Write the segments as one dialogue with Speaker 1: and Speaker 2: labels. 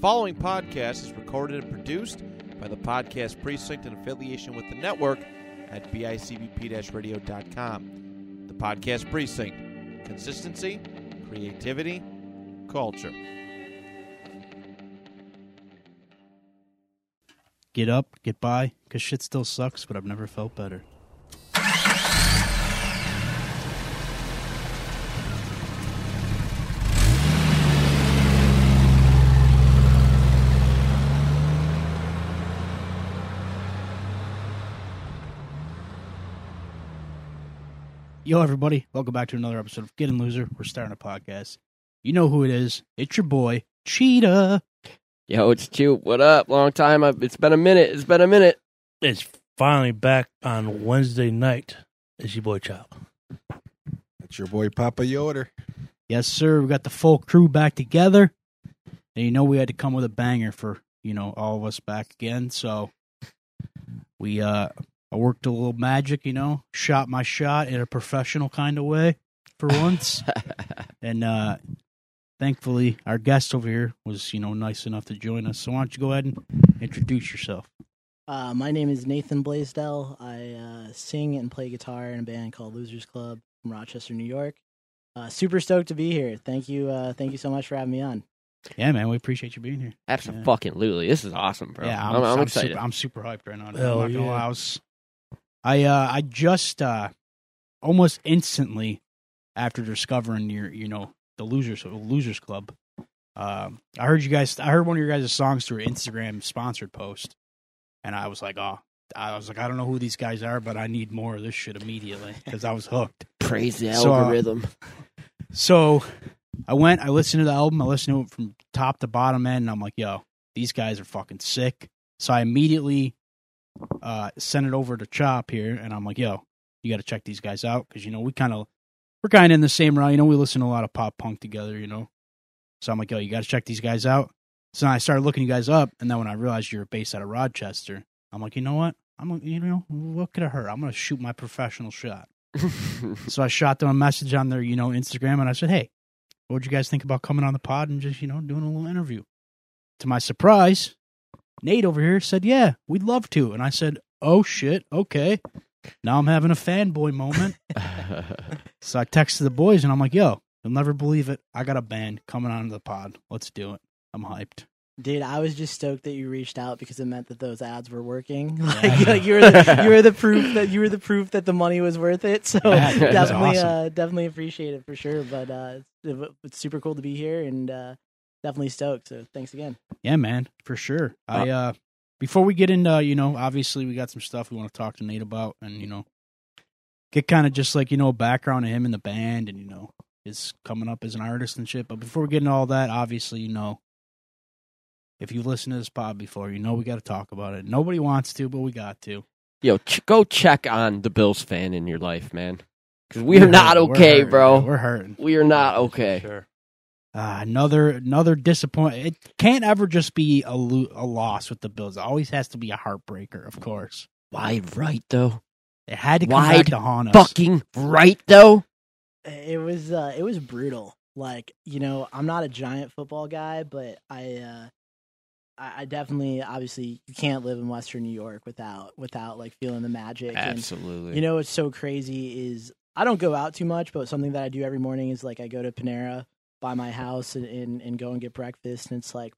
Speaker 1: following podcast is recorded and produced by the Podcast Precinct in affiliation with the network at bicbp radio.com. The Podcast Precinct consistency, creativity, culture.
Speaker 2: Get up, get by, because shit still sucks, but I've never felt better. Yo, everybody, welcome back to another episode of Get Getting Loser. We're starting a podcast. You know who it is. It's your boy, Cheetah.
Speaker 3: Yo, it's Chew. What up? Long time. I've, it's been a minute. It's been a minute.
Speaker 4: It's finally back on Wednesday night. It's your boy Chop.
Speaker 5: It's your boy Papa Yoder.
Speaker 2: Yes, sir. We got the full crew back together. And you know we had to come with a banger for, you know, all of us back again. So we uh I worked a little magic, you know, shot my shot in a professional kind of way for once. and uh thankfully our guest over here was, you know, nice enough to join us. So why don't you go ahead and introduce yourself?
Speaker 6: Uh, my name is Nathan Blasdell. I uh, sing and play guitar in a band called Losers Club from Rochester, New York. Uh, super stoked to be here. Thank you. Uh, thank you so much for having me on.
Speaker 2: Yeah, man, we appreciate you being here.
Speaker 3: Absolutely. This is awesome, bro.
Speaker 2: Yeah, I'm,
Speaker 3: I'm, I'm
Speaker 2: I'm
Speaker 3: excited.
Speaker 2: Super, I'm super hyped right now. I'm
Speaker 4: Hell
Speaker 2: not gonna
Speaker 4: yeah.
Speaker 2: lie, I was, I uh, I just uh, almost instantly after discovering your, you know, the losers losers club. Um, I heard you guys. I heard one of your guys' songs through an Instagram sponsored post, and I was like, oh, I was like, I don't know who these guys are, but I need more of this shit immediately because I was hooked.
Speaker 3: Praise the
Speaker 2: So, uh,
Speaker 3: algorithm.
Speaker 2: So I went, I listened to the album, I listened to it from top to bottom end, and I'm like, yo, these guys are fucking sick. So I immediately uh, sent it over to Chop here, and I'm like, yo, you got to check these guys out because, you know, we kind of, we're kind of in the same route. You know, we listen to a lot of pop punk together, you know. So I'm like, yo, you got to check these guys out. So I started looking you guys up, and then when I realized you're based out of Rochester, I'm like, you know what? I'm, gonna- you know, what could have hurt? I'm going to shoot my professional shot. So I shot them a message on their, you know, Instagram and I said, Hey, what would you guys think about coming on the pod and just, you know, doing a little interview? To my surprise, Nate over here said, Yeah, we'd love to. And I said, Oh shit, okay. Now I'm having a fanboy moment. So I texted the boys and I'm like, Yo, you'll never believe it. I got a band coming on the pod. Let's do it. I'm hyped.
Speaker 6: Dude, I was just stoked that you reached out because it meant that those ads were working. Like, like you were the, you were the proof that you were the proof that the money was worth it. So
Speaker 2: Yeah,
Speaker 6: definitely,
Speaker 2: awesome.
Speaker 6: uh, definitely appreciate it for sure. But uh, it's, it's super cool to be here and uh, definitely stoked. So thanks again.
Speaker 2: Yeah, man, for sure. I uh before we get into, you know, obviously we got some stuff we want to talk to Nate about and, you know, get kind of just like, you know, a background of him in the band and, you know, his coming up as an artist and shit. But before we get into all that, obviously, you know, if you've listened to this pod before, you know we got to talk about it. Nobody wants to, but we got to.
Speaker 3: Yo, ch- go check on the Bills fan in your life, man. Because we are not
Speaker 2: hurting. We're
Speaker 3: okay, bro.
Speaker 2: We're hurting.
Speaker 3: We are not okay.
Speaker 4: Sure.
Speaker 2: Uh, another another disappointment. It can't ever just be a lo- a loss with the Bills. It always has to be a heartbreaker, of course.
Speaker 3: Wide right, though.
Speaker 2: It had to come
Speaker 3: Wide
Speaker 2: back to haunt us.
Speaker 3: Fucking right, though.
Speaker 6: It was uh, it was brutal. Like you know, I'm not a giant football guy, but I uh, I, I definitely obviously you can't live in Western New York without without like feeling the magic. And
Speaker 3: Absolutely.
Speaker 6: you know what's so crazy is I don't go out too much, but something that I do every morning is like I go to Panera by my house and, and, and go and get breakfast, and it's like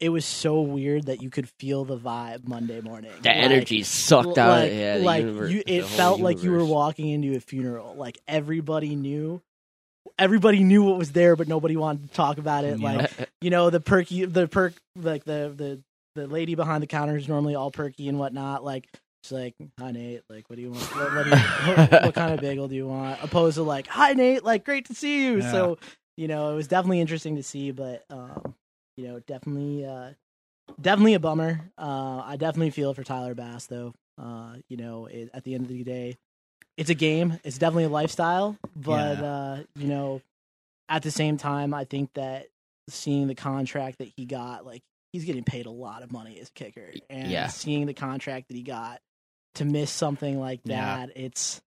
Speaker 6: it was so weird that you could feel the vibe Monday morning.
Speaker 3: the
Speaker 6: Like,
Speaker 3: energy sucked out.
Speaker 6: like,
Speaker 3: yeah, the
Speaker 6: like
Speaker 3: universe-
Speaker 6: you, it
Speaker 3: whole
Speaker 6: felt like you were walking into a funeral. Like everybody knew, everybody knew what was there, but nobody wanted to talk about it.
Speaker 2: Yeah.
Speaker 6: Like you know, the perky, the perk, like the the the lady behind the counter is normally all perky and whatnot. Like she's like, "Hi Nate, like what do you want? What, what, do you, what, what kind of bagel do you want?" Opposed to like, "Hi Nate, like great to see you."
Speaker 2: Yeah.
Speaker 6: So you know, it was definitely interesting to see, but um, you know, definitely. uh definitely a bummer. Uh, I definitely feel for Tyler Bass, though. Uh, you know, it, at the end of the day, it's a game. It's definitely a lifestyle, but
Speaker 2: Yeah.
Speaker 6: uh, you know, at the same time, I think that seeing the contract that he got, like he's getting paid a lot of money as a kicker, and
Speaker 3: Yeah.
Speaker 6: seeing the contract that he got to miss something like
Speaker 2: Yeah.
Speaker 6: that, it's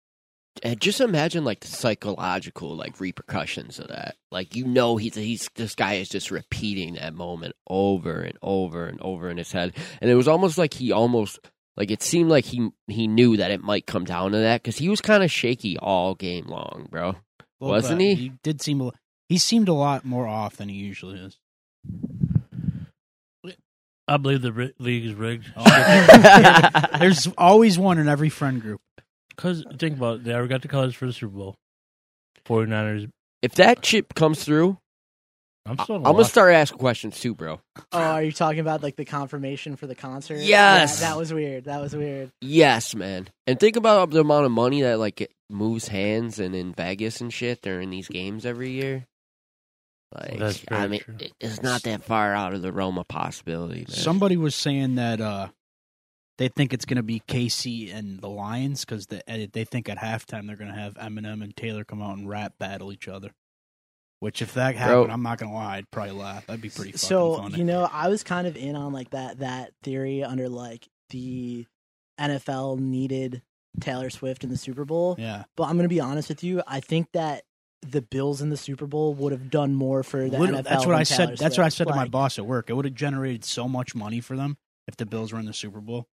Speaker 3: and just imagine like the psychological like repercussions of that. Like you know he's he's this guy is just repeating that moment over and over and over in his head, and it was almost like he almost like it seemed like he he knew that it might come down to that because he was kind of shaky all game long, bro.
Speaker 2: Well,
Speaker 3: Wasn't he?
Speaker 2: He did seem a, he seemed a lot more off than he usually is.
Speaker 4: I believe the league is rigged.
Speaker 2: Oh. There's always one in every friend group.
Speaker 4: Because think about it, they already got the colors for the Super Bowl. 49ers.
Speaker 3: If that chip comes through,
Speaker 4: I'm
Speaker 3: I-
Speaker 4: still
Speaker 3: I'm gonna start asking questions too, bro.
Speaker 6: Oh, are you talking about like the confirmation for the concert?
Speaker 3: Yes.
Speaker 6: Yeah, that was weird. That was weird.
Speaker 3: Yes, man. And think about the amount of money that like it moves hands and in Vegas and shit during these games every year. Like,
Speaker 4: That's
Speaker 3: I mean,
Speaker 4: true.
Speaker 3: it's not that far out of the realm of possibility, man.
Speaker 2: Somebody was saying that uh, they think it's going to be KC and the Lions because they, eh, they think at halftime they're going to have Eminem and Taylor come out and rap battle each other. Which, if that happened, I'm not going to lie, I'd probably laugh. That'd be pretty fucking
Speaker 6: so
Speaker 2: funny.
Speaker 6: you know, I was kind of in on like that that theory under like the NFL needed Taylor Swift in the Super Bowl.
Speaker 2: yeah,
Speaker 6: But I'm gonna be honest with you. I think that the Bills in the Super Bowl would have done more for the
Speaker 2: Would-
Speaker 6: NFL.
Speaker 2: that's what I said.
Speaker 6: Taylor
Speaker 2: That's what I
Speaker 6: Swift.
Speaker 2: said to my boss at work. It would have generated so much money for them if the Bills were in the Super Bowl,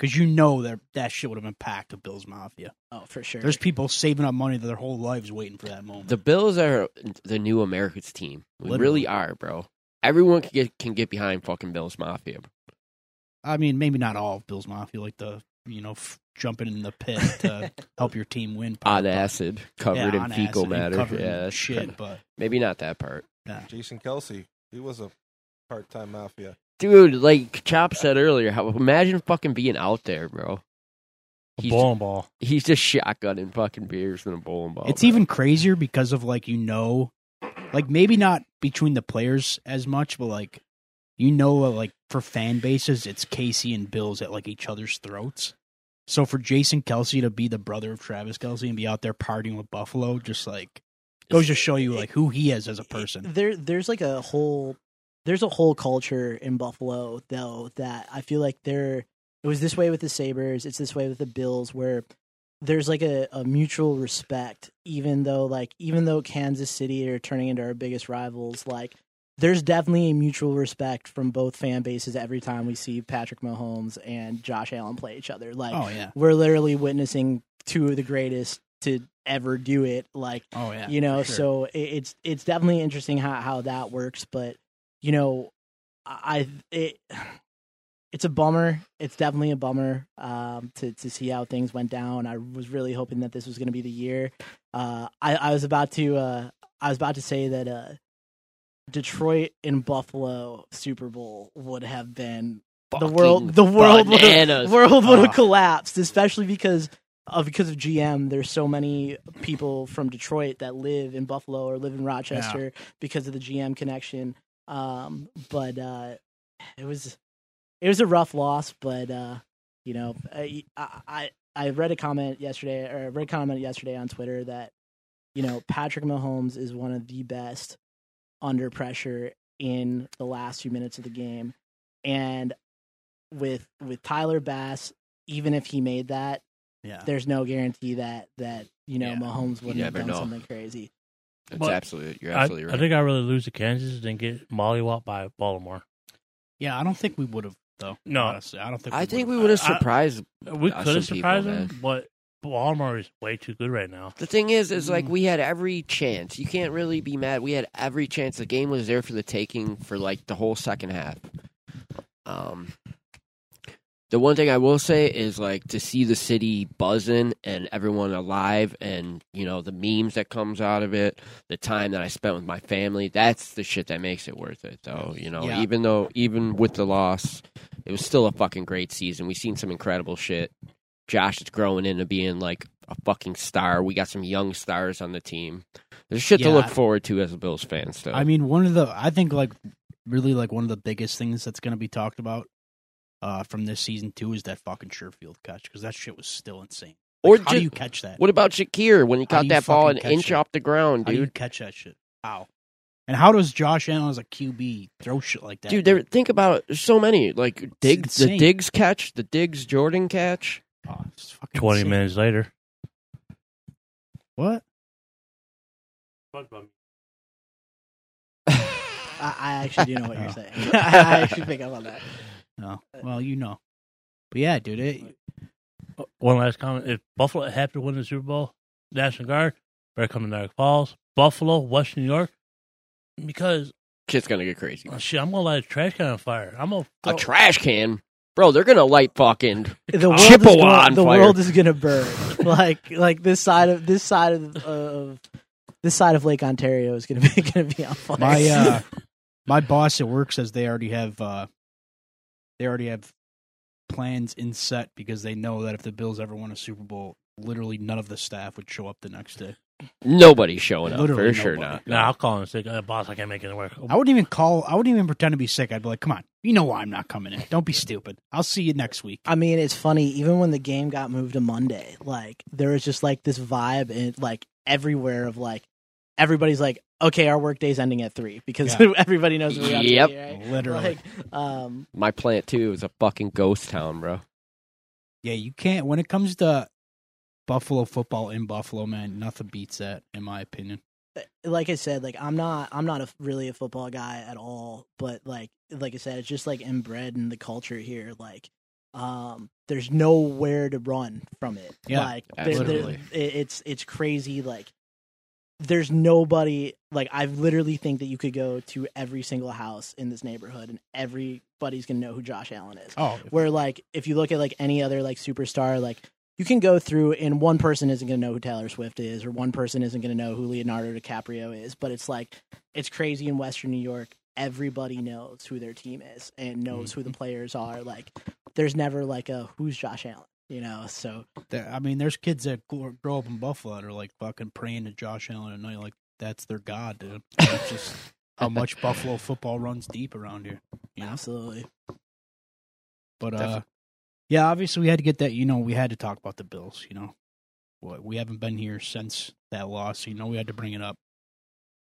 Speaker 2: because you know that that shit would have been packed with Bills Mafia.
Speaker 6: Oh, for sure.
Speaker 2: There's people saving up money their whole lives waiting for that moment.
Speaker 3: the Bills are the new America's team. We
Speaker 2: Literally.
Speaker 3: really are, bro. Everyone can get can get behind fucking Bills Mafia.
Speaker 2: I mean, maybe not all of Bills Mafia, like the you know f- jumping in the pit to help your team win. part,
Speaker 3: On
Speaker 2: but-
Speaker 3: acid, covered
Speaker 2: yeah,
Speaker 3: in
Speaker 2: on
Speaker 3: fecal
Speaker 2: acid
Speaker 3: matter.
Speaker 2: covered
Speaker 3: Yeah,
Speaker 2: shit.
Speaker 3: kinda-
Speaker 2: But
Speaker 3: maybe not that part. Yeah.
Speaker 5: Jason Kelce, he was a part-time mafia.
Speaker 3: Dude, like Chop said earlier, how imagine fucking being out there, bro.
Speaker 4: A
Speaker 3: He's,
Speaker 4: bowling ball.
Speaker 3: he's just shotgunning fucking beers in a bowling ball.
Speaker 2: it's
Speaker 3: bro.
Speaker 2: even crazier because of like you know, like maybe not between the players as much, but like you know, uh, like for fan bases, it's KC and Bills at like each other's throats. So for Jason Kelce to be the brother of Travis Kelce and be out there partying with Buffalo, just like goes to show you like who he is as a person.
Speaker 6: There, there's like a whole, there's a whole culture in Buffalo though that I feel like there. It was this way with the Sabres. It's this way with the Bills, where there's like a, a mutual respect. Even though, like, even though Kansas City are turning into our biggest rivals, like, there's definitely a mutual respect from both fan bases every time we see Patrick Mahomes and Josh Allen play each other. Like,
Speaker 2: Oh yeah,
Speaker 6: we're literally witnessing two of the greatest to ever do it. Like,
Speaker 2: oh yeah.
Speaker 6: you know
Speaker 2: sure.
Speaker 6: so it, it's it's definitely interesting how how that works but you know i it it's a bummer. It's definitely a bummer um to to see how things went down. I was really hoping that this was going to be the year. Uh i i was about to uh i was about to say that uh detroit and buffalo super bowl would have been the world the world would have, world would have collapsed especially because of because of GM, there's so many people from Detroit that live in Buffalo or live in Rochester because of the GM connection. Um, but uh, it was it was a rough loss, but uh, you know, I, I I read a comment yesterday or I read a comment yesterday on Twitter that you know Patrick Mahomes is one of the best under pressure in the last few minutes of the game, and with with Tyler Bass, even if he made that,
Speaker 2: yeah.
Speaker 6: there's no guarantee that that you know
Speaker 2: Yeah.
Speaker 6: Mahomes wouldn't have done
Speaker 3: know.
Speaker 6: something crazy.
Speaker 3: That's
Speaker 4: But
Speaker 3: absolutely. You're
Speaker 4: I,
Speaker 3: absolutely
Speaker 4: I
Speaker 3: right.
Speaker 4: I think I'd rather lose to Kansas than get mollywopped by Baltimore.
Speaker 2: Yeah, I don't think we would have though.
Speaker 4: No.
Speaker 2: honestly, I don't think.
Speaker 3: I
Speaker 2: we
Speaker 3: think we
Speaker 2: would've.
Speaker 3: would have
Speaker 4: I- I-
Speaker 3: surprised.
Speaker 4: We could have
Speaker 3: some people,
Speaker 4: surprised them, but Baltimore is way too good right now.
Speaker 3: The thing is, is
Speaker 2: Mm.
Speaker 3: like we had every chance. You can't really be mad. We had every chance. The game was there for the taking for like the whole second half. Um, the one thing I will say is like to see the city buzzing and everyone alive, and you know the memes that comes out of it, the time that I spent with my family. That's the shit that makes it worth it. Though you know,
Speaker 2: Yeah.
Speaker 3: even though even with the loss, it was still a fucking great season. We've seen some incredible shit. Josh is growing into being like a fucking star. We got some young stars on the team. There's shit to look forward to as a Bills fan. Still,
Speaker 2: I mean, one of the I think like really like one of the biggest things that's going to be talked about uh from this season too is that fucking Sherfield catch because that shit was still insane.
Speaker 3: or
Speaker 2: How
Speaker 3: ju-
Speaker 2: do you catch that?
Speaker 3: what about Shakir when he
Speaker 2: How
Speaker 3: caught that ball an inch
Speaker 2: it?
Speaker 3: off the ground,
Speaker 2: How do you
Speaker 3: dude?
Speaker 2: catch that shit? How? And how does Josh Allen as a QB throw shit like that?
Speaker 3: Dude, there, think about so many like Diggs, the
Speaker 2: insane.
Speaker 3: Diggs catch, the Diggs Jordan catch.
Speaker 2: Oh, it's fucking
Speaker 4: Twenty
Speaker 2: insane.
Speaker 4: minutes later,
Speaker 2: What?
Speaker 6: I, I actually do know what you're
Speaker 2: Oh.
Speaker 6: saying. I actually pick up on that.
Speaker 2: No. Well, you know. But yeah, dude. It,
Speaker 4: One last comment: If Buffalo had to win the Super Bowl, National Guard better come to Niagara Falls, Buffalo, Western New York, because
Speaker 3: Shit's gonna get crazy.
Speaker 4: oh, shit, I'm gonna light a trash can on fire. I'm gonna
Speaker 3: A trash can, bro. They're gonna light fucking.
Speaker 6: The world,
Speaker 3: Chippewa
Speaker 6: is gonna,
Speaker 3: on
Speaker 6: the
Speaker 3: fire.
Speaker 6: world is gonna burn. like like this side of this side of, of this side of Lake Ontario is gonna be gonna be on fire.
Speaker 2: my uh, my boss at work says they already have uh, they already have plans in set because they know that if the Bills ever won a Super Bowl, literally none of the staff would show up the next day.
Speaker 3: Nobody's showing up
Speaker 2: Literally
Speaker 3: for sure.
Speaker 2: nobody.
Speaker 3: Not.
Speaker 4: Nah, I'll call him and say, uh, "Boss, I can't make it work."
Speaker 2: I wouldn't even call. I wouldn't even pretend to be sick. I'd be like, "Come on, you know why I'm not coming in. Don't be stupid. I'll see you next week."
Speaker 6: I mean, it's funny. Even when the game got moved to Monday, like there was just like this vibe and like everywhere of like everybody's like, okay, our work day's ending at three because
Speaker 2: Yeah.
Speaker 6: everybody knows we have to
Speaker 3: Yep.
Speaker 6: right?
Speaker 2: Literally,
Speaker 6: Like, um,
Speaker 3: My plant too is a fucking ghost town, bro.
Speaker 2: yeah. You can't when it comes to Buffalo football in Buffalo, man. Nothing beats that, in my opinion.
Speaker 6: like I said, like I'm not, I'm not a, really a football guy at all. But like, like I said, it's just like inbred in the culture here. Like, um, there's nowhere to run from it.
Speaker 2: Yeah,
Speaker 6: like, there- there- it, it's it's crazy. Like, there's nobody. Like, I literally think that you could go to every single house in this neighborhood, and everybody's gonna know who Josh Allen is.
Speaker 2: Oh,
Speaker 6: Where like, if you look at like any other like superstar, like you can go through and one person isn't to know who Taylor Swift is, or one person isn't to know who Leonardo DiCaprio is. But it's like it's crazy in Western New York. Everybody knows who their team is and knows mm-hmm. who the players are. Like, there's never like a who's Josh Allen, you know. So
Speaker 2: There- I mean, there's kids that grow grow up in Buffalo that are like fucking praying to Josh Allen at night, like that's their god, dude. That's just how much Buffalo football runs deep around here. You know?
Speaker 6: absolutely,
Speaker 2: But uh, yeah, obviously we had to get that. You know, we had to talk about the Bills. You know, what we haven't been here since that loss. You know, we had to bring it up.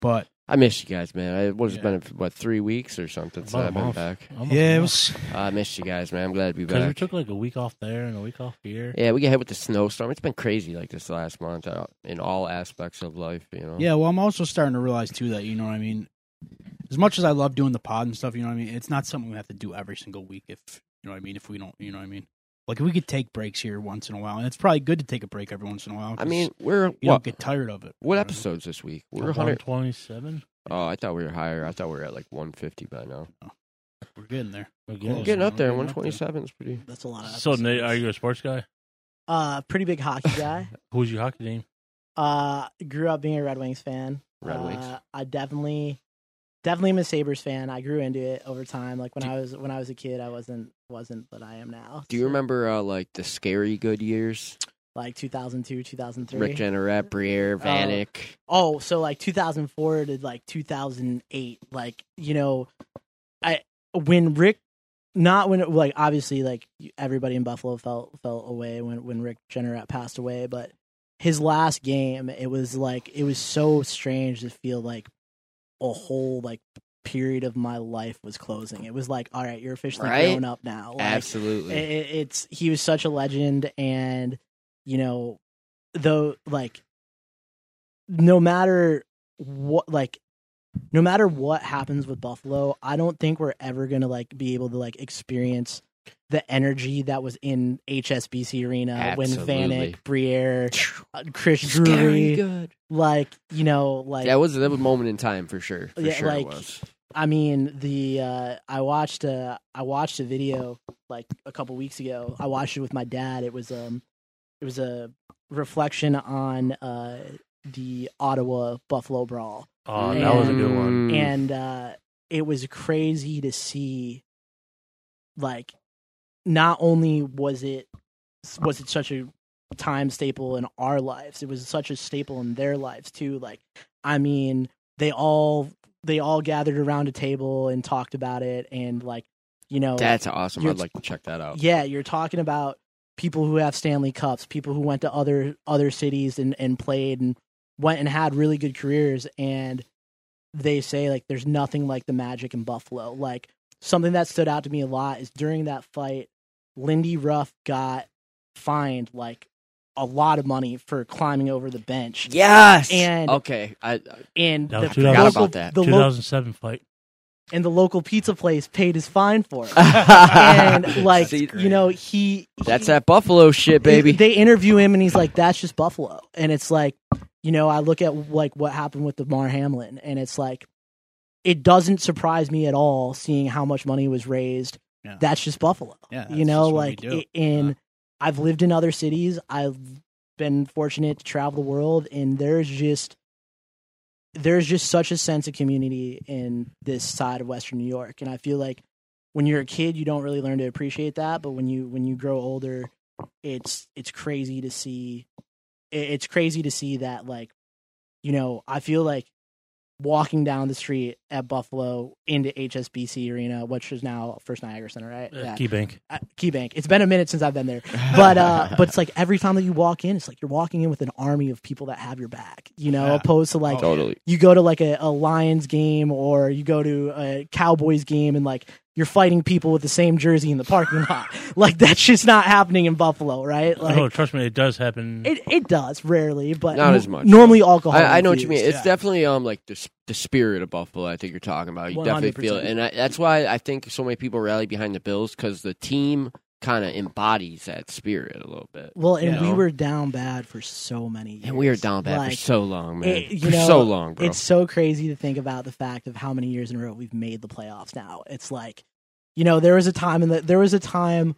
Speaker 2: But
Speaker 3: I miss you guys, man. It was
Speaker 2: Yeah.
Speaker 3: been what three weeks or something since
Speaker 4: About a
Speaker 3: I've been
Speaker 4: month.
Speaker 3: back.
Speaker 4: Almost
Speaker 2: yeah, it was.
Speaker 3: I missed you guys, man. I'm glad to be
Speaker 4: Because we took like a week off there and a week off here.
Speaker 3: Yeah, we got hit with the snowstorm. It's been crazy like this last month uh, in all aspects of life. You know.
Speaker 2: Yeah, well, I'm also starting to realize too that you know what I mean. As much as I love doing the pod and stuff, you know what I mean. It's not something we have to do every single week. If you know what I mean. If we don't, you know what I mean. Like we could take breaks here once in a while, and it's probably good to take a break every once in a while.
Speaker 3: I mean, we're
Speaker 2: you don't get tired of it.
Speaker 3: What
Speaker 2: you know
Speaker 3: episodes this week? We're
Speaker 4: 127.
Speaker 3: Oh, I thought we were higher. I thought we were at like 150 by now.
Speaker 2: I mean? We're getting there.
Speaker 4: We're
Speaker 3: We're
Speaker 4: getting
Speaker 3: getting up there.
Speaker 2: We're getting up there.
Speaker 3: 127 is pretty.
Speaker 6: that's a lot of. episodes.
Speaker 4: So, Nate, are you a sports guy?
Speaker 6: uh pretty big hockey guy?
Speaker 4: Who's your hockey team?
Speaker 6: Uh, grew up being a Red Wings fan.
Speaker 3: Red Wings.
Speaker 6: Uh, I definitely, definitely am a Sabres fan. I grew into it over time. Like when
Speaker 3: Do-
Speaker 6: I was when I was a kid, I wasn't wasn't, but I am now.
Speaker 3: Do you
Speaker 6: So,
Speaker 3: remember uh, like the scary good years?
Speaker 6: like 2002, 2003?
Speaker 3: Rick Jeanneret, Briere, Vanek.
Speaker 6: oh, so like 2004 to like 2008. Like you know, I when Rick. Not when, it, like, obviously, like everybody in Buffalo felt felt away when when Rick Jeanneret passed away, but his last game, it was like it was so strange to feel like a whole like period of my life was closing. It was like, all right, you're officially
Speaker 3: Right?
Speaker 6: grown up now. Like,
Speaker 3: Absolutely.
Speaker 6: it, it- it's he was such a legend, and you know, though, like, no matter what, like, no matter what happens with Buffalo, I don't think we're ever gonna like be able to like experience the energy that was in HSBC Arena when
Speaker 3: Absolutely.
Speaker 6: Vanek, Briere, uh, Chris Drury,
Speaker 3: good.
Speaker 6: like you know, like
Speaker 3: That was that was a moment in time for sure. For
Speaker 6: Yeah,
Speaker 3: sure
Speaker 6: like-
Speaker 3: it was.
Speaker 6: I mean, the uh, I watched a I watched a video like a couple weeks ago. I watched it with my dad. It was um it was a reflection on uh the Ottawa Buffalo brawl,
Speaker 4: Oh, that was a good one.
Speaker 3: Mm.
Speaker 6: and uh, it was crazy to see. Like, not only was it was it such a time staple in our lives, it was such a staple in their lives too. Like, I mean, they all they all gathered around a table and talked about it, and like, you know,
Speaker 3: That's awesome. I'd like to check that out.
Speaker 6: yeah, you're talking about people who have Stanley Cups, people who went to other other cities and, and played and went and had really good careers and they say like there's nothing like the magic in Buffalo. Like something that stood out to me a lot is during that fight, Lindy Ruff got fined like a lot of money for climbing over the bench.
Speaker 3: Yes.
Speaker 6: And-
Speaker 3: okay, I,
Speaker 6: And
Speaker 4: That
Speaker 6: the
Speaker 4: was 2000.
Speaker 6: local,
Speaker 3: Forgot about that.
Speaker 6: the lo-
Speaker 4: 2007 fight.
Speaker 6: and the local pizza place paid his fine for it. and like
Speaker 3: See,
Speaker 6: you know, he
Speaker 3: that's
Speaker 6: he-
Speaker 3: that Buffalo shit, baby.
Speaker 6: They interview him and he's like, "That's just Buffalo." And it's like, you know, I look at like what happened with Damar Hamlin, and it's like, it doesn't surprise me at all seeing how much money was raised.
Speaker 2: Yeah.
Speaker 6: That's just Buffalo.
Speaker 2: Yeah,
Speaker 6: you know,
Speaker 2: just what we
Speaker 6: like
Speaker 2: do.
Speaker 6: i- in
Speaker 2: Yeah.
Speaker 6: I've lived in other cities. I've been fortunate to travel the world, and there's just there's just such a sense of community in this side of Western New York, and I feel like when you're a kid, you don't really learn to appreciate that, but when you when you grow older, it's it's crazy to see. It's crazy to see that, like, you know, I feel like walking down the street at Buffalo into HSBC Arena, which is now First Niagara Center, right?
Speaker 4: Uh, Key Bank.
Speaker 6: uh, KeyBank. It's been a minute since I've been there, but uh, but it's like every time that you walk in, it's like you're walking in with an army of people that have your back. You know,
Speaker 2: Yeah.
Speaker 6: opposed to like
Speaker 2: Oh,
Speaker 3: totally.
Speaker 6: you go to like a, a Lions game or you go to a Cowboys game and like you're fighting people with the same jersey in the parking lot. Like that's just not happening in Buffalo, right? Like
Speaker 4: oh, trust me, it does happen.
Speaker 6: it it does rarely, but
Speaker 3: Not
Speaker 6: mo-
Speaker 3: as much,
Speaker 6: Normally, alcohol.
Speaker 3: I, I know what you mean.
Speaker 6: infused.
Speaker 3: It's definitely um like the s- the spirit of Buffalo. I think you're talking about. You definitely feel it, and I, that's why I think so many people rally behind the Bills because the team kind of embodies that spirit a little bit.
Speaker 6: Well, and
Speaker 3: you
Speaker 6: we were down bad for so many years.
Speaker 3: and we were down bad for so long, man.
Speaker 6: it- you
Speaker 3: for
Speaker 6: know,
Speaker 3: so long, bro.
Speaker 6: It's so crazy to think about the fact of how many years in a row we've made the playoffs now. It's like, you know, there was a time in the there was a time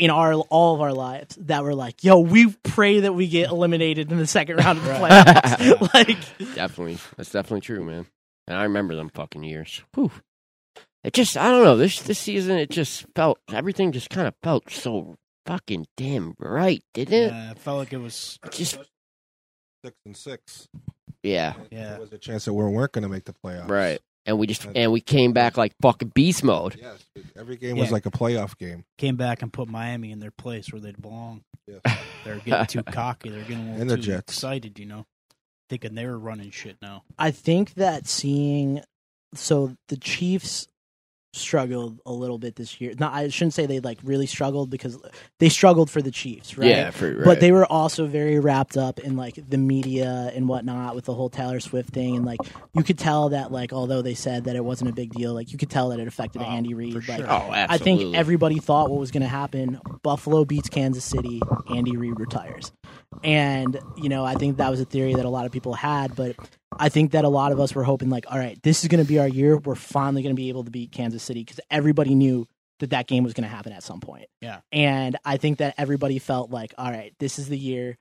Speaker 6: in our all of our lives that were like, yo, we pray that we get eliminated in the second round of the playoffs. like
Speaker 3: definitely, that's definitely true, man. And I remember them fucking years. Whew. It just, I don't know. This this season, it just felt everything just kind of felt so fucking damn right, didn't it?
Speaker 2: Yeah, I felt like it was.
Speaker 3: Just
Speaker 5: Six and six.
Speaker 3: yeah,
Speaker 2: Yeah.
Speaker 5: There was a chance that we weren't going to make the playoffs.
Speaker 3: right. And we just and we came back like fucking beast mode.
Speaker 5: Yes. Every game was
Speaker 2: Yeah.
Speaker 5: like a playoff game.
Speaker 2: Came back and put Miami in their place where they'd belong.
Speaker 5: Yes.
Speaker 2: They're getting too cocky. They're getting a little
Speaker 5: And the
Speaker 2: too
Speaker 5: Jets.
Speaker 2: excited, you know, thinking they were running shit now.
Speaker 6: I think that seeing so the Chiefs struggled a little bit this year. No, I shouldn't say they like really struggled because they struggled for the Chiefs, right?
Speaker 3: Yeah, for, right.
Speaker 6: But they were also very wrapped up in like the media and whatnot with the whole Taylor Swift thing, and like you could tell that like although they said that it wasn't a big deal, like you could tell that it affected
Speaker 2: Oh,
Speaker 6: Andy Reid.
Speaker 2: for
Speaker 6: Like
Speaker 2: sure.
Speaker 3: oh,
Speaker 6: I think everybody thought what was going to happen. Buffalo beats Kansas City. Andy Reid retires. And, you know, I think that was a theory that a lot of people had. But I think that a lot of us were hoping, like, all right, this is going to be our year. We're finally going to be able to beat Kansas City because everybody knew that that game was going to happen at some point.
Speaker 2: Yeah.
Speaker 6: And I think that everybody felt like, all right, this is the year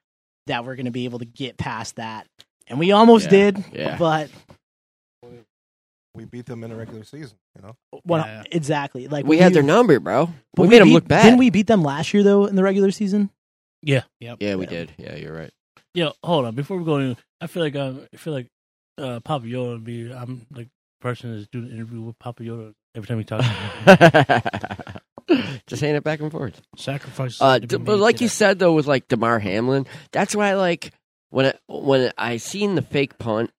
Speaker 6: that we're going to be able to get past that. And we almost
Speaker 3: Yeah.
Speaker 6: did.
Speaker 3: Yeah.
Speaker 6: But
Speaker 5: We beat them in the regular season. You know.
Speaker 6: one,
Speaker 2: Yeah.
Speaker 6: exactly. Like
Speaker 3: we had their number, bro.
Speaker 6: but
Speaker 3: We made them look bad.
Speaker 6: Didn't we beat them last year, though, in the regular season?
Speaker 4: Yeah.
Speaker 2: Yep.
Speaker 3: Yeah, we
Speaker 6: Yeah.
Speaker 3: did. Yeah, you're right.
Speaker 4: Yo, hold on. Before we go in, I feel like um, I feel like uh, Papa Yoda would be. I'm like the person that's doing an interview with Papa Yoda every time he talks.
Speaker 3: Just saying it back and forth.
Speaker 2: Sacrifices.
Speaker 3: Uh, d- but like
Speaker 2: today.
Speaker 3: you said though, with like Damar Hamlin, that's why I like when I, when I seen the fake punt,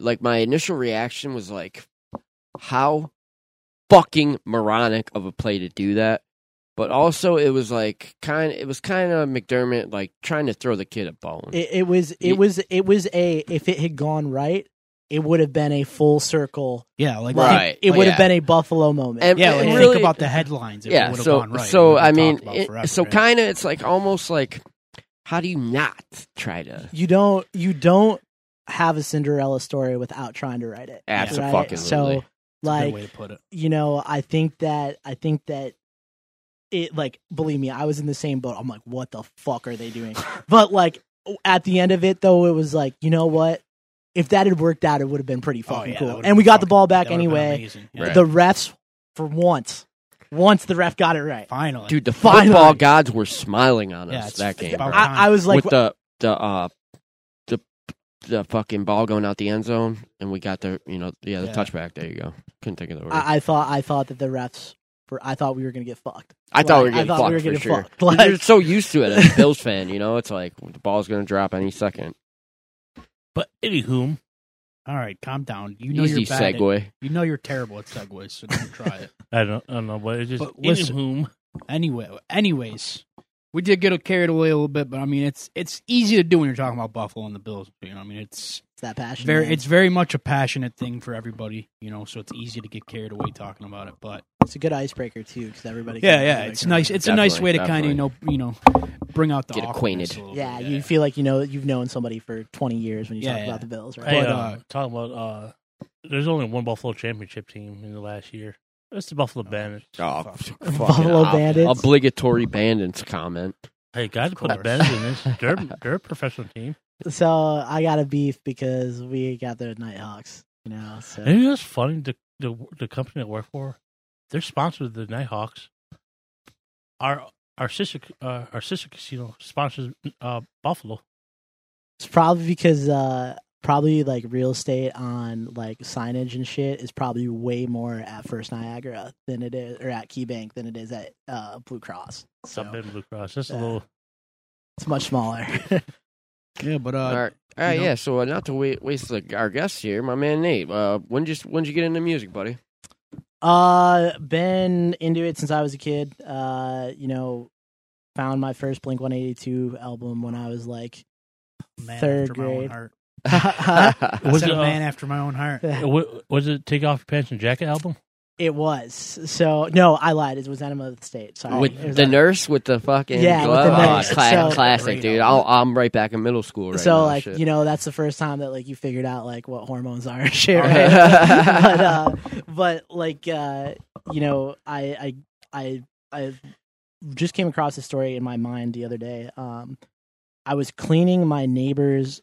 Speaker 3: like my initial reaction was like, how fucking moronic of a play to do that. But also, it was like kind. It was kind of McDermott like trying to throw the kid a bone.
Speaker 6: It, it was it
Speaker 3: Ye-
Speaker 6: was it was a if it had gone right, it would have been a full circle.
Speaker 2: yeah, like
Speaker 6: like,
Speaker 3: Right.
Speaker 6: It would
Speaker 3: Yeah.
Speaker 6: have been a Buffalo moment.
Speaker 3: And-
Speaker 2: yeah, like
Speaker 3: really-
Speaker 2: think about the headlines. If
Speaker 3: yeah.
Speaker 2: would
Speaker 3: So
Speaker 2: gone right.
Speaker 3: so I mean, it-
Speaker 2: forever,
Speaker 3: so
Speaker 2: right?
Speaker 3: kind of it's like almost like how do you not try to
Speaker 6: you don't you don't have a Cinderella story without trying to write it.
Speaker 3: Absolutely.
Speaker 6: So
Speaker 2: It's a good
Speaker 6: like
Speaker 2: way to put it.
Speaker 6: you know, I think that I think that it like believe me, I was in the same boat. I'm like, what the fuck are they doing? but like at the end of it though, it was like, you know what? If that had worked out, it would have been pretty
Speaker 2: Oh,
Speaker 6: fucking
Speaker 2: yeah,
Speaker 6: cool. And we
Speaker 2: been
Speaker 6: got the ball back
Speaker 2: that would've been
Speaker 6: anyway.
Speaker 2: Yeah.
Speaker 3: Right.
Speaker 6: The refs for once. Once the ref got it right.
Speaker 2: Finally,
Speaker 3: Dude, the
Speaker 6: Finally.
Speaker 3: football gods were smiling on us
Speaker 2: Yeah, it's
Speaker 3: that game.
Speaker 2: about
Speaker 6: I, I was like
Speaker 3: With the the uh the the fucking ball going out the end zone, and we got the you know yeah the
Speaker 2: Yeah.
Speaker 3: touchback. There you go. Couldn't think of the word. I,
Speaker 6: I, I thought I thought that the refs were I thought we were gonna get fucked.
Speaker 3: I thought we were
Speaker 6: like, I
Speaker 3: getting
Speaker 6: thought
Speaker 3: fucked
Speaker 6: we were
Speaker 3: for
Speaker 6: getting
Speaker 3: sure.
Speaker 6: fucked.
Speaker 3: You're so used to it as a Bills fan, you know. It's like the ball's going to drop any second.
Speaker 4: But anywho,
Speaker 2: all right, calm down. You know
Speaker 3: Easy
Speaker 2: you're bad. At, you know you're terrible at segues, so don't try it.
Speaker 4: I don't, I don't know, but it's just
Speaker 2: But listen-
Speaker 4: anywho.
Speaker 2: Anyway, anyways, we did get carried away a little bit, but I mean, it's it's easy to do when you're talking about Buffalo and the Bills. You know, I mean, it's
Speaker 6: It's that passion.
Speaker 2: very
Speaker 6: man.
Speaker 2: it's very much a passionate thing for everybody. You know, so it's easy to get carried away talking about it. But
Speaker 6: It's a good icebreaker too, because everybody.
Speaker 2: yeah,
Speaker 6: can-
Speaker 2: yeah,
Speaker 6: like,
Speaker 2: it's nice. It's a nice way to kind of you know you know bring out the
Speaker 3: Get acquainted.
Speaker 2: a
Speaker 6: Yeah,
Speaker 2: bit,
Speaker 6: you feel like you know you've known somebody for 20 years when you
Speaker 2: Yeah,
Speaker 6: talk
Speaker 2: yeah.
Speaker 6: about the Bills, right?
Speaker 4: Hey,
Speaker 2: But,
Speaker 4: uh,
Speaker 2: uh,
Speaker 4: talking about uh, there's only one Buffalo championship team in the last year. It's the Buffalo Bandits.
Speaker 3: Oh,
Speaker 2: Fuck.
Speaker 3: fucking
Speaker 6: Buffalo
Speaker 3: ob-
Speaker 6: Bandits.
Speaker 3: Obligatory bandits comment.
Speaker 4: Hey, guys, put the
Speaker 2: course.
Speaker 4: Bandits in this. They're they're a professional team.
Speaker 6: So I got a beef because we got the Knighthawks. You know, so
Speaker 4: And you know what's funny? The, the the company I work for, they're sponsored the Knighthawks. Our our sister uh, our sister casino sponsors uh, Buffalo.
Speaker 6: it's probably because uh probably like real estate on like signage and shit is probably way more at First Niagara than it is, or at KeyBank than it is at uh Blue Cross. So
Speaker 4: Sub Blue Cross. Just a
Speaker 6: Yeah.
Speaker 4: little.
Speaker 6: it's much smaller.
Speaker 2: yeah, but uh,
Speaker 3: all right, all right, yeah. So uh, not to wait, waste the, our guest here, my man Nate. Uh, when just when did you get into music, buddy?
Speaker 6: Uh, been into it since I was a kid. Uh, you know, found my first Blink One Eighty Two album when I was like,
Speaker 2: man
Speaker 6: third
Speaker 2: after my own
Speaker 6: grade.
Speaker 2: Heart.
Speaker 6: it
Speaker 2: Was
Speaker 4: Was
Speaker 2: it
Speaker 4: it,
Speaker 2: a
Speaker 4: uh,
Speaker 2: man after my own heart?
Speaker 4: Was it Take Off Your Pants and Jacket album?
Speaker 6: It was. So no, I lied. It was Enema of the State. Sorry,
Speaker 3: with the
Speaker 6: a-
Speaker 3: nurse with the fucking
Speaker 6: Yeah, with
Speaker 3: glove?
Speaker 6: the
Speaker 3: Oh,
Speaker 6: nurse.
Speaker 3: cla-
Speaker 6: So-
Speaker 3: classic, dude. I'll, I'm right back in middle school right
Speaker 6: so
Speaker 3: now.
Speaker 6: like
Speaker 3: shit.
Speaker 6: you know that's the first time that like you figured out like what hormones are and shit right but uh but like uh you know I I I I just came across this story in my mind the other day um I was cleaning my neighbor's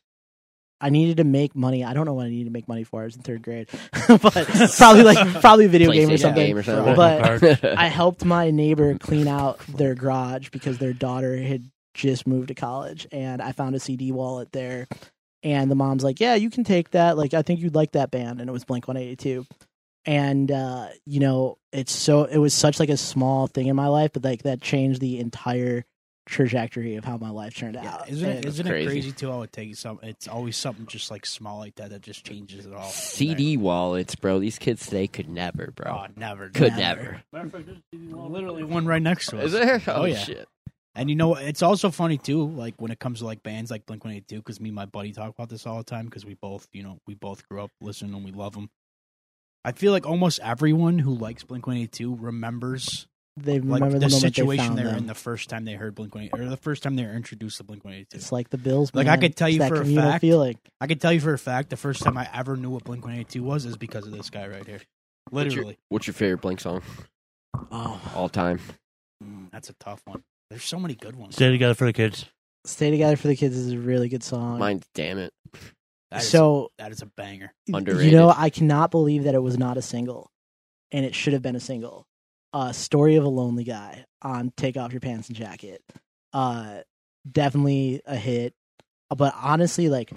Speaker 6: I needed to make money. I don't know what I needed to make money for. I was in third grade, but probably like probably a video game or
Speaker 3: PlayStation
Speaker 6: something.
Speaker 3: game or something.
Speaker 6: But I helped my neighbor clean out their garage because their daughter had just moved to college, and I found a CD wallet there. And the mom's like, "Yeah, you can take that. Like, I think you'd like that band." And it was Blink One Eighty Two. And uh, you know, it's so it was such like a small thing in my life, but like that changed the entire trajectory of how my life turned
Speaker 2: Yeah,
Speaker 6: out.
Speaker 2: isn't it?
Speaker 6: And-
Speaker 2: Isn't
Speaker 3: crazy.
Speaker 2: it crazy too? How it takes some. It's always something just like small like that that just changes it all.
Speaker 3: CD wallets, bro. These kids today could never, bro.
Speaker 2: Oh, never.
Speaker 3: could
Speaker 6: never.
Speaker 3: never.
Speaker 2: Literally one right next to us.
Speaker 3: Is there? Oh,
Speaker 2: Oh, yeah.
Speaker 3: shit.
Speaker 2: And you know, it's also funny too, like when it comes to like bands like Blink One Eighty Two, because me and my buddy talk about this all the time because we both, you know, we both grew up listening and we love them. I feel like almost everyone who likes Blink One Eighty Two remembers
Speaker 6: They
Speaker 2: like
Speaker 6: remember
Speaker 2: the,
Speaker 6: the,
Speaker 2: situation
Speaker 6: they
Speaker 2: they
Speaker 6: found
Speaker 2: were in the first time they heard Blink One or the first time they were introduced to Blink One Eighty Two.
Speaker 6: It's like the Bills.
Speaker 2: Like, I could tell
Speaker 6: It's
Speaker 2: you
Speaker 6: that
Speaker 2: for a fact-
Speaker 6: feeling.
Speaker 2: I can tell you for a fact, the first time I ever knew what Blink One Eighty Two was is because of this guy right here.
Speaker 3: What's your,
Speaker 2: Literally,
Speaker 3: what's your favorite Blink song
Speaker 2: oh,
Speaker 3: all time?
Speaker 2: mm, that's a tough one. There's so many good ones.
Speaker 4: Stay together for the kids.
Speaker 6: "Stay Together for the Kids" is a really good song.
Speaker 3: Mine's Damn It.
Speaker 2: That is,
Speaker 6: so
Speaker 2: that is a banger.
Speaker 3: Underrated.
Speaker 6: You know, I cannot believe that it was not a single, and it should have been a single. Uh, "Story of a Lonely Guy" on "Take Off Your Pants and Jacket." Uh, definitely a hit. But honestly, like,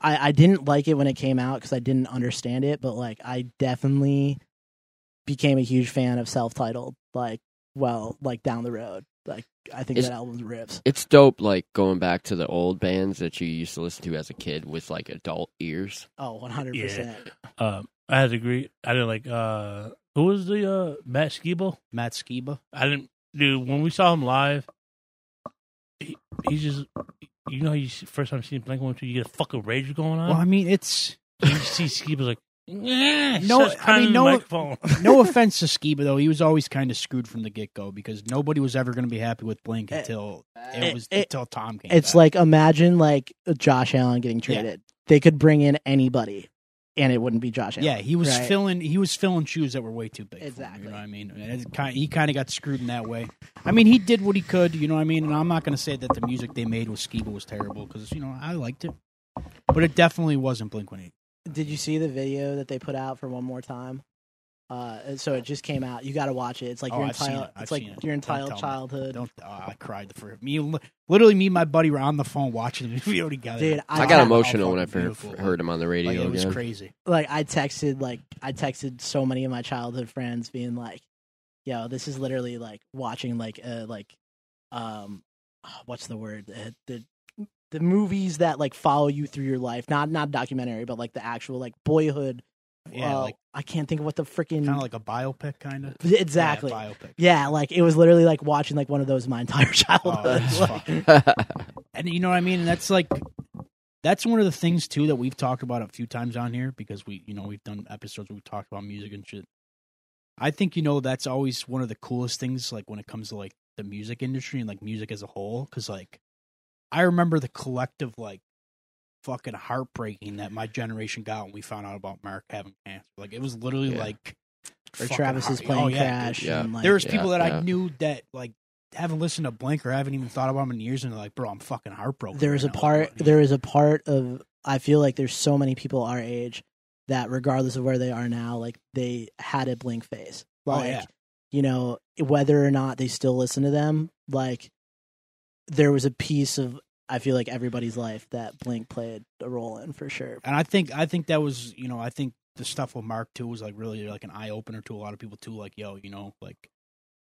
Speaker 6: I I didn't like it when it came out because I didn't understand it. But like, I definitely became a huge fan of self-titled. Like, well, like down the road. Like, I think
Speaker 3: Is-
Speaker 6: that album rips.
Speaker 3: It's dope, like going back to the old bands that you used to listen to as a kid with like adult ears.
Speaker 6: Oh, one hundred percent.
Speaker 4: Um, I had to agree. I didn't like. uh Who was the uh Matt Skiba?
Speaker 2: Matt Skiba.
Speaker 4: I didn't. Dude, when we saw him live, he, he's just. You know, how you see- first time seeing Blink One Two, you get a fucking rage going on.
Speaker 2: Well, I mean, it's
Speaker 4: you see Skiba's like, yeah,
Speaker 2: No,
Speaker 4: no,
Speaker 2: I mean, no- no offense to Skiba though. He was always kind of screwed from the get go because nobody was ever going to be happy with Blink
Speaker 6: Eh,
Speaker 2: until it,
Speaker 6: it-
Speaker 2: was
Speaker 6: it-
Speaker 2: until Tom came.
Speaker 6: It's
Speaker 2: back.
Speaker 6: like imagine like Josh Allen getting
Speaker 2: Yeah.
Speaker 6: traded. They could bring in anybody, and it wouldn't be Josh Allen.
Speaker 2: yeah, he was
Speaker 6: Right.
Speaker 2: filling he was filling shoes that were way too big. For him,
Speaker 6: Exactly.
Speaker 2: you know what I mean? And it he kind of got screwed in that way. I mean, he did what he could. You know what I mean? And I'm not going to say that the music they made with Skiba was terrible because you know I liked it, but it definitely wasn't Blink One Eight.
Speaker 6: Did you see the video that they put out for one more time? Uh, so it just came out. You got to watch it. It's like
Speaker 2: Oh,
Speaker 6: your
Speaker 2: I've
Speaker 6: entire.
Speaker 2: it.
Speaker 6: It's like
Speaker 2: it.
Speaker 6: your
Speaker 2: Don't
Speaker 6: entire
Speaker 2: me.
Speaker 6: childhood.
Speaker 2: Don't oh, I cried for me. Literally, me and my buddy were on the phone watching the video together.
Speaker 6: Dude,
Speaker 3: I,
Speaker 6: I-
Speaker 3: got emotional when I
Speaker 2: fucking
Speaker 3: first
Speaker 2: beautiful.
Speaker 3: heard him on the radio
Speaker 2: Like, it was
Speaker 3: again.
Speaker 2: crazy.
Speaker 6: Like I texted like I texted so many of my childhood friends, being like, "Yo, this is literally like watching like uh like, um, what's the word? Uh, the the movies that like follow you through your life. Not not documentary, but like the actual like boyhood
Speaker 2: Yeah,
Speaker 6: uh,
Speaker 2: like-
Speaker 6: I can't think of what the freaking
Speaker 2: kind of like a biopic, kind of.
Speaker 6: exactly.
Speaker 2: Yeah, biopic.
Speaker 6: Yeah, like it was literally like watching like one of those my entire
Speaker 2: Oh,
Speaker 6: childhood.
Speaker 2: that's
Speaker 6: Like,
Speaker 2: and you know what I mean? And that's like that's one of the things too that we've talked about a few times on here because we you know we've done episodes where we talked about music and shit. I think you know that's always one of the coolest things like when it comes to like the music industry and like music as a whole because like I remember the collective like fucking heartbreaking that my generation got when we found out about Mark having cancer. Like it was literally
Speaker 3: Yeah.
Speaker 2: like
Speaker 6: or
Speaker 2: fucking
Speaker 6: Travis's
Speaker 2: heart-
Speaker 6: plane
Speaker 2: oh, yeah,
Speaker 6: crash.
Speaker 3: Yeah.
Speaker 6: And, like,
Speaker 2: there was
Speaker 3: Yeah,
Speaker 2: people that
Speaker 3: yeah.
Speaker 2: I knew that like haven't listened to Blink or haven't even thought about them in years, and they're like, "Bro, I'm fucking heartbroken."
Speaker 6: there is a
Speaker 2: now."
Speaker 6: part
Speaker 2: Like,
Speaker 6: there is a part of I feel like there's so many people our age that regardless of where they are now, like they had a blink face.
Speaker 2: Oh,
Speaker 6: Like
Speaker 2: yeah.
Speaker 6: you know, whether or not they still listen to them, like there was a piece of I feel like everybody's life that Blink played a role in for sure.
Speaker 2: and I think I think that was you know I think the stuff with Mark too was like really like an eye opener to a lot of people too. Like, yo, you know, like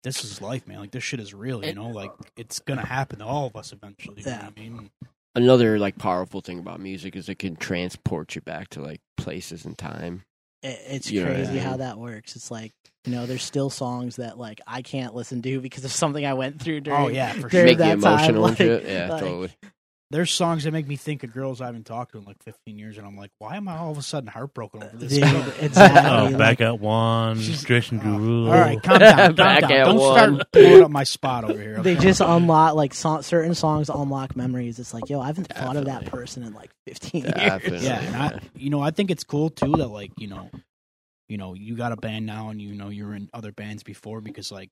Speaker 2: this is life, man. Like this shit is real. You
Speaker 3: And-
Speaker 2: know, like it's gonna happen to all of us eventually. You know
Speaker 6: Yeah.
Speaker 2: what I mean?
Speaker 3: Another like powerful thing about music is it can transport you back to like places and time.
Speaker 6: It, it's
Speaker 3: You know I
Speaker 6: crazy
Speaker 3: mean?
Speaker 6: how that works. It's like you know, there's still songs that like I can't listen to because of something I went through oh, during.
Speaker 2: Oh yeah, for
Speaker 6: during
Speaker 2: sure.
Speaker 3: Make you
Speaker 6: that time,
Speaker 3: emotional
Speaker 6: like-
Speaker 3: shit. Yeah,
Speaker 6: like-
Speaker 3: totally.
Speaker 2: There's songs that make me think of girls I haven't talked to in like 15 years, and I'm like, why am I all of a sudden heartbroken over this?
Speaker 6: Dude, exactly.
Speaker 4: Oh,
Speaker 6: like-
Speaker 4: back at one,
Speaker 2: She's-
Speaker 4: Jason
Speaker 2: Oh, all right, calm down, calm
Speaker 3: Back
Speaker 2: down.
Speaker 3: at
Speaker 2: Don't
Speaker 3: one.
Speaker 2: start blowing up my spot over here.
Speaker 6: they just unlock like so- certain songs unlock memories. It's like, yo, I haven't thought of that person in like 15 years.
Speaker 2: Yeah, and I, you know, I think it's cool too that like you know, you know, you got a band now, and you know you're in other bands before because like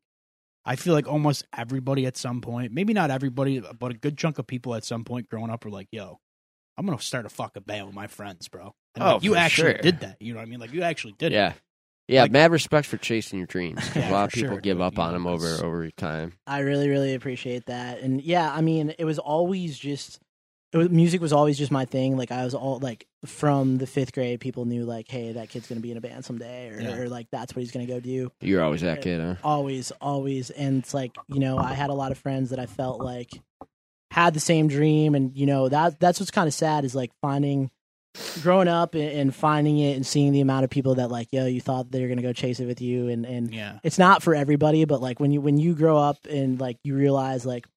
Speaker 2: I feel like almost everybody at some point, maybe not everybody, but a good chunk of people at some point growing up were like, yo. I'm gonna start a fucking band with my friends, bro. And
Speaker 3: Oh,
Speaker 2: like, you
Speaker 3: for
Speaker 2: actually
Speaker 3: sure.
Speaker 2: did that. You know what I mean? Like you actually did it.
Speaker 3: Yeah. Yeah,
Speaker 2: Like-
Speaker 3: mad respect for chasing your dreams.
Speaker 2: Yeah,
Speaker 3: a lot of people
Speaker 2: sure,
Speaker 3: give
Speaker 2: dude,
Speaker 3: up on
Speaker 2: know,
Speaker 3: them over over time.
Speaker 6: I really, really appreciate that. And yeah, I mean, it was always just it was, music was always just my thing. Like I was all like from the fifth grade, people knew like, hey, that kid's gonna be in a band someday, or,
Speaker 2: Yeah.
Speaker 6: or like that's what he's gonna go do.
Speaker 3: You're always that kid, huh?
Speaker 6: always always and it's like you know i had a lot of friends that i felt like had the same dream and you know that that's what's kind of sad is like finding growing up and, and finding it and seeing the amount of people that like yo you thought they were gonna go chase it with you and and
Speaker 2: Yeah.
Speaker 6: it's not for everybody but like when you when you grow up and like you realize like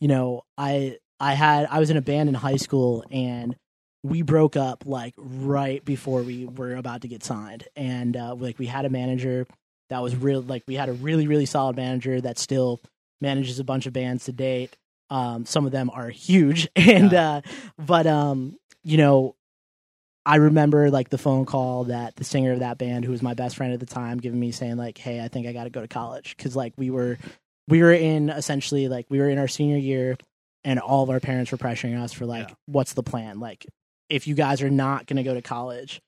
Speaker 6: you know i i had i was in a band in high school and we broke up like right before we were about to get signed. And uh like we had a manager that was real like we had a really really solid manager that still manages a bunch of bands to date. Um some of them are huge. And uh but um you know I remember like the phone call that the singer of that band, who was my best friend at the time, giving me saying like, "Hey, I think I got to go to college," because like we were, we were in essentially like we were in our senior year, and all of our parents were pressuring us for like,
Speaker 2: Yeah.
Speaker 6: "What's the plan?" Like, if you guys are not going to go to college,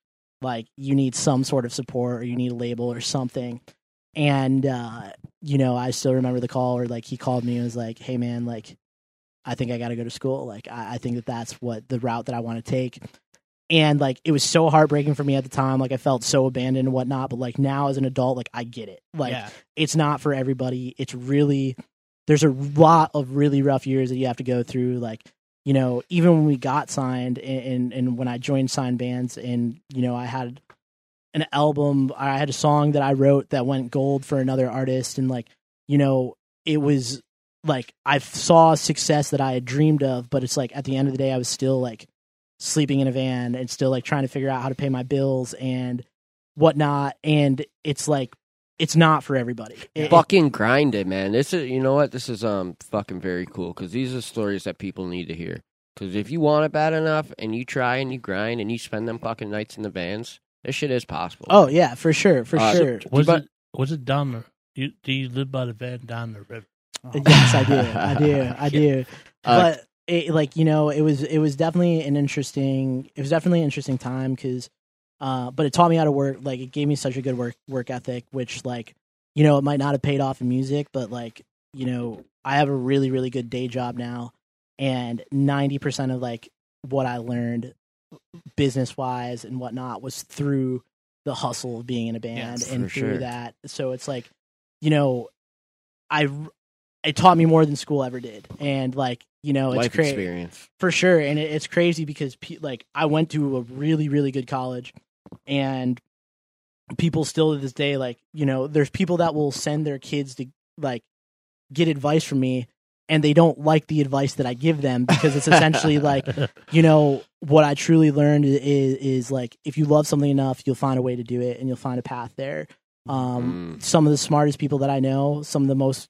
Speaker 6: like you need some sort of support or you need a label or something. And uh, you know, I still remember the call where like he called me and was like, "Hey, man, like." I think I got to go to school. Like, I, I think that that's what the route that I want to take and like it was so heartbreaking for me at the time like i felt so abandoned and whatnot but like now as an adult like i get it like
Speaker 2: yeah.
Speaker 6: it's not for everybody it's really there's a lot of really rough years that you have to go through like you know even when we got signed and and, when i joined signed bands and you know i had an album i had a song that i wrote that went gold for another artist and like you know it was like i saw success that i had dreamed of but it's like at the end of the day i was still like sleeping in a van and still like trying to figure out how to pay my bills and whatnot. And it's like it's not for everybody It-
Speaker 3: fucking grind it, man. This is, you know what? This is um fucking very cool because these are stories that people need to hear. Because if you want it bad enough and you try and you grind and you spend them fucking nights in the vans, this shit is possible.
Speaker 6: oh yeah for sure for
Speaker 3: Uh,
Speaker 6: sure
Speaker 4: Was
Speaker 3: But-
Speaker 4: it was it down the? You, do you live by the van down the river?
Speaker 6: yes i do i do i do
Speaker 3: Uh,
Speaker 6: but it, like you know it was it was definitely an interesting it was definitely an interesting time because uh but it taught me how to work like it gave me such a good work work ethic which like you know it might not have paid off in music but like you know i have a really really good day job now and 90% of like what i learned business wise and whatnot was through the hustle of being in a band
Speaker 2: Yes,
Speaker 6: and through
Speaker 3: sure.
Speaker 6: that so it's like you know i it taught me more than school ever did and like you know it's
Speaker 3: life
Speaker 6: crazy
Speaker 3: experience.
Speaker 6: for sure and it, it's crazy because pe- like i went to a really really good college and people still to this day like you know there's people that will send their kids to like get advice from me and they don't like the advice that I give them because it's essentially like you know what I truly learned is is like if you love something enough you'll find a way to do it and you'll find a path there. Um some of the smartest people that I know some of the most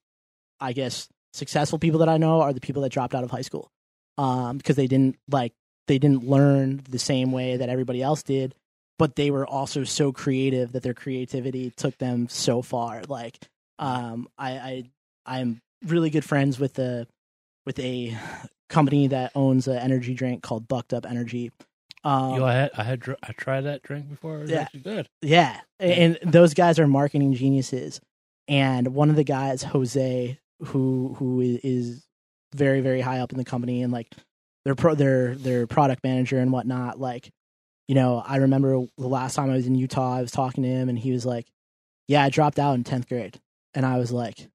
Speaker 6: I guess successful people that I know are the people that dropped out of high school um because they didn't like they didn't learn the same way that everybody else did but they were also so creative that their creativity took them so far like um I I I'm really good friends with the with a company that owns an energy drink called Bucked Up Energy. Um,
Speaker 4: Yo, I had I had dr- I tried that drink before. It was
Speaker 6: Yeah.
Speaker 4: actually good.
Speaker 6: yeah, and those guys are marketing geniuses. And one of the guys, Jose, who who is very very high up in the company, and like their pro their their product manager and whatnot. Like, you know, I remember the last time I was in Utah, I was talking to him, and he was like, "Yeah, I dropped out in tenth grade," and I was like,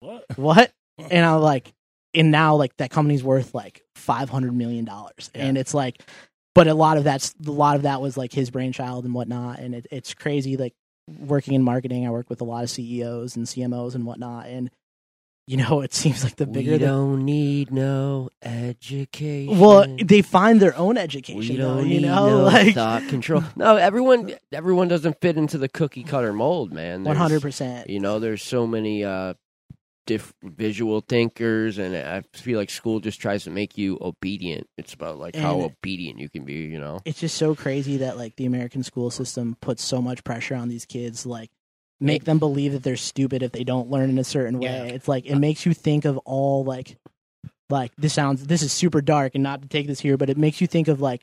Speaker 4: What?
Speaker 6: what? And I'm like, and now like that company's worth like five hundred million dollars,
Speaker 4: Yeah.
Speaker 6: and it's like, but a lot of that's a lot of that was like his brainchild and whatnot, and it, it's crazy. Like working in marketing, I work with a lot of CEOs and CMOs and whatnot, and you know, it seems like the bigger
Speaker 3: we don't need no education.
Speaker 6: well, they find their own education,
Speaker 3: we don't
Speaker 6: you
Speaker 3: need
Speaker 6: know,
Speaker 3: no
Speaker 6: like
Speaker 3: thought control. No, everyone everyone doesn't fit into the cookie cutter mold, man.
Speaker 6: hundred percent.
Speaker 3: You know, there's so many uh diff- visual thinkers and I feel like school just tries to make you obedient. It's about like how obedient you can be, you know.
Speaker 6: It's just so crazy that like the American school system puts so much pressure on these kids, like make them believe that they're stupid if they don't learn in a certain way.
Speaker 4: Yeah.
Speaker 6: It's like it uh, makes you think of all like like this sounds this is super dark and not to take this here, but it makes you think of like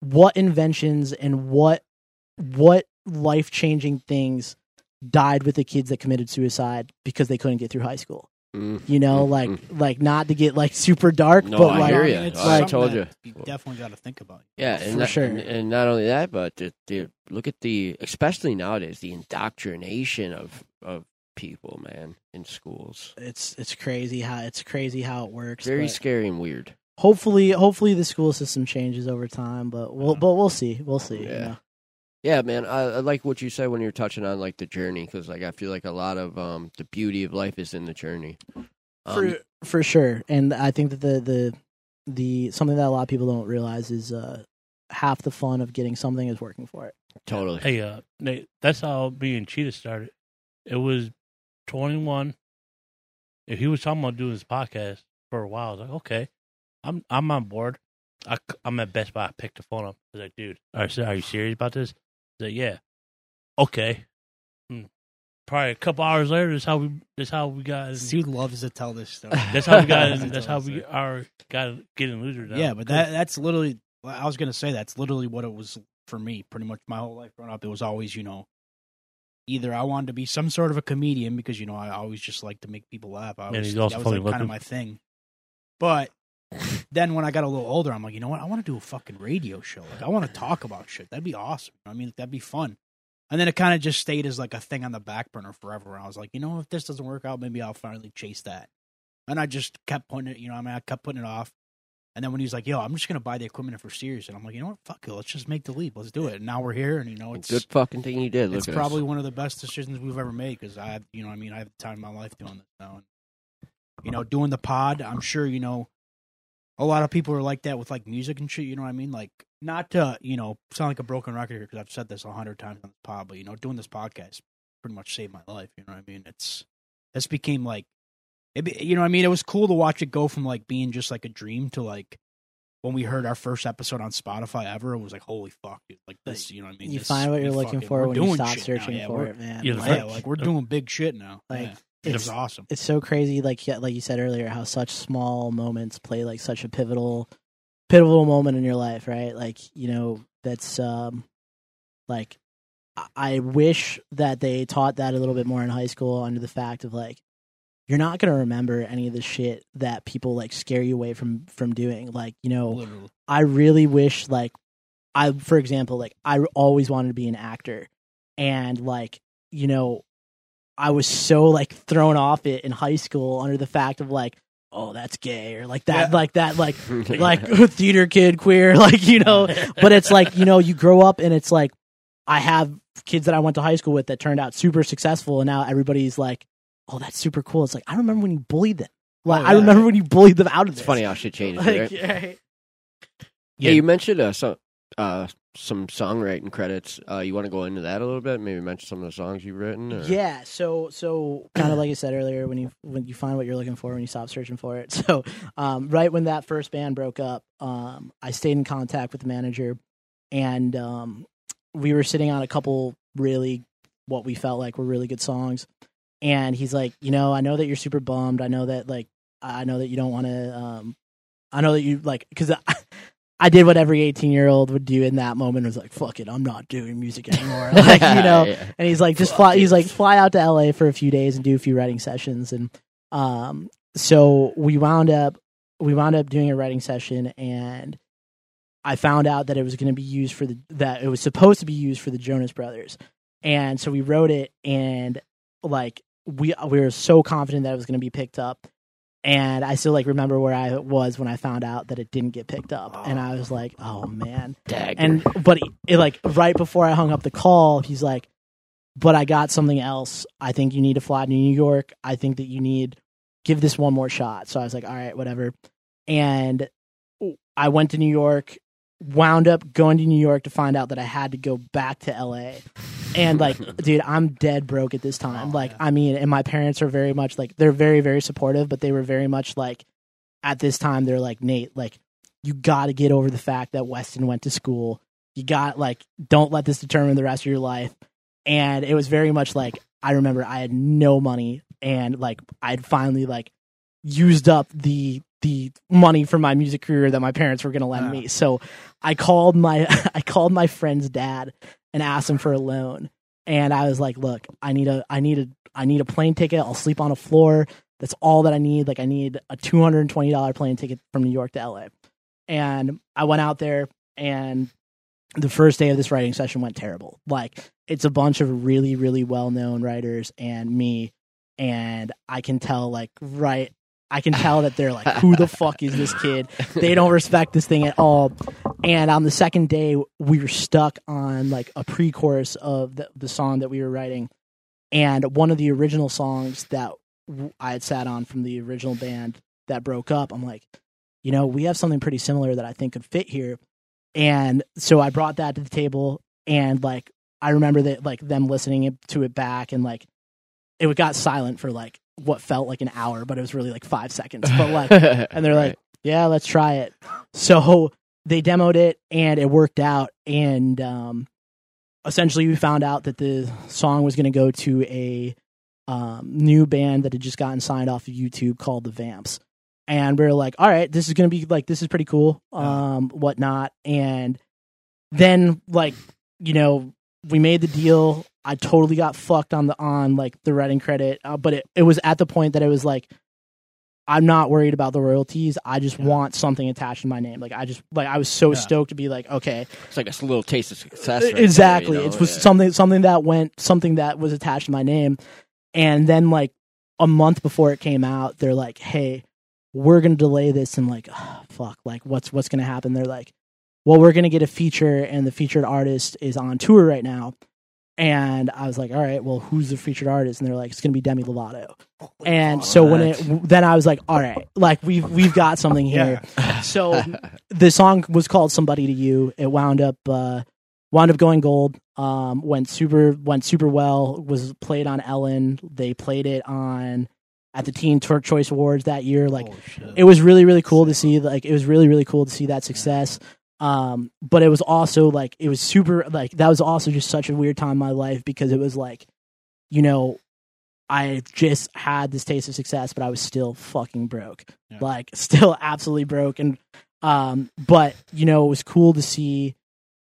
Speaker 6: what inventions and what what life changing things died with the kids that committed suicide because they couldn't get through high school.
Speaker 3: Mm.
Speaker 6: You know,
Speaker 3: Mm,
Speaker 6: like
Speaker 3: mm.
Speaker 6: like not to get like super dark,
Speaker 3: No,
Speaker 6: but
Speaker 3: I
Speaker 6: like
Speaker 3: hear ya.
Speaker 2: It's
Speaker 3: I
Speaker 2: something
Speaker 3: told you.
Speaker 2: You definitely got to think about.
Speaker 3: Yeah, and
Speaker 6: For
Speaker 3: not-
Speaker 6: sure.
Speaker 3: and, and not only that, but the, the, look at the especially nowadays the indoctrination of of people, man, in schools.
Speaker 6: it's it's crazy how it's crazy how it works.
Speaker 3: Very scary and weird.
Speaker 6: hopefully hopefully the school system changes over time but we'll but we'll see we'll see
Speaker 3: Yeah.
Speaker 6: you know?
Speaker 3: Yeah, man, I, I like what you said when you're touching on like the journey because like I feel like a lot of um the beauty of life is in the journey. Um,
Speaker 6: for for sure and i think that the the the something that a lot of people don't realize is uh half the fun of getting something is working for it
Speaker 3: totally.
Speaker 4: Hey, uh, Nate, that's how being cheetah started. It was 21. If he was talking about doing this podcast for a while, I was like, okay, I'm I'm on board. I, am at Best Buy. I picked the phone up. I was like, dude, are, are you serious about this? Like, yeah. Okay. Hmm. Probably a couple hours later, that's how we. That's how we got.
Speaker 2: Dude loves to tell this story.
Speaker 4: That's how we got.
Speaker 2: That's
Speaker 4: that's how we are got getting loser. Now.
Speaker 2: Yeah, but that that's literally. I was gonna say that's literally what it was for me. Pretty much my whole life growing up, it was always you know, either I wanted to be some sort of a comedian because you know I always just like to make people laugh. I
Speaker 4: And
Speaker 2: was,
Speaker 4: he's also
Speaker 2: that was like kind of my thing. But then when I got a little older, I'm like, you know what? I want to do a fucking radio show. Like I want to talk about shit. That'd be awesome. I mean, that'd be fun. And then it kind of just stayed as like a thing on the back burner forever. And I was like, you know, if this doesn't work out, maybe I'll finally chase that. And I just kept putting it, you know, I mean, I kept putting it off. And then when he was like, "Yo, I'm just gonna buy the equipment for serious," and I'm like, "You know what? Fuck it. Let's just make the leap. Let's do it." And now we're here, and you know, it's
Speaker 3: Good fucking thing you did. Look
Speaker 2: it's probably
Speaker 3: us.
Speaker 2: one of the best decisions we've ever made because I, you know, I mean, I have the time of my life doing this now, and you know, doing the pod. I'm sure you know, a lot of people are like that with like music and shit. You know what I mean? Like, not to you know sound like a broken record here because I've said this a hundred times on the pod, but you know, doing this podcast pretty much saved my life. You know what I mean? It's this became like, it, be- you know, what I mean, it was cool to watch it go from like being just like a dream to like. When we heard our first episode on Spotify ever, it was like, "Holy fuck, dude! Like this, you know what I mean?"
Speaker 6: you
Speaker 2: This-
Speaker 6: find what you're looking
Speaker 2: fucking-
Speaker 6: for when you stop searching
Speaker 2: yeah,
Speaker 6: for it man
Speaker 4: Yeah,
Speaker 6: Like,
Speaker 2: yeah, like we're doing big shit now.
Speaker 6: Like,
Speaker 2: yeah. It was
Speaker 6: it's-
Speaker 2: awesome.
Speaker 6: it's so crazy like like you said earlier how such small moments play like such a pivotal pivotal moment in your life right like you know that's um like I- i wish that they taught that a little bit more in high school under the fact of like you're not going to remember any of the shit that people like scare you away from from doing like you know
Speaker 2: Literally.
Speaker 6: I really wish like I for example like I always wanted to be an actor and like you know I was so like thrown off it in high school under the fact of like oh that's gay or like that
Speaker 2: Yeah.
Speaker 6: like that like like theater kid queer like you know but it's like you know you grow up and it's like I have kids that I went to high school with that turned out super successful, and now everybody's like, "Oh, that's super cool." It's like I remember when you bullied them. Like
Speaker 2: Oh,
Speaker 6: I remember when you bullied them out of
Speaker 3: It's
Speaker 6: this.
Speaker 3: funny how shit changes.
Speaker 6: Like,
Speaker 3: right?
Speaker 6: yeah.
Speaker 3: Yeah, you mentioned uh, some uh, some songwriting credits. Uh, you want to go into that a little bit? Maybe mention some of the songs you've written. Or?
Speaker 6: Yeah, so so kind of like I said earlier, when you when you find what you're looking for, when you stop searching for it. So um, right when that first band broke up, um, I stayed in contact with the manager, and um, we were sitting on a couple really what we felt like were really good songs. And he's like, you know, I know that you're super bummed. I know that like I know that you don't want to. Um, I know that you like because. I, did what every 18 year old would do in that moment. Was like, "Fuck it, I'm not doing music anymore." Like, you know,
Speaker 3: Yeah.
Speaker 6: and he's like, just fly. He's like, fly out to LA for a few days and do a few writing sessions. And um, so we wound up, we wound up doing a writing session, and I found out that it was going to be used for the that it was supposed to be used for the Jonas Brothers. And so we wrote it, and like we we were so confident that it was going to be picked up. And I still like remember where I was when I found out that it didn't get picked up, and I was like, "Oh man!"
Speaker 3: Dagger.
Speaker 6: And but it, it, like right before I hung up the call, he's like, "But I got something else. I think you need to fly to New York. I think that you need give this one more shot." So I was like, "All right, whatever." And I went to New York, wound up going to New York to find out that I had to go back to LA. And like, dude, I'm dead broke at this time.
Speaker 2: Oh,
Speaker 6: like,
Speaker 2: yeah.
Speaker 6: I mean, and my parents are very much like they're very very supportive, but they were very much like at this time they're like, "Nate, like you got to get over the fact that Weston went to school. You got like don't let this determine the rest of your life." And it was very much like I remember I had no money and like I'd finally like used up the the money for my music career that my parents were going to lend me. Ah. So I called my I called my friend's dad and asked him for a loan. And I was like, "Look, I need a I need a I need a plane ticket. I'll sleep on a floor. That's all that I need. Like I need a two hundred and twenty dollar plane ticket from New York to LA." And I went out there and the first day of this writing session went terrible. Like it's a bunch of really really well-known writers and me and I can tell like right I can tell that they're like who the fuck is this kid? They don't respect this thing at all. And on the second day we were stuck on like a pre-chorus of the, the song that we were writing and one of the original songs that I had sat on from the original band that broke up I'm like you know we have something pretty similar that I think could fit here and so I brought that to the table and like I remember that like them listening to it back and like it got silent for like what felt like an hour but it was really like 5 seconds but like and they're like, "Yeah, let's try it." So they demoed it, and it worked out. And um, essentially, we found out that the song was going to go to a um, new band that had just gotten signed off of YouTube called the Vamps. And we are like, "All right, this is going to be like this is pretty cool, um, whatnot." And then, like, you know, we made the deal. I totally got fucked on the on like the writing credit, uh, but it, it was at the point that it was like I'm not worried about the royalties. I just
Speaker 2: Yeah.
Speaker 6: want something attached to my name. Like I just like I was so
Speaker 2: Yeah.
Speaker 6: stoked to be like, okay,
Speaker 3: it's like a little taste of success. right there,
Speaker 6: exactly.
Speaker 3: you know?
Speaker 6: It was
Speaker 3: Yeah.
Speaker 6: something something that went something that was attached to my name. And then like a month before it came out, they're like, "Hey, we're going to delay this." And like, "Ah, fuck, like what's what's going to happen? They're like, "Well, we're going to get a feature and the featured artist is on tour right now." And I was like, "All right, well, who's the featured artist?" And they're like, "It's going to be Demi Lovato." And so when it then I was like, "All right, like we've we've got something here." so the song was called "Somebody to You." It wound up uh, wound up going gold. Um, went super went super well. Was played on Ellen. They played it on at the Teen Tour Choice Awards that year. Like
Speaker 2: Holy
Speaker 6: it was really really cool to see. Like it was really really cool to see that success. Um, but it was also like it was super like that was also just such a weird time in my life because it was like, you know, I just had this taste of success, but I was still fucking broke.
Speaker 2: Yeah.
Speaker 6: Like still absolutely broke. And um, but you know, it was cool to see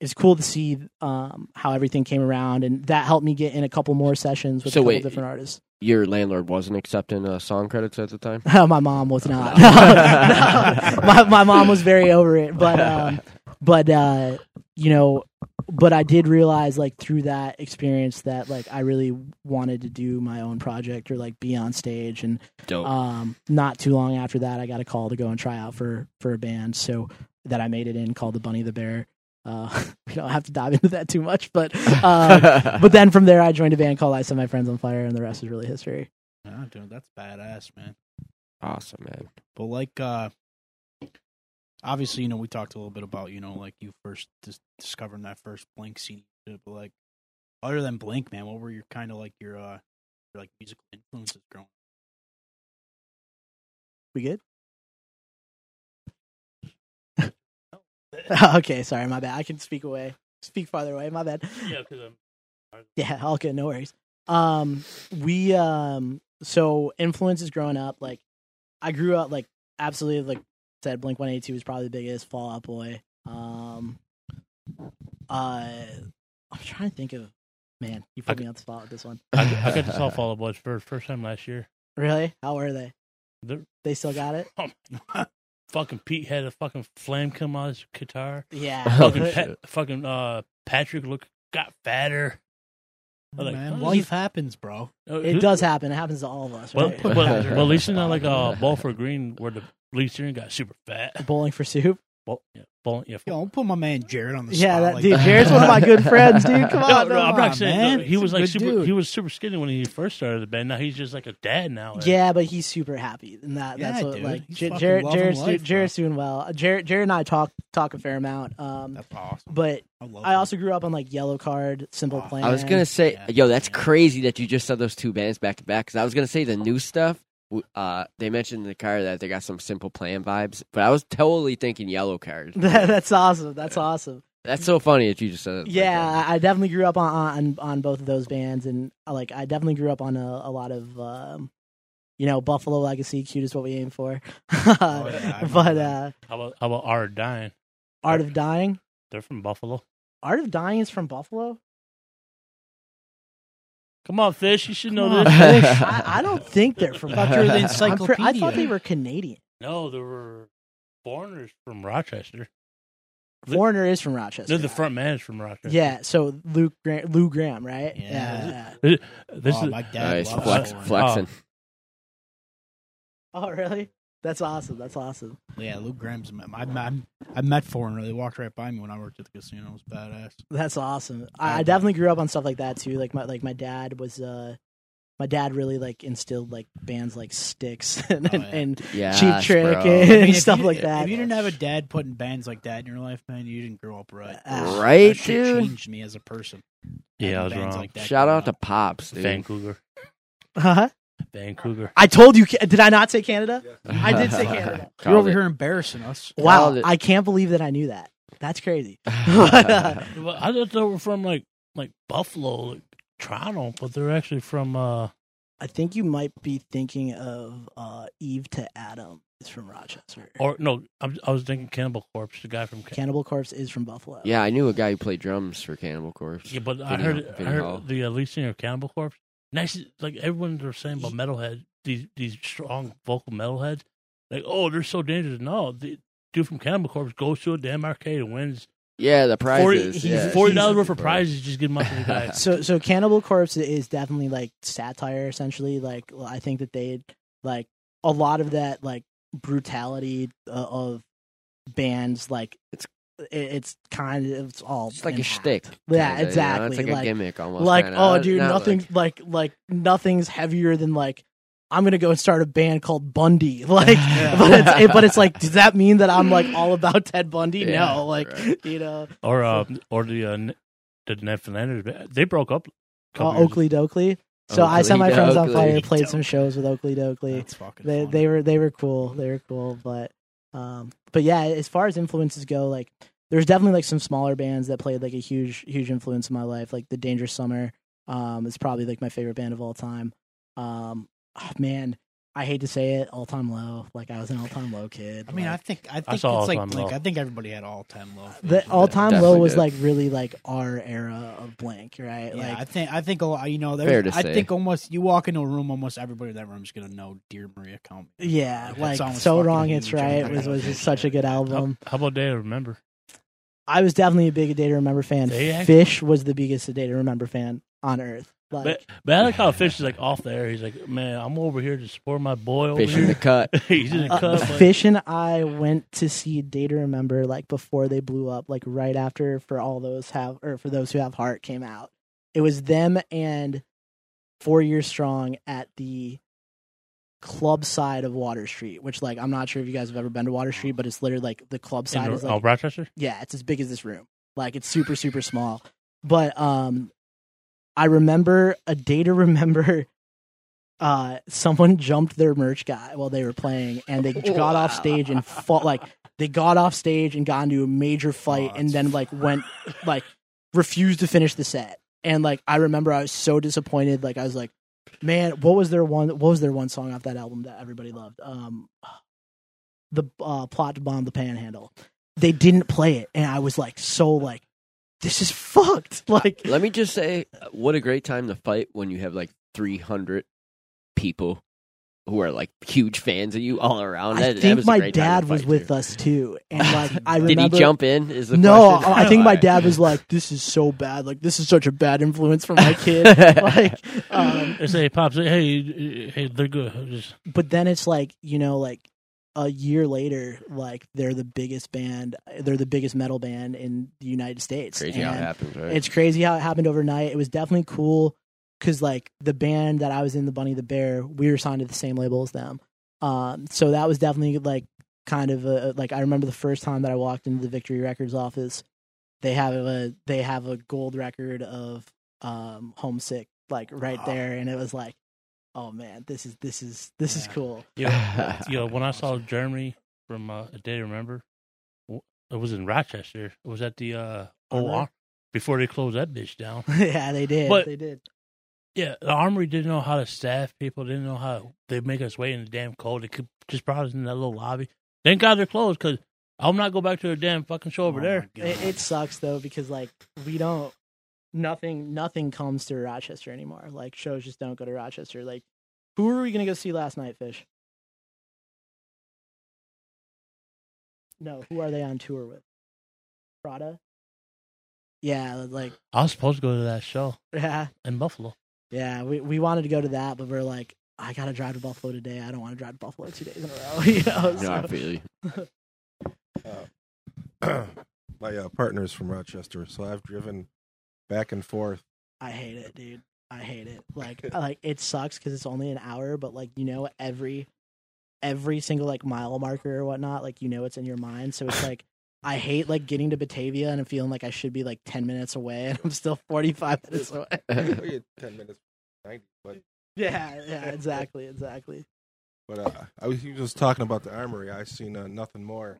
Speaker 6: it's cool to see um how everything came around and that helped me get in a couple more sessions with
Speaker 3: So
Speaker 6: a couple
Speaker 3: wait,
Speaker 6: different artists.
Speaker 3: Your landlord wasn't accepting uh, song credits at the time.
Speaker 6: my mom was not. No, no. My my mom was very over it, but um, but uh, you know, but I did realize like through that experience that like I really wanted to do my own project or like be on stage, and
Speaker 3: Dope.
Speaker 6: um, not too long after that, I got a call to go and try out for for a band, so that I made it in called the Bunny the Bear. Uh, we don't have to dive into that too much, but uh, but then from there, I joined a band called I Set My Friends on Fire, and the rest is really history.
Speaker 2: Ah, dude, that's badass, man.
Speaker 3: awesome, man.
Speaker 2: But like, uh obviously, you know, we talked a little bit about, you know, like you first dis- discovering that first Blink scene. But like, other than Blink, man, what were your kind of like your uh your like musical influences growing?
Speaker 6: We good? okay, sorry, my bad. I can speak away, speak farther away. My bad.
Speaker 4: Yeah, because
Speaker 6: Yeah, all good, no worries. Um, we um, so influences growing up, like I grew up like absolutely like said Blink One Eighty Two was probably the biggest Fall Out Boy. Um, uh, I'm trying to think of man, you put
Speaker 4: I-
Speaker 6: me on the spot with this one.
Speaker 4: I, I got to saw Fall Out Boys for first time last year.
Speaker 6: Really? How were they?
Speaker 4: They're,
Speaker 6: They still got it?
Speaker 4: fucking Pete had a fucking flame come out of his guitar.
Speaker 6: Yeah.
Speaker 3: Oh,
Speaker 4: Fucking
Speaker 3: shit.
Speaker 4: Pa- fucking uh, Patrick look got fatter. I'm like,
Speaker 2: man,
Speaker 4: oh,
Speaker 2: life happens, bro.
Speaker 4: Uh,
Speaker 6: it
Speaker 4: who-
Speaker 6: does happen. It happens to all of us,
Speaker 4: Well,
Speaker 6: right?
Speaker 4: well, well, at least it's not like uh, Ball for Green where the lead singer got super fat.
Speaker 6: Bowling for soup.
Speaker 4: Ball, yeah, ball, yeah.
Speaker 2: Yo, don't put my man Jared on the
Speaker 6: Yeah,
Speaker 2: spot.
Speaker 6: that,
Speaker 2: like
Speaker 6: dude.
Speaker 2: that.
Speaker 6: Jared's one of my good friends, dude. Come
Speaker 4: No,
Speaker 6: on,
Speaker 4: no,
Speaker 6: no.
Speaker 4: I'm
Speaker 2: on,
Speaker 4: not saying
Speaker 2: man.
Speaker 4: no, he
Speaker 2: He's
Speaker 4: was
Speaker 2: a
Speaker 4: like
Speaker 2: good
Speaker 4: super.
Speaker 2: dude.
Speaker 4: He was super skinny when he first started the band. Now he's just like a dad now.
Speaker 6: Yeah, but he's super happy, and that
Speaker 2: Yeah,
Speaker 6: that's what
Speaker 2: dude.
Speaker 6: like
Speaker 2: He's
Speaker 6: J-
Speaker 2: fucking
Speaker 6: Jared.
Speaker 2: loving
Speaker 6: Jared's,
Speaker 2: life, bro.
Speaker 6: Jared's doing well. Uh, Jared, Jared and I talk talk a fair amount. Um,
Speaker 2: That's awesome.
Speaker 6: but
Speaker 2: I, love
Speaker 6: I
Speaker 2: that.
Speaker 6: also grew up on like Yellowcard, Simple
Speaker 2: Oh,
Speaker 6: Plan.
Speaker 3: I was gonna say,
Speaker 2: Yeah.
Speaker 3: yo, that's
Speaker 2: Yeah.
Speaker 3: crazy that you just said those two bands back to back. Because I was gonna say the new stuff. W- Uh, they mentioned in the car that they got some Simple Plan vibes, but I was totally thinking Yellowcard.
Speaker 6: that's awesome. That's awesome.
Speaker 3: That's so funny that you just said it. like
Speaker 6: Yeah,
Speaker 3: that.
Speaker 6: I I definitely grew up on on, on both of those bands, and uh, like I definitely grew up on a, a lot of. Um, you know, Buffalo Legacy, cute is what we aim for.
Speaker 2: Oh, yeah,
Speaker 6: but uh,
Speaker 4: How about how about Art of Dying?
Speaker 6: Art of Dying,
Speaker 4: They're from Buffalo.
Speaker 6: Art of Dying is from Buffalo.
Speaker 4: Come on, fish. You should know
Speaker 2: Come on,
Speaker 4: this.
Speaker 2: Fish.
Speaker 6: I, I don't think they're from.
Speaker 2: I thought you were the
Speaker 6: I'm pre- I thought they were Canadian.
Speaker 4: No, there were foreigners from Rochester. The-
Speaker 6: Foreigner is from Rochester.
Speaker 4: They're the front man is from Rochester.
Speaker 6: Yeah, so Luke Graham, Lou Gramm, right?
Speaker 2: Yeah.
Speaker 4: This
Speaker 2: oh,
Speaker 4: is
Speaker 2: my dad
Speaker 3: Nice
Speaker 2: loves
Speaker 3: flex,
Speaker 2: Foreign.
Speaker 3: flexing.
Speaker 6: Oh, oh really? That's awesome. That's awesome.
Speaker 2: Yeah, Luke Graham's. I, I, I met Foreigner. They walked right by me when I worked at the casino. It was badass.
Speaker 6: That's awesome. I, I definitely grew up on stuff like that too. Like my like my dad was uh my dad really like instilled like bands like Styx and,
Speaker 2: Oh, yeah.
Speaker 6: and
Speaker 3: Yeah,
Speaker 6: Cheap Trick
Speaker 3: bro.
Speaker 6: and
Speaker 2: I mean,
Speaker 6: stuff
Speaker 2: you-
Speaker 6: like that.
Speaker 2: If you didn't have a dad putting bands like that in your life, man, you didn't grow up right.
Speaker 6: Ah,
Speaker 3: Right,
Speaker 2: that
Speaker 3: dude?
Speaker 2: changed me as a person.
Speaker 4: Yeah, I was wrong.
Speaker 2: like
Speaker 3: Shout
Speaker 2: growing
Speaker 3: out to. Pops, dude.
Speaker 4: Vancouver.
Speaker 6: Huh?
Speaker 4: Vancouver.
Speaker 6: I told you. Did I not say Canada? I did say Canada.
Speaker 2: You're over here embarrassing us.
Speaker 6: Wow,
Speaker 3: Called it.
Speaker 6: I can't believe that I knew that. That's crazy. But, uh,
Speaker 4: Well, I thought they were from like like Buffalo, like Toronto, but they're actually from uh
Speaker 6: I think you might be thinking of uh, Eve to Adam is from Rochester.
Speaker 4: or no, I'm, I was thinking Cannibal Corpse, the guy from Can-
Speaker 6: Cannibal Corpse is from Buffalo.
Speaker 3: yeah, I knew a guy who played drums for Cannibal Corpse.
Speaker 4: Yeah, but I
Speaker 3: Vinny-
Speaker 4: heard I
Speaker 3: Vinny
Speaker 4: heard the uh, lead singer of Cannibal Corpse. Nice, like everyone's was saying about metalhead, these these strong vocal metalheads. Like, oh, they're so dangerous. No, the dude from Cannibal Corpse goes to a damn arcade and wins
Speaker 3: Yeah, the
Speaker 4: forty
Speaker 3: prizes.
Speaker 6: he's-
Speaker 3: yeah.
Speaker 4: forty dollars worth of prizes. Just give them up to the guy.
Speaker 6: So so Cannibal Corpse is definitely like satire essentially. Like I think that they like a lot of that like brutality uh, of bands like
Speaker 3: It's-
Speaker 6: it- it's kind of it's all
Speaker 3: It's like
Speaker 6: in
Speaker 3: a
Speaker 6: half.
Speaker 3: shtick.
Speaker 6: Yeah,
Speaker 3: kinda, you know?
Speaker 6: exactly.
Speaker 3: It's like,
Speaker 6: Like-
Speaker 3: a gimmick almost.
Speaker 6: like
Speaker 3: kinda.
Speaker 6: oh
Speaker 3: Uh,
Speaker 6: dude
Speaker 3: not
Speaker 6: nothing's like... like nothing's heavier than like i'm gonna go and start a band called bundy like but it's it, but it's like does that mean that i'm like all about ted bundy
Speaker 3: Yeah,
Speaker 6: no like
Speaker 3: right.
Speaker 6: you know
Speaker 4: or uh, or the uh, the Ned Flanders. They broke up. a
Speaker 6: uh, okilly dokilly so i set my
Speaker 3: Oakley
Speaker 6: friends on
Speaker 3: Dokley.
Speaker 6: fire played some shows with okilly dokilly
Speaker 2: That's fucking.
Speaker 6: they
Speaker 2: funny.
Speaker 6: they were they were cool they were cool but um but yeah as far as influences go like there's definitely like some smaller bands that played like a huge huge influence in my life like the dangerous summer um is probably like my favorite band of all time. Um ah, man i hate to say it all time low like i was an all time low kid
Speaker 2: I mean, I think I think
Speaker 4: saw
Speaker 2: it's like
Speaker 4: All Time
Speaker 2: Blink.
Speaker 4: Low.
Speaker 2: I think everybody had all time low.
Speaker 6: the all time low was
Speaker 3: did.
Speaker 6: like really like our era of blank right
Speaker 2: Yeah,
Speaker 6: like
Speaker 2: I think I think a lot. You know,
Speaker 3: Fair
Speaker 2: there,
Speaker 3: to
Speaker 2: I
Speaker 3: say.
Speaker 2: think almost you walk into a room, almost everybody in that room is gonna know "Dear Maria Come."
Speaker 6: yeah
Speaker 2: That
Speaker 6: like so wrong it's right was was just such a good album
Speaker 4: How, how about Day to Remember?
Speaker 6: I was definitely a big Day to Remember fan.
Speaker 4: They
Speaker 6: Fish was the biggest Day to Remember fan. on earth. Like,
Speaker 4: But, but I like how Fish is like off there. He's like, man, I'm over here to support my boy over
Speaker 3: Fish in
Speaker 4: here.
Speaker 3: the cut.
Speaker 4: He's in the
Speaker 6: uh,
Speaker 4: cut. but-
Speaker 6: Fish and I went to see Day to Remember like before they blew up, like right after for all those have or for those who have heart came out. It was them and Four Years Strong at the club side of Water Street, which like I'm not sure if you guys have ever been to Water Street, but it's literally like the club
Speaker 4: in
Speaker 6: side is
Speaker 4: oh,
Speaker 6: like
Speaker 4: Rochester.
Speaker 6: yeah, it's as big as this room. Like it's super super small. But um I remember a day to remember uh someone jumped their merch guy while they were playing and they got off stage and fought like they got off stage and got into a major fight
Speaker 5: Oh,
Speaker 6: and then like went like refused to finish the set. And like I remember I was so disappointed like I was like man what was their one what was their one song off that album that everybody loved? Um the uh plot to bomb the panhandle they didn't play it and i was like so like this is fucked like
Speaker 3: Let me just say, what a great time to fight when you have like 300 people who are like huge fans of you all around.
Speaker 6: i
Speaker 3: That, that
Speaker 6: think
Speaker 3: was
Speaker 6: my
Speaker 3: great time to
Speaker 6: dad was
Speaker 3: fight,
Speaker 6: with
Speaker 3: too.
Speaker 6: us too and like i
Speaker 3: Did
Speaker 6: remember
Speaker 3: he jump in? Is the
Speaker 6: no
Speaker 3: question?
Speaker 6: i think my dad was like this is so bad like this is such a bad influence for my kid like um
Speaker 4: They say, pops, hey, hey, they're good. Just
Speaker 6: but then it's like you know like a year later like they're the biggest band they're the biggest metal band in the united states
Speaker 3: Crazy how it
Speaker 6: And
Speaker 3: happens, right?
Speaker 6: it's crazy how it happened overnight. It was definitely cool because like the band that I was in, the Bunny the Bear, we were signed to the same label as them. Um, so that was definitely like kind of a like I remember the first time that I walked into the Victory Records office. They have a they have a gold record of um Homesick like right there, and it was like, oh man, this is this is this is cool.
Speaker 4: Yeah, you know, when I saw Jeremy from uh, a day remember, it was in Rochester. It was at the uh, old
Speaker 6: Armory?
Speaker 4: before they closed that bitch down.
Speaker 6: yeah, they did.
Speaker 4: But-
Speaker 6: they did.
Speaker 4: Yeah, the armory didn't know how to staff people. Didn't know how they make us wait in the damn cold. They could just brought us in that little lobby. Thank God they're closed because I'll not go back to a damn fucking show over
Speaker 2: Oh
Speaker 4: there.
Speaker 6: It, it sucks though because like we don't nothing nothing comes to Rochester anymore. Like shows just don't go to Rochester. Like who are we gonna go see last night, Fish? No, who are they on tour with? Prada. Yeah, like
Speaker 4: I was supposed to go to that show
Speaker 6: yeah,
Speaker 4: in Buffalo.
Speaker 6: yeah. We we wanted to go to that, but we're like, I gotta drive to Buffalo today. I don't want to drive to Buffalo two days in a row. You know,
Speaker 3: No, I feel you.
Speaker 5: My uh, partner's from Rochester, so I've driven back and forth.
Speaker 6: I hate it, dude. I hate it. Like, like it sucks because it's only an hour, but like you know, every every single like mile marker or whatnot, like you know, it's in your mind. So it's like I hate like getting to Batavia and I'm feeling like I should be like ten minutes away, and I'm still forty five minutes away.
Speaker 5: Oh, yeah, ten minutes, ninety. But
Speaker 6: yeah, yeah, exactly, exactly.
Speaker 5: but uh, I was just talking about the armory. I seen uh, nothing more.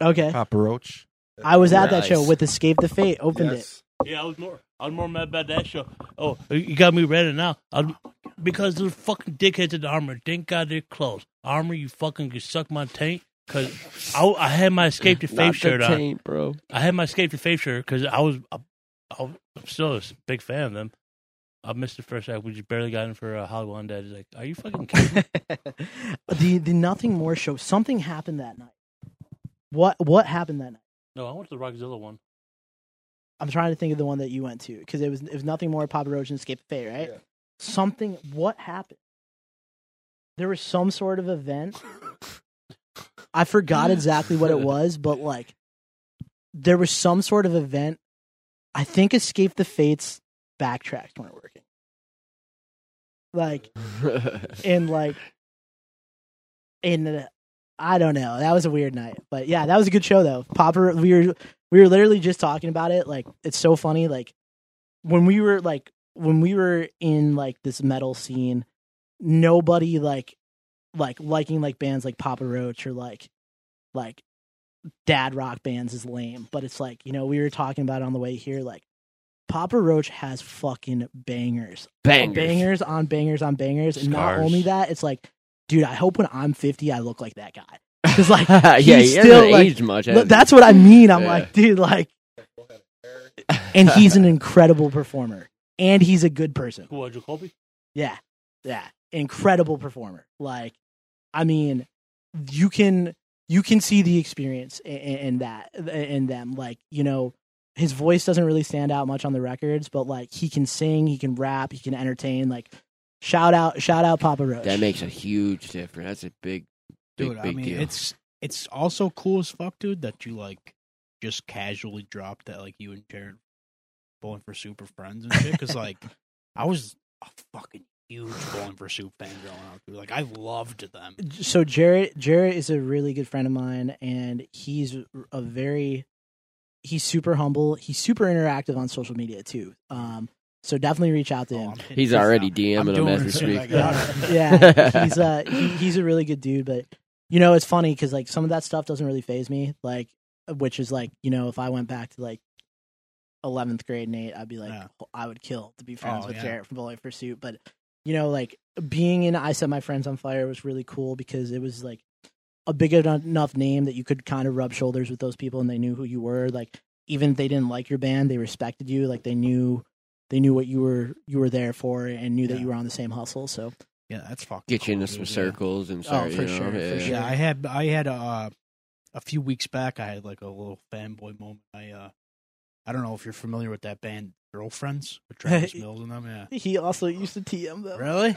Speaker 6: Okay,
Speaker 5: Papa Roach.
Speaker 6: I was at that show with Escape the Fate. Opened it.
Speaker 5: Yes.
Speaker 4: Yeah, I was more. I was more mad about that show. Oh, you got me ready now. I, because those fucking dickheads at the armor. Thank God they're closed. Armor, you fucking could suck my taint. Cause I, I had my escape to
Speaker 3: Not
Speaker 4: faith
Speaker 3: the
Speaker 4: shirt on.
Speaker 3: taint, bro.
Speaker 4: I had my escape the fate shirt because I was, I, I'm still a big fan of them. I missed the first act. We just barely got in for uh, Hollywood Undead. He's like, "Are you fucking kidding?" me?"
Speaker 6: the the Nothing More show. Something happened that night. What what happened that night?
Speaker 4: no, I went to the Rockzilla one.
Speaker 6: I'm trying to think of the one that you went to because it was it was nothing more Papa Roach and Escape the Fate, right?
Speaker 5: Yeah.
Speaker 6: Something. What happened? There was some sort of event. I forgot exactly what it was, but like there was some sort of event. I think Escape the Fates backtracks weren't working. Like and like in uh, I don't know. That was a weird night, but yeah, that was a good show though. Papa, we were we were literally just talking about it. Like it's so funny. Like when we were like when we were in like this metal scene, nobody like like liking like bands like Papa Roach or like like dad rock bands is lame. But it's like you know we were talking about it on the way here. Like Papa Roach has fucking bangers
Speaker 3: Bangers.
Speaker 6: bangers on bangers on bangers, and not only that, it's like, dude, I hope when I'm 50, I look like that guy. Because like,
Speaker 3: yeah, he
Speaker 6: still
Speaker 3: hasn't
Speaker 6: like,
Speaker 3: aged much. has he?
Speaker 6: that's what I mean. I'm
Speaker 3: Yeah.
Speaker 6: like, dude, like, and he's an incredible performer, and he's a good person.
Speaker 4: Who, uh, Jacoby?
Speaker 6: Yeah, yeah, incredible performer. Like, I mean, you can you can see the experience in, in that in them. Like, you know, his voice doesn't really stand out much on the records, but like he can sing, he can rap, he can entertain. Like shout out, shout out Papa Roach.
Speaker 3: That makes a huge difference. That's a big, big,
Speaker 2: dude.
Speaker 3: big
Speaker 2: I mean,
Speaker 3: deal.
Speaker 2: it's it's also cool as fuck, dude. That you like just casually dropped that like you and Jared bowling for super friends and shit. Because like I was a fucking huge bowling for soup fan growing up. Dude. Like I loved them.
Speaker 6: so Jarrett Jarrett is a really good friend of mine and he's a very he's super humble he's super interactive on social media too um so definitely reach out to
Speaker 2: Oh,
Speaker 6: him
Speaker 2: I'm
Speaker 3: He's already DMing him
Speaker 2: doing
Speaker 3: as we
Speaker 2: it as soon as
Speaker 3: speak.
Speaker 2: I get out of here.
Speaker 6: yeah he's uh he, he's a really good dude but you know it's funny because like some of that stuff doesn't really phase me like which is like you know if i went back to like 11th grade nate i'd be like
Speaker 2: Yeah.
Speaker 6: i would kill to be friends
Speaker 2: Oh,
Speaker 6: with
Speaker 2: yeah.
Speaker 6: jarrett from for soup but you know like being in i set my friends on fire was really cool because it was like a big enough name that you could kind of rub shoulders with those people and they knew who you were like even if they didn't like your band they respected you like they knew they knew what you were you were there for and knew that you were on the same hustle so
Speaker 2: Yeah, that's fucking
Speaker 3: Get you
Speaker 2: cool,
Speaker 3: into some
Speaker 2: dude, yeah.
Speaker 3: circles and start,
Speaker 6: for
Speaker 3: you know,
Speaker 6: sure, for
Speaker 3: yeah.
Speaker 6: sure.
Speaker 2: Yeah, I had I had uh, a few weeks back. I had like a little fanboy moment. I uh, I don't know if you're familiar with that band Girlfriends with Travis Mills and them. Yeah,
Speaker 6: he also used to tm them
Speaker 2: really?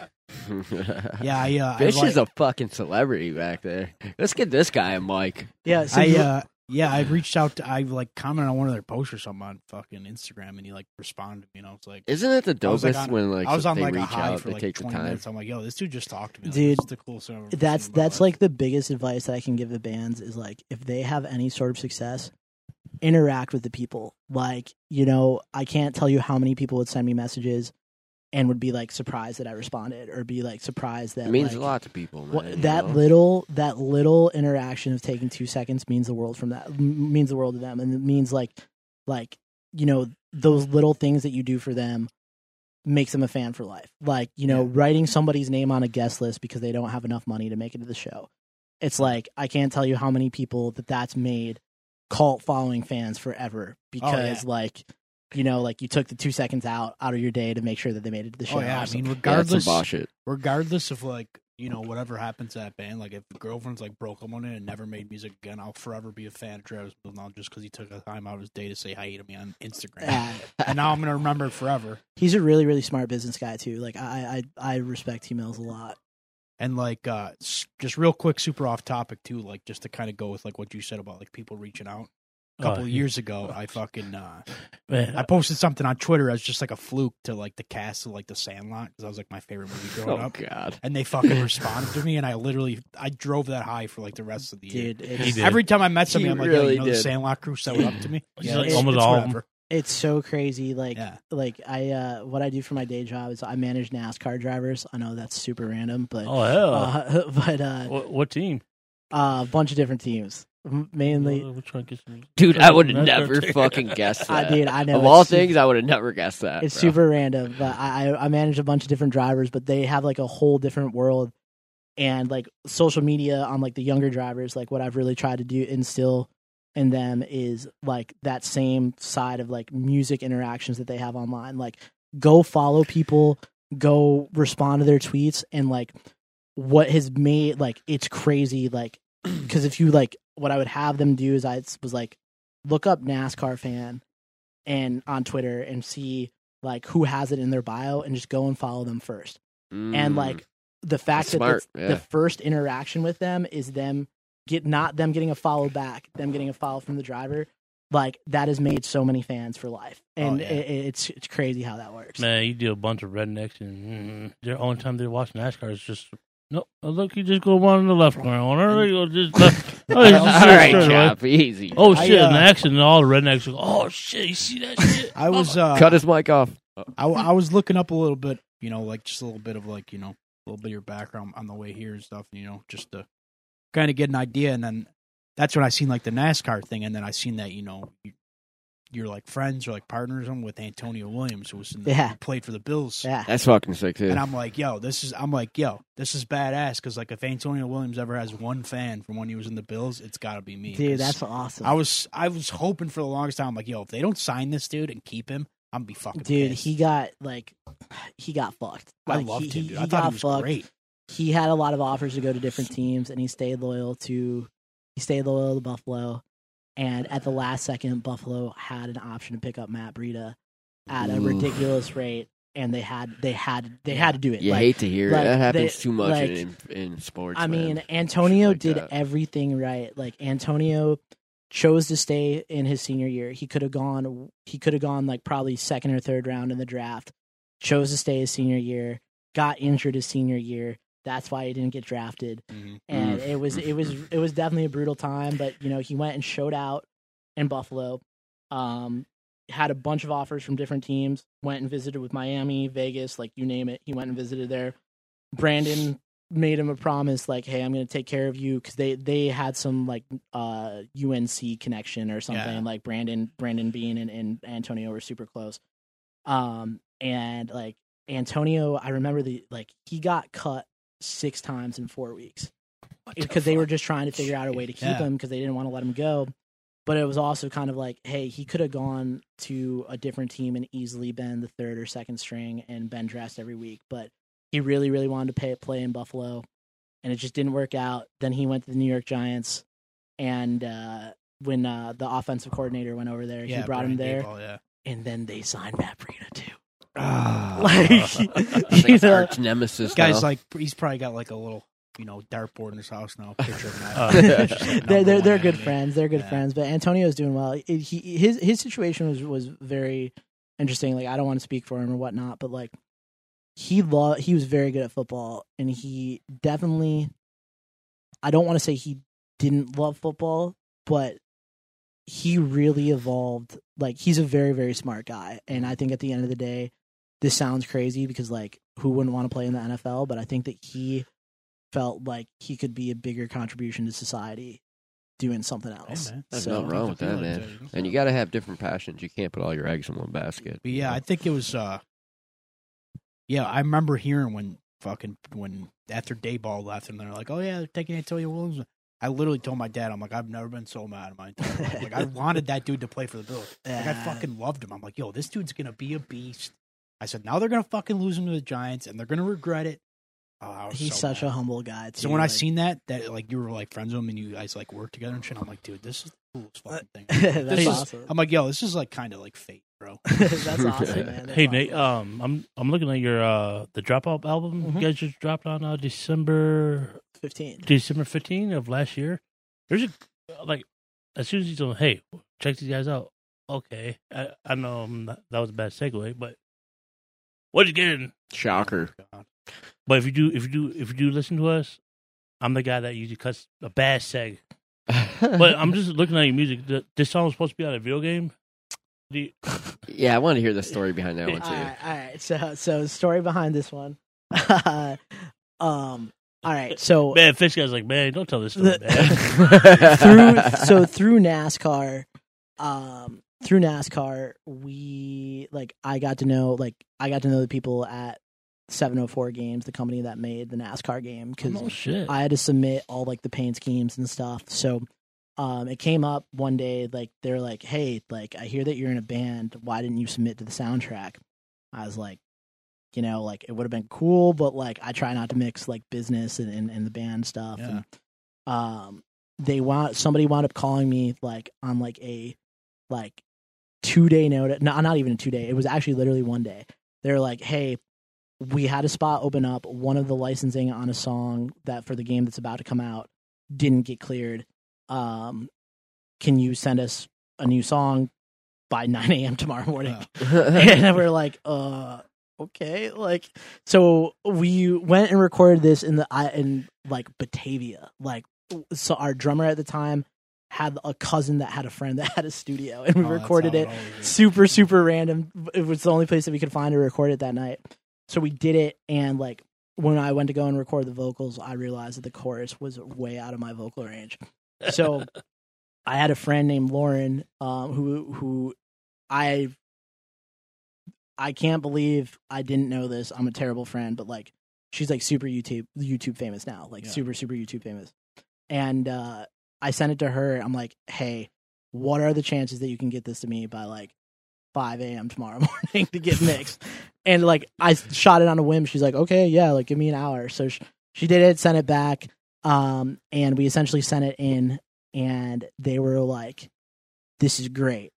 Speaker 2: Yeah, I uh, I, like,
Speaker 3: is a fucking celebrity back there. Let's get this guy a mic.
Speaker 6: yeah so
Speaker 2: I
Speaker 6: you-
Speaker 2: uh, yeah, I reached out. To, I like commented on one of their posts or something on fucking Instagram, and he like responded. to me, You know, it's like
Speaker 3: Isn't it the
Speaker 2: I was, like,
Speaker 3: dopest
Speaker 2: on-
Speaker 3: when like
Speaker 2: I was on
Speaker 3: they
Speaker 2: like a high
Speaker 3: out,
Speaker 2: for like 20 minutes. I'm like, yo, this dude just talked to me. Like,
Speaker 6: Dude,
Speaker 2: this is the coolest thing I've ever
Speaker 6: that's
Speaker 2: seen in my
Speaker 6: that's
Speaker 2: life.
Speaker 6: like the biggest advice that I can give the bands is like if they have any sort of success, interact with the people. Like, you know, I can't tell you how many people would send me messages and would be like surprised that I responded or be like surprised that
Speaker 3: It means
Speaker 6: like,
Speaker 3: a lot to people, man.
Speaker 6: What, that
Speaker 3: know?
Speaker 6: little that little interaction of taking two seconds means the world from that means the world to them and it means like like you know those little things that you do for them makes them a fan for life like you know
Speaker 2: Yeah.
Speaker 6: writing somebody's name on a guest list because they don't have enough money to make it to the show it's like i can't tell you how many people that that's made cult following fans forever oh, because like you know like you took the two seconds out out of your day to make sure that they made it to the show.
Speaker 2: Oh yeah, I
Speaker 6: So-
Speaker 2: mean,
Speaker 3: Yeah, that's some
Speaker 2: regardless,
Speaker 3: boss shit.
Speaker 2: regardless of like you know whatever happens to that band, like if the girlfriends like broke up on it and never made music again, I'll forever be a fan of Travis Mills now just because he took a time out of his day to say hi to me on Instagram, and now I'm gonna remember it forever.
Speaker 6: he's a really really smart business guy too. Like i i i respect T Mills a lot.
Speaker 2: And like, uh just real quick, super off topic too, like just to kind of go with like what you said about like people reaching out. A couple
Speaker 4: Oh,
Speaker 2: of years ago, I fucking uh
Speaker 4: Man,
Speaker 2: I posted something on Twitter as just like a fluke to like the cast of like the Sandlot because that was like my favorite movie growing
Speaker 3: Oh
Speaker 2: up.
Speaker 3: god.
Speaker 2: And they fucking responded to me, and I literally I drove that high for like the rest of the year.
Speaker 6: dude
Speaker 4: did.
Speaker 2: Every time I met somebody,
Speaker 3: He
Speaker 2: I'm like,
Speaker 3: really
Speaker 2: yo, you know, the. Sandlot crew set up to me.
Speaker 4: He's
Speaker 2: Yeah,
Speaker 4: like
Speaker 2: it's,
Speaker 4: almost
Speaker 2: it's
Speaker 4: all
Speaker 2: whatever.
Speaker 6: it's so crazy like
Speaker 2: Yeah.
Speaker 6: like i uh what i do for my day job is i manage nascar drivers i know that's super random but
Speaker 4: oh hell,
Speaker 6: uh, but uh
Speaker 4: what, what team?
Speaker 6: uh, a bunch of different teams M- mainly
Speaker 4: Which me?
Speaker 3: Dude, I would have never
Speaker 4: okay.
Speaker 3: fucking guessed
Speaker 6: I
Speaker 3: that.
Speaker 6: did I know
Speaker 3: of all
Speaker 6: it's
Speaker 3: things, I would have never guessed that.
Speaker 6: it's
Speaker 3: bro.
Speaker 6: super random but I, I i manage a bunch of different drivers but they have like a whole different world and like social media on like the younger drivers like what i've really tried to do instill in them is like that same side of like music interactions that they have online like go follow people go respond to their tweets and like what has made like it's crazy like because if you like what i would have them do is i was like look up nascar fan and on twitter and see like who has it in their bio and just go and follow them first and
Speaker 3: Mm.
Speaker 6: like the fact
Speaker 3: That's
Speaker 6: that the,
Speaker 3: yeah.
Speaker 6: the first interaction with them is them get not them getting a follow back them getting a follow from the driver like that has made so many fans for life and
Speaker 2: Oh, yeah.
Speaker 6: it, it's it's crazy how that works
Speaker 4: Man, you do a bunch of rednecks, and mm, their only time they watch NASCAR is just no. Look, you just go one on the left corner. You go just left. Oh, you
Speaker 3: all
Speaker 4: just
Speaker 3: right,
Speaker 4: straight away.
Speaker 3: Chop, easy.
Speaker 4: Oh
Speaker 2: I,
Speaker 4: shit!
Speaker 2: uh,
Speaker 4: in the accident, all the rednecks go, "Oh shit! You see that shit?"
Speaker 2: I was uh,
Speaker 3: Cut his mic off.
Speaker 2: I, I was looking up a little bit, you know, like just a little bit of like you know a little bit of your background on the way here and stuff, you know, just to kind of get an idea, and then that's when I seen like the NASCAR thing, and then I seen that you know you, you're like friends or like partners with Antonio Williams, who was in the,
Speaker 6: Yeah.
Speaker 2: who played for the Bills.
Speaker 6: yeah
Speaker 3: That's fucking sick too.
Speaker 2: And I'm like, yo, this is. I'm like, yo, this is badass. Because like, if Antonio Williams ever has one fan from when he was in the Bills, it's got to be me.
Speaker 6: dude. that's awesome
Speaker 2: I was, I was hoping for the longest time. I'm like, yo, if they don't sign this dude and keep him, I'm gonna be fucking.
Speaker 6: dude
Speaker 2: pissed.
Speaker 6: he got like he got fucked
Speaker 2: I loved
Speaker 6: he,
Speaker 2: him.
Speaker 6: he,
Speaker 2: Dude.
Speaker 6: he
Speaker 2: I thought
Speaker 6: got
Speaker 2: he was
Speaker 6: fucked
Speaker 2: great.
Speaker 6: he had a lot of offers to go to different teams and he stayed loyal to he stayed loyal to Buffalo and at the last second, Buffalo had an option to pick up Matt Breida at a
Speaker 3: Oof.
Speaker 6: ridiculous rate, and they had they had they had to do it.
Speaker 3: You
Speaker 6: Like,
Speaker 3: hate to hear
Speaker 6: like,
Speaker 3: it. That happens
Speaker 6: they-
Speaker 3: too much
Speaker 6: like,
Speaker 3: in, in sports.
Speaker 6: I
Speaker 3: man.
Speaker 6: mean, Antonio
Speaker 3: like
Speaker 6: did
Speaker 3: that.
Speaker 6: everything right. Like Antonio chose to stay in his senior year. He could have gone. He could have gone like probably second or third round in the draft. Chose to stay his senior year. Got injured his senior year. That's why he didn't get drafted.
Speaker 2: Mhm.
Speaker 6: And
Speaker 3: Mm.
Speaker 6: it was it was it was definitely a brutal time. But you know he went and showed out in Buffalo. Um, had a bunch of offers from different teams. Went and visited with Miami, Vegas, like you name it. He went and visited there. Brandon made him a promise like hey i'm going to take care of you because they they had some like uh unc connection or something
Speaker 2: Yeah.
Speaker 6: like brandon brandon beane and, and antonio were super close um and like antonio i remember the like he got cut six times in four weeks because they were just trying to figure out a way to keep
Speaker 2: Yeah.
Speaker 6: him because they didn't want to let him go but it was also kind of like hey he could have gone to a different team and easily been the third or second string and been dressed every week but he really, really wanted to pay, play in Buffalo, and it just didn't work out. Then he went to the New York Giants, and uh, when uh, the offensive coordinator went over there,
Speaker 2: Yeah,
Speaker 6: he brought him there,
Speaker 2: yeah.
Speaker 6: and then they signed Matt Breida too.
Speaker 2: Ah.
Speaker 6: Like,
Speaker 3: It's like
Speaker 6: you
Speaker 3: his
Speaker 6: know,
Speaker 3: arch nemesis.
Speaker 2: This guy's
Speaker 3: now.
Speaker 2: like he's probably got like a little you know dartboard in his house now. Picture of Matt.
Speaker 4: Uh,
Speaker 2: like,
Speaker 6: they're they're, they're good
Speaker 2: enemy.
Speaker 6: friends. They're good
Speaker 2: Yeah.
Speaker 6: friends. But Antonio's doing well. It- he his his situation was was very interesting. Like I don't want to speak for him or whatnot, but like he lo- he was very good at football, and he definitely. I don't want to say he didn't love football, but he really evolved. Like he's a very very smart guy, and I think at the end of the day, this sounds crazy because like who wouldn't want to play in the NFL? But I think that he felt like he could be a bigger contribution to society doing something else.
Speaker 2: man.
Speaker 3: There's
Speaker 6: so,
Speaker 3: nothing wrong with that, man.
Speaker 2: that-
Speaker 3: And you got to have different passions. You can't put all your eggs in one basket.
Speaker 2: But yeah, I think it was. uh Yeah, I remember hearing when fucking when after Daboll left, and they're like, "Oh yeah, they're taking Antonio Williams." I literally told my dad, "I'm like, I've never been so mad in my entire life. Like, I wanted that dude to play for the Bills. Like, I fucking loved him. I'm like, yo, this dude's gonna be a beast." I said, "Now they're gonna fucking lose him to the Giants, and they're gonna regret it." Oh, I was
Speaker 6: He's
Speaker 2: so
Speaker 6: such
Speaker 2: mad.
Speaker 6: a humble guy. Too.
Speaker 2: So when I seen that, that like you were like friends with him and you guys like work together and shit, I'm like, dude, this is the coolest fucking thing.
Speaker 6: that's
Speaker 2: This is- I'm like, yo, this is like kind of like fate, bro.
Speaker 6: that's awesome, man. That's
Speaker 4: Hey Nate, um, I'm I'm looking at your uh the Dropout album
Speaker 6: Mhm.
Speaker 4: you guys just dropped on uh, December
Speaker 6: fifteen.
Speaker 4: December 15 of last year. There's a like as soon as you told hey check these guys out. Okay, I I know um, that, that was a bad segue, but what you getting?
Speaker 3: Shocker.
Speaker 4: But if you do if you do if you do listen to us, I'm the guy that usually cuts a bad seg. But I'm just looking at your music. Th- This song was supposed to be on a video game. The,
Speaker 3: yeah, I want to hear the story behind that one too.
Speaker 6: right, all right. So so story behind this one. um. All right. So
Speaker 4: man, Fish guy's like, man, don't tell this story,
Speaker 6: The-
Speaker 4: man.
Speaker 6: through so through NASCAR, um, through NASCAR, we like I got to know like I got to know the people at 704 Games, the company that made the NASCAR game, because
Speaker 4: oh.
Speaker 6: I had to submit all like the paint schemes and stuff. So um it came up one day like they're like, "Hey, like I hear that you're in a band. Why didn't you submit to the soundtrack?" I was like, you know, like it would have been cool, but like I try not to mix like business and and, and the band stuff.
Speaker 2: Yeah.
Speaker 6: And, um they want somebody wound up calling me like on like a like two day notice no not even a two day it was actually literally one day. They're like hey we had a spot open up. One of the licensing on a song that for the game that's about to come out didn't get cleared. Um can you send us a new song by 9 a.m tomorrow morning? And we're like uh okay like so we went and recorded this in the I in like batavia like so our drummer at the time had a cousin that had a friend that had a studio and we
Speaker 2: Oh,
Speaker 6: recorded
Speaker 2: how
Speaker 6: it super super random. It was the only place that we could find to record it that night. So we did it and like when i went to go and record the vocals i realized that the chorus was way out of my vocal range. So i had a friend named lauren um, who who i i can't believe i didn't know this. I'm a terrible friend but like she's like super youtube youtube famous now like
Speaker 2: Yeah.
Speaker 6: super super youtube famous. And uh i sent it to her i'm like hey what are the chances that you can get this to me by like 5 a.m tomorrow morning to get mixed and like i shot it on a whim she's like okay yeah like give me an hour so she, she did it sent it back um and we essentially sent it in and they were like this is great,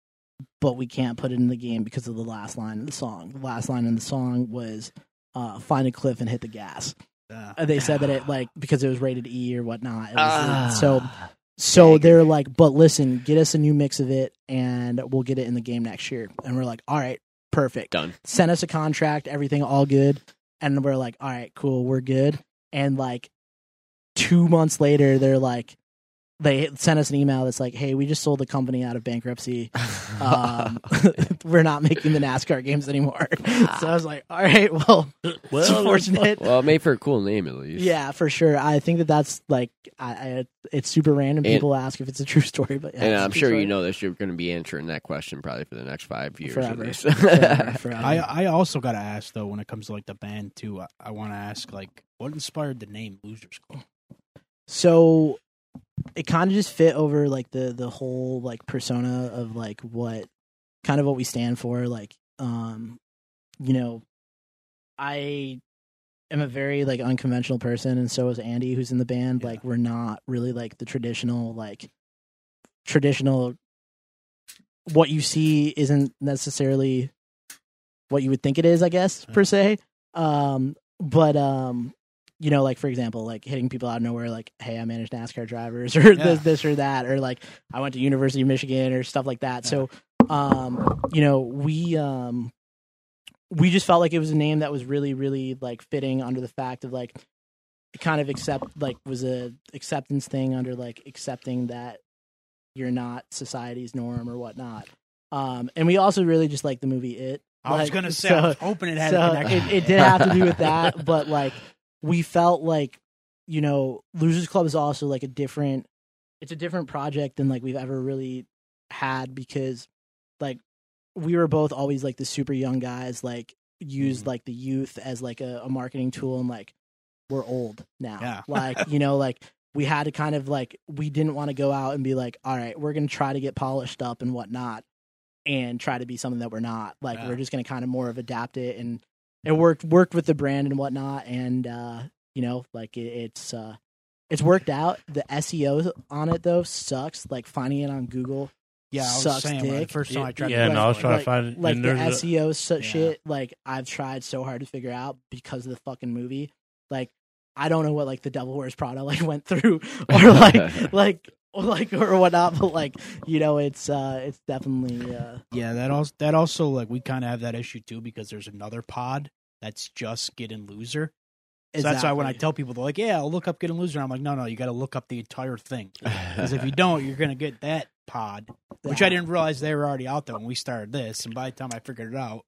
Speaker 6: but we can't put it in the game because of the last line of the song. The last line in the song was uh, "Find a cliff and hit the gas."
Speaker 2: Uh,
Speaker 6: Uh, They said that it like because it was rated E or whatnot. It was,
Speaker 3: Ah.
Speaker 6: so so they're like, but listen, get us a new mix of it, and we'll get it in the game next year. And we're like, all right, perfect.
Speaker 3: Done.
Speaker 6: Send us a contract, everything all good. And we're like, all right, cool, we're good. And like two months later, they're like, they sent us an email that's like, hey, we just sold the company out of bankruptcy. Um, we're not making the NASCAR games anymore. so I was like, all right, well, it's
Speaker 4: Well,
Speaker 6: unfortunate.
Speaker 3: well, it made for a cool name at least.
Speaker 6: Yeah, for sure. I think that that's like, I, I it's super random.
Speaker 3: And-
Speaker 6: People ask if it's a true story, but yeah,
Speaker 3: And
Speaker 6: it's a
Speaker 3: I'm sure
Speaker 6: story.
Speaker 3: you know this. You're going to be answering that question probably for the next five years
Speaker 6: forever.
Speaker 3: at least.
Speaker 6: forever, forever.
Speaker 2: I I also gotta ask though when it comes to like the band too. I, I want to ask like what inspired the name Losers Club?
Speaker 6: so it kind of just fit over like the the whole like persona of like what kind of what we stand for like um you know i am a very like unconventional person and so is andy who's in the band.
Speaker 2: Yeah.
Speaker 6: like we're not really like the traditional like traditional what you see isn't necessarily what you would think it is i guess per se. Um but um you know like for example like hitting people out of nowhere like hey i manage nascar drivers or
Speaker 2: Yeah.
Speaker 6: this, this or that or like i went to university of michigan or stuff like that so um you know we um we just felt like it was a name that was really really like fitting under the fact of like kind of accept like was a acceptance thing under like accepting that you're not society's norm or whatnot um and we also really just like the movie it
Speaker 2: I was gonna say
Speaker 6: so-
Speaker 2: I was hoping it had a connection.
Speaker 6: it, it did have to do with that but like we felt like you know losers club is also like a different it's a different project than like we've ever really had because like we were both always like the super young guys like used
Speaker 2: Mhm.
Speaker 6: like the youth as like a, a marketing tool and like we're old now
Speaker 2: Yeah.
Speaker 6: like you know like we had to kind of like we didn't want to go out and be like all right we're gonna try to get polished up and whatnot and try to be something that we're not like
Speaker 2: Yeah.
Speaker 6: we're just gonna kind of more of adapt it and it worked worked with the brand and whatnot and uh you know like it, it's uh it's worked out the seo on it though sucks like finding it on google
Speaker 2: yeah, I was
Speaker 6: sucks
Speaker 2: saying when the first time I tried.
Speaker 4: Yeah,
Speaker 2: to
Speaker 4: no, I was trying
Speaker 6: like-
Speaker 4: to find it.
Speaker 6: like
Speaker 4: and
Speaker 6: the
Speaker 4: there's a-
Speaker 6: SEO so-
Speaker 2: Yeah.
Speaker 6: shit, like I've tried so hard to figure out because of the fucking movie. Like I don't know what like the Devil Wears Prada like went through, or like like or like or whatnot. But like you know, it's uh it's definitely uh
Speaker 2: Yeah, that also that also like we kind of have that issue too because there's another pod that's just getting loser. So that's why when I tell people they're like, "Yeah, I'll look up Get getting loser," I'm like, "No, no, you got to look up the entire thing because if you don't, you're gonna get that pod." Which I didn't realize they were already out there when we started this, and by the time I figured it out,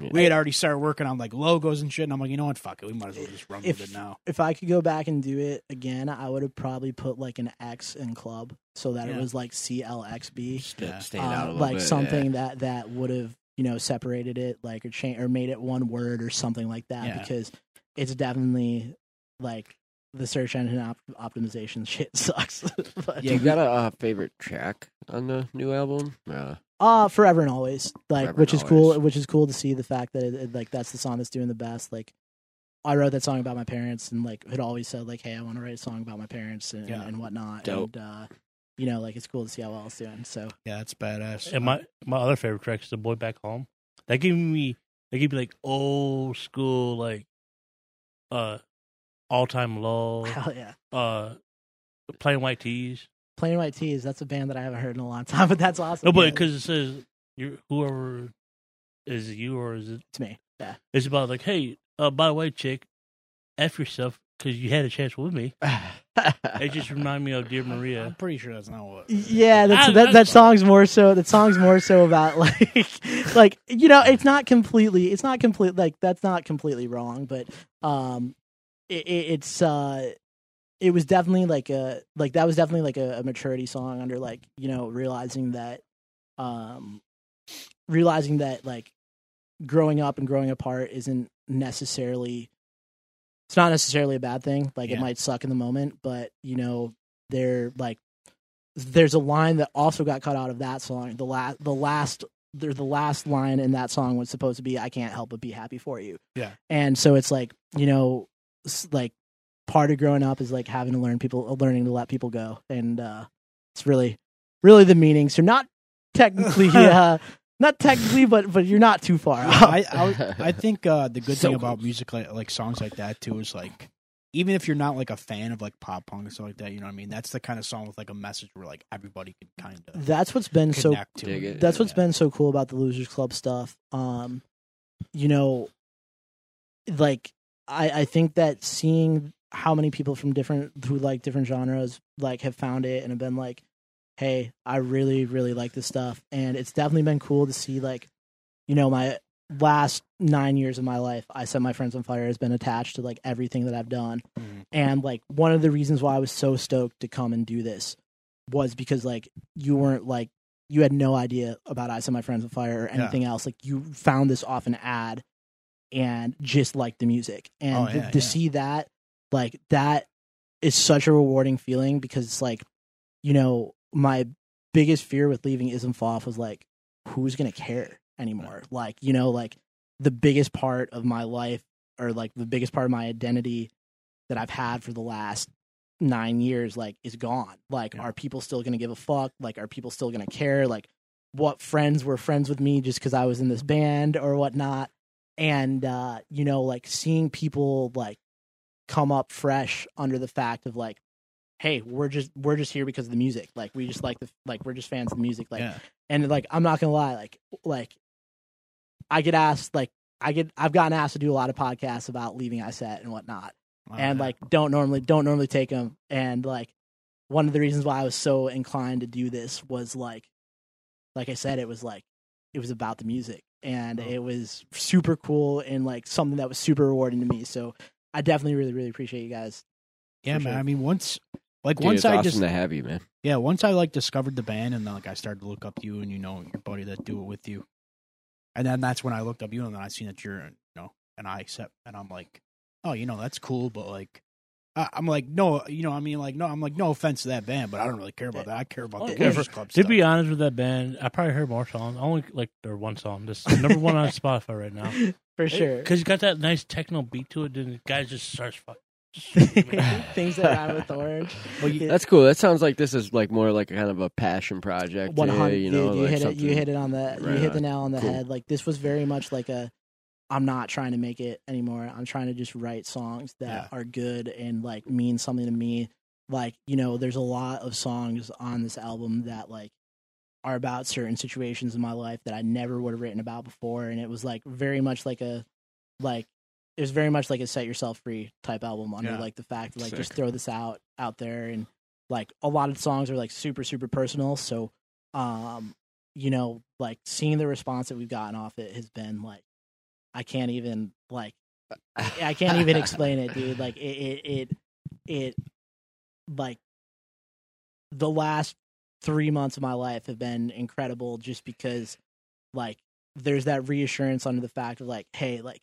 Speaker 3: Yeah.
Speaker 2: we had already started working on like logos and shit. And I'm like, you know what? Fuck it, we might as well just run
Speaker 6: If-
Speaker 2: with it now.
Speaker 6: if I could go back and do it again, I would have probably put like an X in club so that it was like CLXB.
Speaker 3: St-
Speaker 2: Yeah.
Speaker 3: stand
Speaker 6: uh,
Speaker 3: out a little
Speaker 6: like
Speaker 3: bit,
Speaker 6: something that that would have you know separated it like or change or made it one word or something like that
Speaker 2: Yeah.
Speaker 6: because it's definitely like the search engine op- optimization shit sucks but,
Speaker 3: Yeah. You got a uh, favorite track on the new album? Uh,
Speaker 6: uh forever and always like
Speaker 3: Forever
Speaker 6: which
Speaker 3: and
Speaker 6: is cool
Speaker 3: Always.
Speaker 6: which is cool to see the fact that it, it- like that's the song that's doing the best like I wrote that song about my parents and like had always said like hey I want to write a song about my parents and,
Speaker 2: Yeah.
Speaker 6: and whatnot
Speaker 3: Dope.
Speaker 6: and uh you know like it's cool to see how well it's doing so
Speaker 2: Yeah, that's badass.
Speaker 4: And my my other favorite track is "The Boy Back Home." That gave me that gave me like old school like uh all time low
Speaker 6: hell yeah
Speaker 4: uh Plain White T's.
Speaker 6: Plain White T's that's a band that I haven't heard in a long time but that's awesome
Speaker 4: No, but because it says you whoever is it you or is it
Speaker 6: it's me yeah
Speaker 4: it's about like hey uh by the way chick f yourself because you had a chance with me. It just reminded me of Dear Maria.
Speaker 2: I'm pretty sure that's not what.
Speaker 6: Yeah, that's,
Speaker 4: Ah,
Speaker 6: that
Speaker 4: that's
Speaker 6: that
Speaker 4: fine.
Speaker 6: song's more so. That song's more so about like, like you know, it's not completely. It's not complete. Like that's not completely wrong, but um, it, it, it's uh, it was definitely like a like that was definitely like a, a maturity song under like you know realizing that, um, realizing that like growing up and growing apart isn't necessarily. It's not necessarily a bad thing. Like it might suck in the moment, but you know, they're like there's a line that also got cut out of that song. The last, the last, the last line in that song was supposed to be "I can't help but be happy for you."
Speaker 2: Yeah.
Speaker 6: and so it's like you know, like part of growing up is like having to learn people, learning to let people go, and uh, it's really, really the meaning. So not technically, uh, not technically, but but you're not too far.
Speaker 2: I, I, I think uh, the good
Speaker 3: So
Speaker 2: thing about
Speaker 3: close.
Speaker 2: music like, like songs like that too is like even if you're not like a fan of like pop punk and stuff like that, you know what I mean? That's the kind of song with like a message where like everybody can kind of
Speaker 6: That's what's been so
Speaker 2: to it.
Speaker 3: it.
Speaker 6: that's what's
Speaker 2: Yeah.
Speaker 6: been so cool about the losers club stuff um you know like i i think that seeing how many people from different who like different genres like have found it and have been like hey i really really like this stuff and it's definitely been cool to see like you know my last nine years of my life i set my friends on fire has been attached to like everything that i've done
Speaker 2: Mhm.
Speaker 6: and like one of the reasons why i was so stoked to come and do this was because like you weren't like you had no idea about I Set My Friends on Fire or
Speaker 2: Yeah.
Speaker 6: anything else. Like you found this off an ad and just liked the music. And
Speaker 2: Oh,
Speaker 6: to, to
Speaker 2: yeah.
Speaker 6: see that, like that is such a rewarding feeling because it's like, you know, my biggest fear with leaving Ism Foff was like, who's gonna care anymore? Like, you know, like the biggest part of my life or like the biggest part of my identity that I've had for the last nine years like is gone like
Speaker 2: Yeah.
Speaker 6: are people still gonna give a fuck like are people still gonna care like what friends were friends with me just because i was in this band or whatnot and uh you know like seeing people like come up fresh under the fact of like hey we're just we're just here because of the music like we just like the like we're just fans of the music like
Speaker 2: yeah.
Speaker 6: and like i'm not gonna lie like like i get asked like i get i've gotten asked to do a lot of podcasts about leaving i set and whatnot
Speaker 2: Oh,
Speaker 6: and like don't normally don't normally take them and like one of the reasons why i was so inclined to do this was like like i said it was like it was about the music and
Speaker 2: Oh.
Speaker 6: it was super cool and like something that was super rewarding to me so i definitely really really appreciate you guys
Speaker 2: yeah,
Speaker 6: for
Speaker 2: man.
Speaker 6: sure.
Speaker 2: I mean, once like
Speaker 3: Dude,
Speaker 2: once
Speaker 3: it's
Speaker 2: I
Speaker 3: awesome
Speaker 2: just
Speaker 3: to have you, man.
Speaker 2: yeah, once I like discovered the band and then like I started to look up you and you know your buddy that do it with you, and then that's when I looked up you and then I seen that you're you know and I accept and I'm like, oh, you know that's cool, but like. I- I'm like no, you know. I mean, like no. I'm like no offense to that band, but I don't really care about that. I care about
Speaker 4: Oh,
Speaker 2: the
Speaker 4: yeah,
Speaker 2: Losers Club
Speaker 4: To
Speaker 2: stuff.
Speaker 4: be honest with that band, I probably heard more songs. I only like their one song. This number one on Spotify right now.
Speaker 6: for sure
Speaker 4: Because you got that nice techno beat to it, then the guy just starts fucking.
Speaker 6: things that rhyme with orange
Speaker 2: Well, you-
Speaker 3: That's cool. That sounds like this is like more like a kind of a passion project.
Speaker 6: Hundred.
Speaker 3: you know,
Speaker 6: you
Speaker 3: like
Speaker 6: hit it. You hit it on the. You
Speaker 3: Right
Speaker 6: hit the nail on the
Speaker 3: Cool.
Speaker 6: head. Like this was very much like a. I'm not trying to make it anymore. I'm trying to just write songs that
Speaker 2: Yeah.
Speaker 6: are good and like mean something to me. Like you know, there's a lot of songs on this album that like are about certain situations in my life that I never would have written about before, and it was like very much like a like it was very much like a set yourself free type album under
Speaker 2: Yeah.
Speaker 6: like the fact like just throw this out out there and like a lot of songs are like super super personal so um you know like seeing the response that we've gotten off it has been like i can't even like i can't even explain it dude like it it it, it like the last three months of my life have been incredible just because like there's that reassurance under the fact of like hey like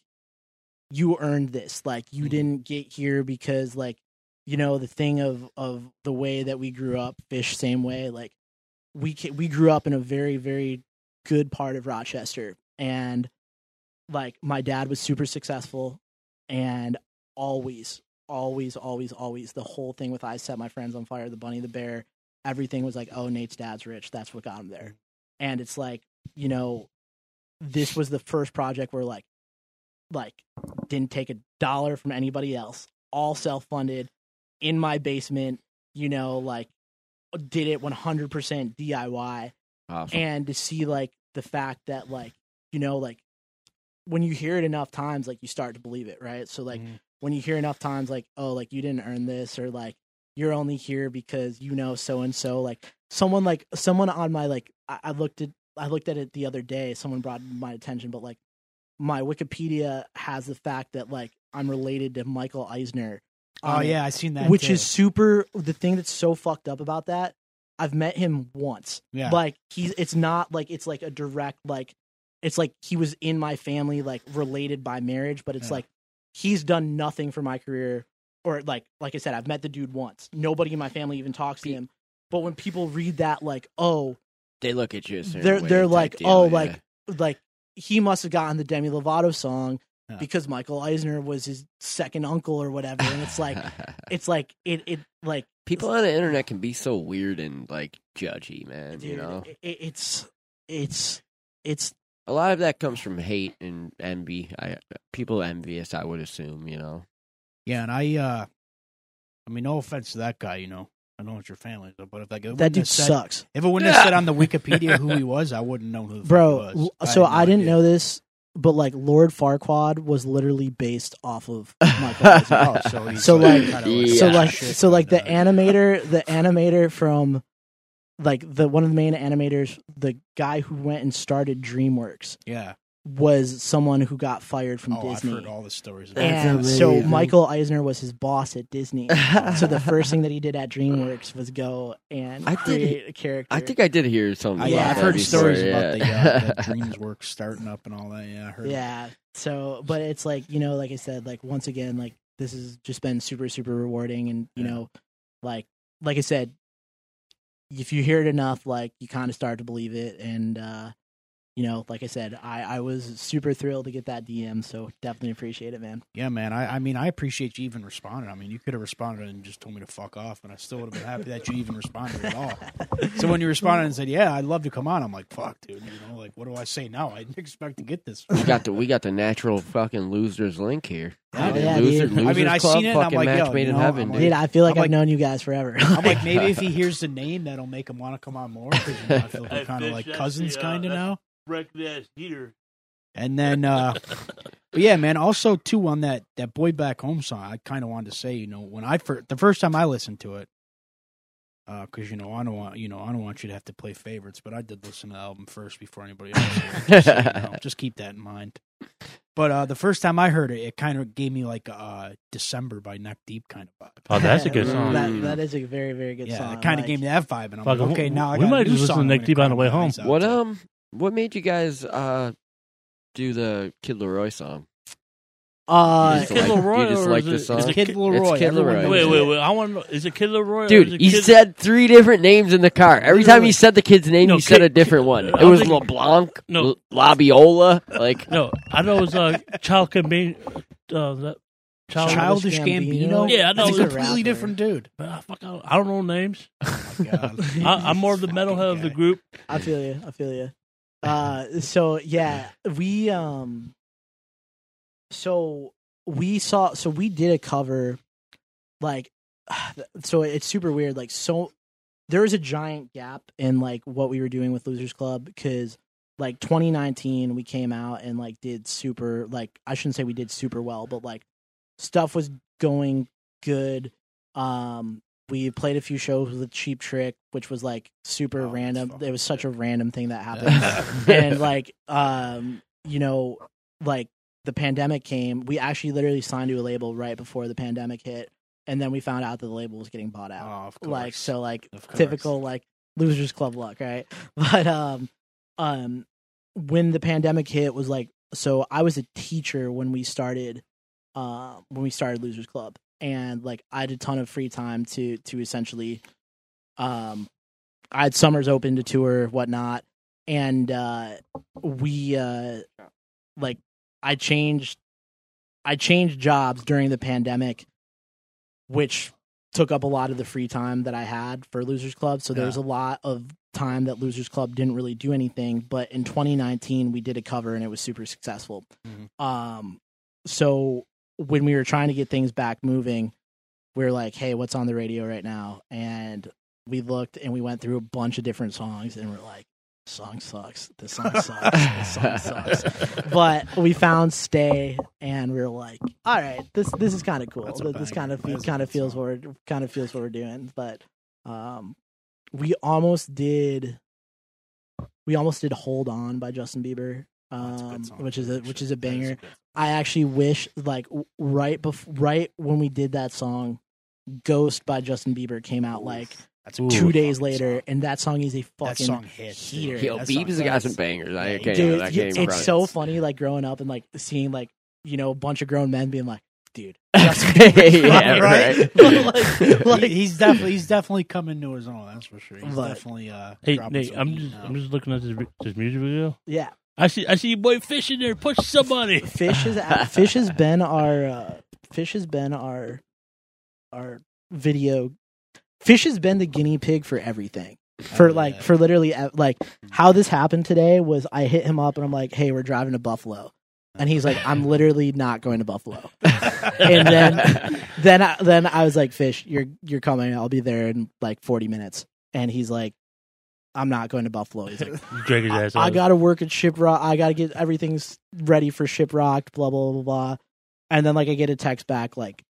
Speaker 6: you earned this like you
Speaker 2: Mhm.
Speaker 6: didn't get here because like you know the thing of of the way that we grew up fish same way like we we grew up in a very very good part of Rochester and like my dad was super successful and always always always always the whole thing with I set my friends on fire the bunny the bear everything was like oh Nate's dad's rich. That's what got him there. And it's like you know this was the first project where like like didn't take a dollar from anybody else. All self-funded in my basement you know like did it 100% DIY
Speaker 3: Awesome.
Speaker 6: and to see like the fact that like you know like when you hear it enough times like you start to believe it right so like
Speaker 2: Mhm.
Speaker 6: when you hear enough times like oh like you didn't earn this or like you're only here because you know so and so like someone like someone on my like I, I looked at i looked at it the other day someone brought my attention but like my wikipedia has the fact that like i'm related to michael eisner
Speaker 2: oh
Speaker 6: it
Speaker 2: yeah, I seen that.
Speaker 6: which
Speaker 2: too.
Speaker 6: is super the thing that's so fucked up about that i've met him once
Speaker 2: yeah.
Speaker 6: like he's it's not like it's like a direct like it's like he was in my family like related by marriage but it's
Speaker 2: Yeah.
Speaker 6: like he's done nothing for my career or like like i said i've met the dude once nobody in my family even talks to him but when people read that like oh
Speaker 3: they look at you.
Speaker 6: they're they're like
Speaker 3: deal,
Speaker 6: oh
Speaker 3: yeah.
Speaker 6: like like he must have gotten the demi lovato song
Speaker 2: Yeah.
Speaker 6: because michael eisner was his second uncle or whatever and it's like it's like it it like
Speaker 3: people on the internet can be so weird and like judgy, man.
Speaker 6: dude,
Speaker 3: you know,
Speaker 6: it- it's it's it's
Speaker 3: A lot of that comes from hate and envy. I people envious, I would assume. You know.
Speaker 2: Yeah, and I, uh I mean, no offense to that guy, you know. I don't know it's your family, is, but if like it
Speaker 6: that dude
Speaker 2: said,
Speaker 6: sucks,
Speaker 2: if it wouldn't have said on the Wikipedia who he was, I wouldn't know who the fuck
Speaker 6: bro.
Speaker 2: he was.
Speaker 6: l- So
Speaker 2: no
Speaker 6: I didn't
Speaker 2: idea.
Speaker 6: know this, but like Lord Farquaad was literally based off of Michael. Eisner.
Speaker 2: Oh, so
Speaker 6: So, like-
Speaker 2: kinda
Speaker 3: Yeah.
Speaker 6: so
Speaker 3: Yeah.
Speaker 6: like
Speaker 2: shit,
Speaker 6: so like the animator the animator from like the one of the main animators the guy who went and started DreamWorks
Speaker 2: yeah.
Speaker 6: was someone who got fired from
Speaker 2: Oh, I've heard all the stories. About
Speaker 3: That's
Speaker 2: that.
Speaker 6: and so. Michael Eisner was his boss at Disney so the first thing that he did at DreamWorks was go and
Speaker 3: I did-
Speaker 6: create a character
Speaker 3: I think I did hear something.
Speaker 2: I,
Speaker 6: Yeah,
Speaker 2: yeah, I've heard stories
Speaker 3: before,
Speaker 2: about the,
Speaker 3: yeah.
Speaker 2: uh, the DreamWorks starting up and all that. Yeah, I heard.
Speaker 6: yeah so but it's like you know like I said like once again like this has just been super super rewarding and you
Speaker 2: Yeah.
Speaker 6: know like like I said if you hear it enough like you kind of start to believe it and uh you know like I said I I was super thrilled to get that DM so definitely appreciate it man
Speaker 2: Yeah, man. I, I mean, I appreciate you even responding. I mean, you could have responded and just told me to fuck off, and I still would have been happy that you even responded at all. So when you responded and said, "Yeah, I'd love to come on," I'm like, "Fuck, dude." You know, like, what do I say now? I didn't expect to get this.
Speaker 3: we got the we got the natural fucking losers link here.
Speaker 6: Oh, yeah,
Speaker 3: loser,
Speaker 6: dude.
Speaker 2: I mean, I
Speaker 3: Club,
Speaker 2: seen it and I'm
Speaker 3: fucking
Speaker 2: like,
Speaker 3: match
Speaker 2: yo,
Speaker 3: made
Speaker 2: you
Speaker 3: in heaven. Dude.
Speaker 2: like-
Speaker 6: dude I feel like
Speaker 2: I'm
Speaker 6: I've
Speaker 2: like-
Speaker 6: known you guys forever
Speaker 2: I'm like, maybe if he hears the name, that'll make him want to come on more because you know, I feel like we're kind of like cousins, kind of now.
Speaker 4: Wreck that heater.
Speaker 2: And then, uh, but yeah, man. Also, too, on that that boy back home song, I kind of wanted to say, you know, when I first the first time I listened to it, because you know I don't want you know I don't want you to have to play favorites, but I did listen to the album first before anybody else. just, so you know, just keep that in mind. But uh, the first time I heard it, it kind of gave me like a uh, December by Neck Deep kind of vibe.
Speaker 4: Oh, that's a good song.
Speaker 6: that that is a very very good
Speaker 2: yeah,
Speaker 6: song
Speaker 2: it kind of
Speaker 6: Like,
Speaker 2: gave me that vibe, and I'm
Speaker 4: Fuck,
Speaker 2: like,
Speaker 4: we-
Speaker 2: okay, now I
Speaker 4: we
Speaker 2: got
Speaker 4: might
Speaker 2: a new
Speaker 4: just listen to Neck Deep on the way home.
Speaker 3: What um what made you guys uh do the Kid LAROI song?
Speaker 6: uh
Speaker 3: You
Speaker 4: Is
Speaker 3: just
Speaker 4: Kid
Speaker 3: like-
Speaker 4: LAROI
Speaker 3: you just
Speaker 4: or
Speaker 3: like
Speaker 4: is
Speaker 3: the
Speaker 4: it-
Speaker 3: song?
Speaker 4: is it
Speaker 2: Kid
Speaker 4: Kid-
Speaker 2: LAROI.
Speaker 3: Kid
Speaker 2: everyone
Speaker 3: LAROI.
Speaker 2: knows
Speaker 4: Wait,
Speaker 2: it.
Speaker 4: wait, wait. I want to know. Is it Kid LAROI? or
Speaker 3: Dude,
Speaker 4: it
Speaker 3: he
Speaker 4: Kid-
Speaker 3: said three different names in the car. Every time he said the kid's name,
Speaker 4: No,
Speaker 3: he said
Speaker 4: Kid-
Speaker 3: a different one. It
Speaker 4: I was
Speaker 3: was
Speaker 4: thinking-
Speaker 3: LeBlanc,
Speaker 4: No.
Speaker 3: L- Labiola, like
Speaker 4: No, I know it was uh, Child Campaign. Uh, that Child.
Speaker 6: Childish
Speaker 2: Childish
Speaker 6: Gambino?
Speaker 2: Gambino.
Speaker 4: Yeah, I know.
Speaker 2: That's a
Speaker 6: He's a
Speaker 2: completely
Speaker 6: rapper.
Speaker 2: different dude.
Speaker 4: Ah, fuck, I don't, I don't know names.
Speaker 2: Oh my god.
Speaker 4: I, I'm more of the metalhead of the group.
Speaker 6: I feel you. I feel you. Uh, so yeah, we um, so we saw, so we did a cover, like, so it's super weird. Like, so there was a giant gap in like what we were doing with Losers Club because like 2019 we came out and like did super like I shouldn't say we did super well, but like stuff was going good. Um, we played a few shows with Cheap Trick, which was like super
Speaker 2: Oh,
Speaker 6: random. It was such a random thing that happened. and like um, you know, like the pandemic came, we actually literally signed to a label right before the pandemic hit, and then we found out that the label was getting bought out.
Speaker 2: Oh, of course.
Speaker 6: like so, like typical like losers club luck, right? But um, um, when the pandemic hit, was like so. I was a teacher when we started, uh, when we started Losers Club, and like I had a ton of free time to to essentially, um, I had summers open to tour, whatnot, and uh, we uh, like I changed, I changed jobs during the pandemic, which took up a lot of the free time that I had for Losers Club. So there was a lot of time that Losers Club didn't really do anything. But in 2019, we did a cover and it was super successful.
Speaker 2: Mhm.
Speaker 6: Um, so when we were trying to get things back moving, we were like, "Hey, what's on the radio right now?" And we looked and we went through a bunch of different songs and we're like, "This "Song sucks. This song sucks. this song sucks." But we found "Stay" and we were like, "All right, this this is kind of cool.
Speaker 2: That's
Speaker 6: This kind of kind of feels
Speaker 2: song.
Speaker 6: what we're, kind of feels what we're doing." But um, we almost did. We almost did "Hold On" by Justin Bieber,
Speaker 2: Oh, that's a good
Speaker 6: um,
Speaker 2: song,
Speaker 6: which is a which is a banger.
Speaker 2: good-
Speaker 6: I actually wish like right before right when we did that song, "Ghost" by Justin Bieber came out like
Speaker 2: That's
Speaker 4: Ooh.
Speaker 6: two days later,
Speaker 2: song.
Speaker 6: and that song is a
Speaker 2: That
Speaker 6: fucking
Speaker 2: song hits. dude.
Speaker 6: heater.
Speaker 3: Yo,
Speaker 2: That
Speaker 3: Beebs
Speaker 2: song
Speaker 3: has got some bangers. I can't,
Speaker 6: dude.
Speaker 3: I can't
Speaker 6: it's so
Speaker 3: front.
Speaker 6: funny, like growing up and like seeing like you know a bunch of grown men being like, "Dude,
Speaker 3: yeah, right.
Speaker 6: like, like
Speaker 2: he's definitely he's definitely coming to his own. That's for sure. He's
Speaker 6: But-
Speaker 2: definitely uh.
Speaker 4: Hey, Nate, I'm just
Speaker 2: now.
Speaker 4: I'm just looking at this this music video.
Speaker 6: yeah."
Speaker 4: I see I see your boy Fish in there. Push somebody.
Speaker 6: Fish has Fish has been our uh, Fish has been our our video. Fish has been the guinea pig for everything. for
Speaker 2: do
Speaker 6: like
Speaker 2: that.
Speaker 6: for literally like how this happened today was I hit him up and I'm like, "Hey, we're driving to Buffalo," and he's like, "I'm literally not going to Buffalo." and then then I, then I was like, "Fish, you're you're coming. I'll be there in like 40 minutes." And he's like, "I'm not going to Buffalo." He's like,
Speaker 4: drag his
Speaker 6: I,
Speaker 4: ass
Speaker 6: I
Speaker 4: out.
Speaker 6: gotta work at Shiprock. I gotta get everything's ready for Shiprock. Blah blah blah blah. And then like I get a text back like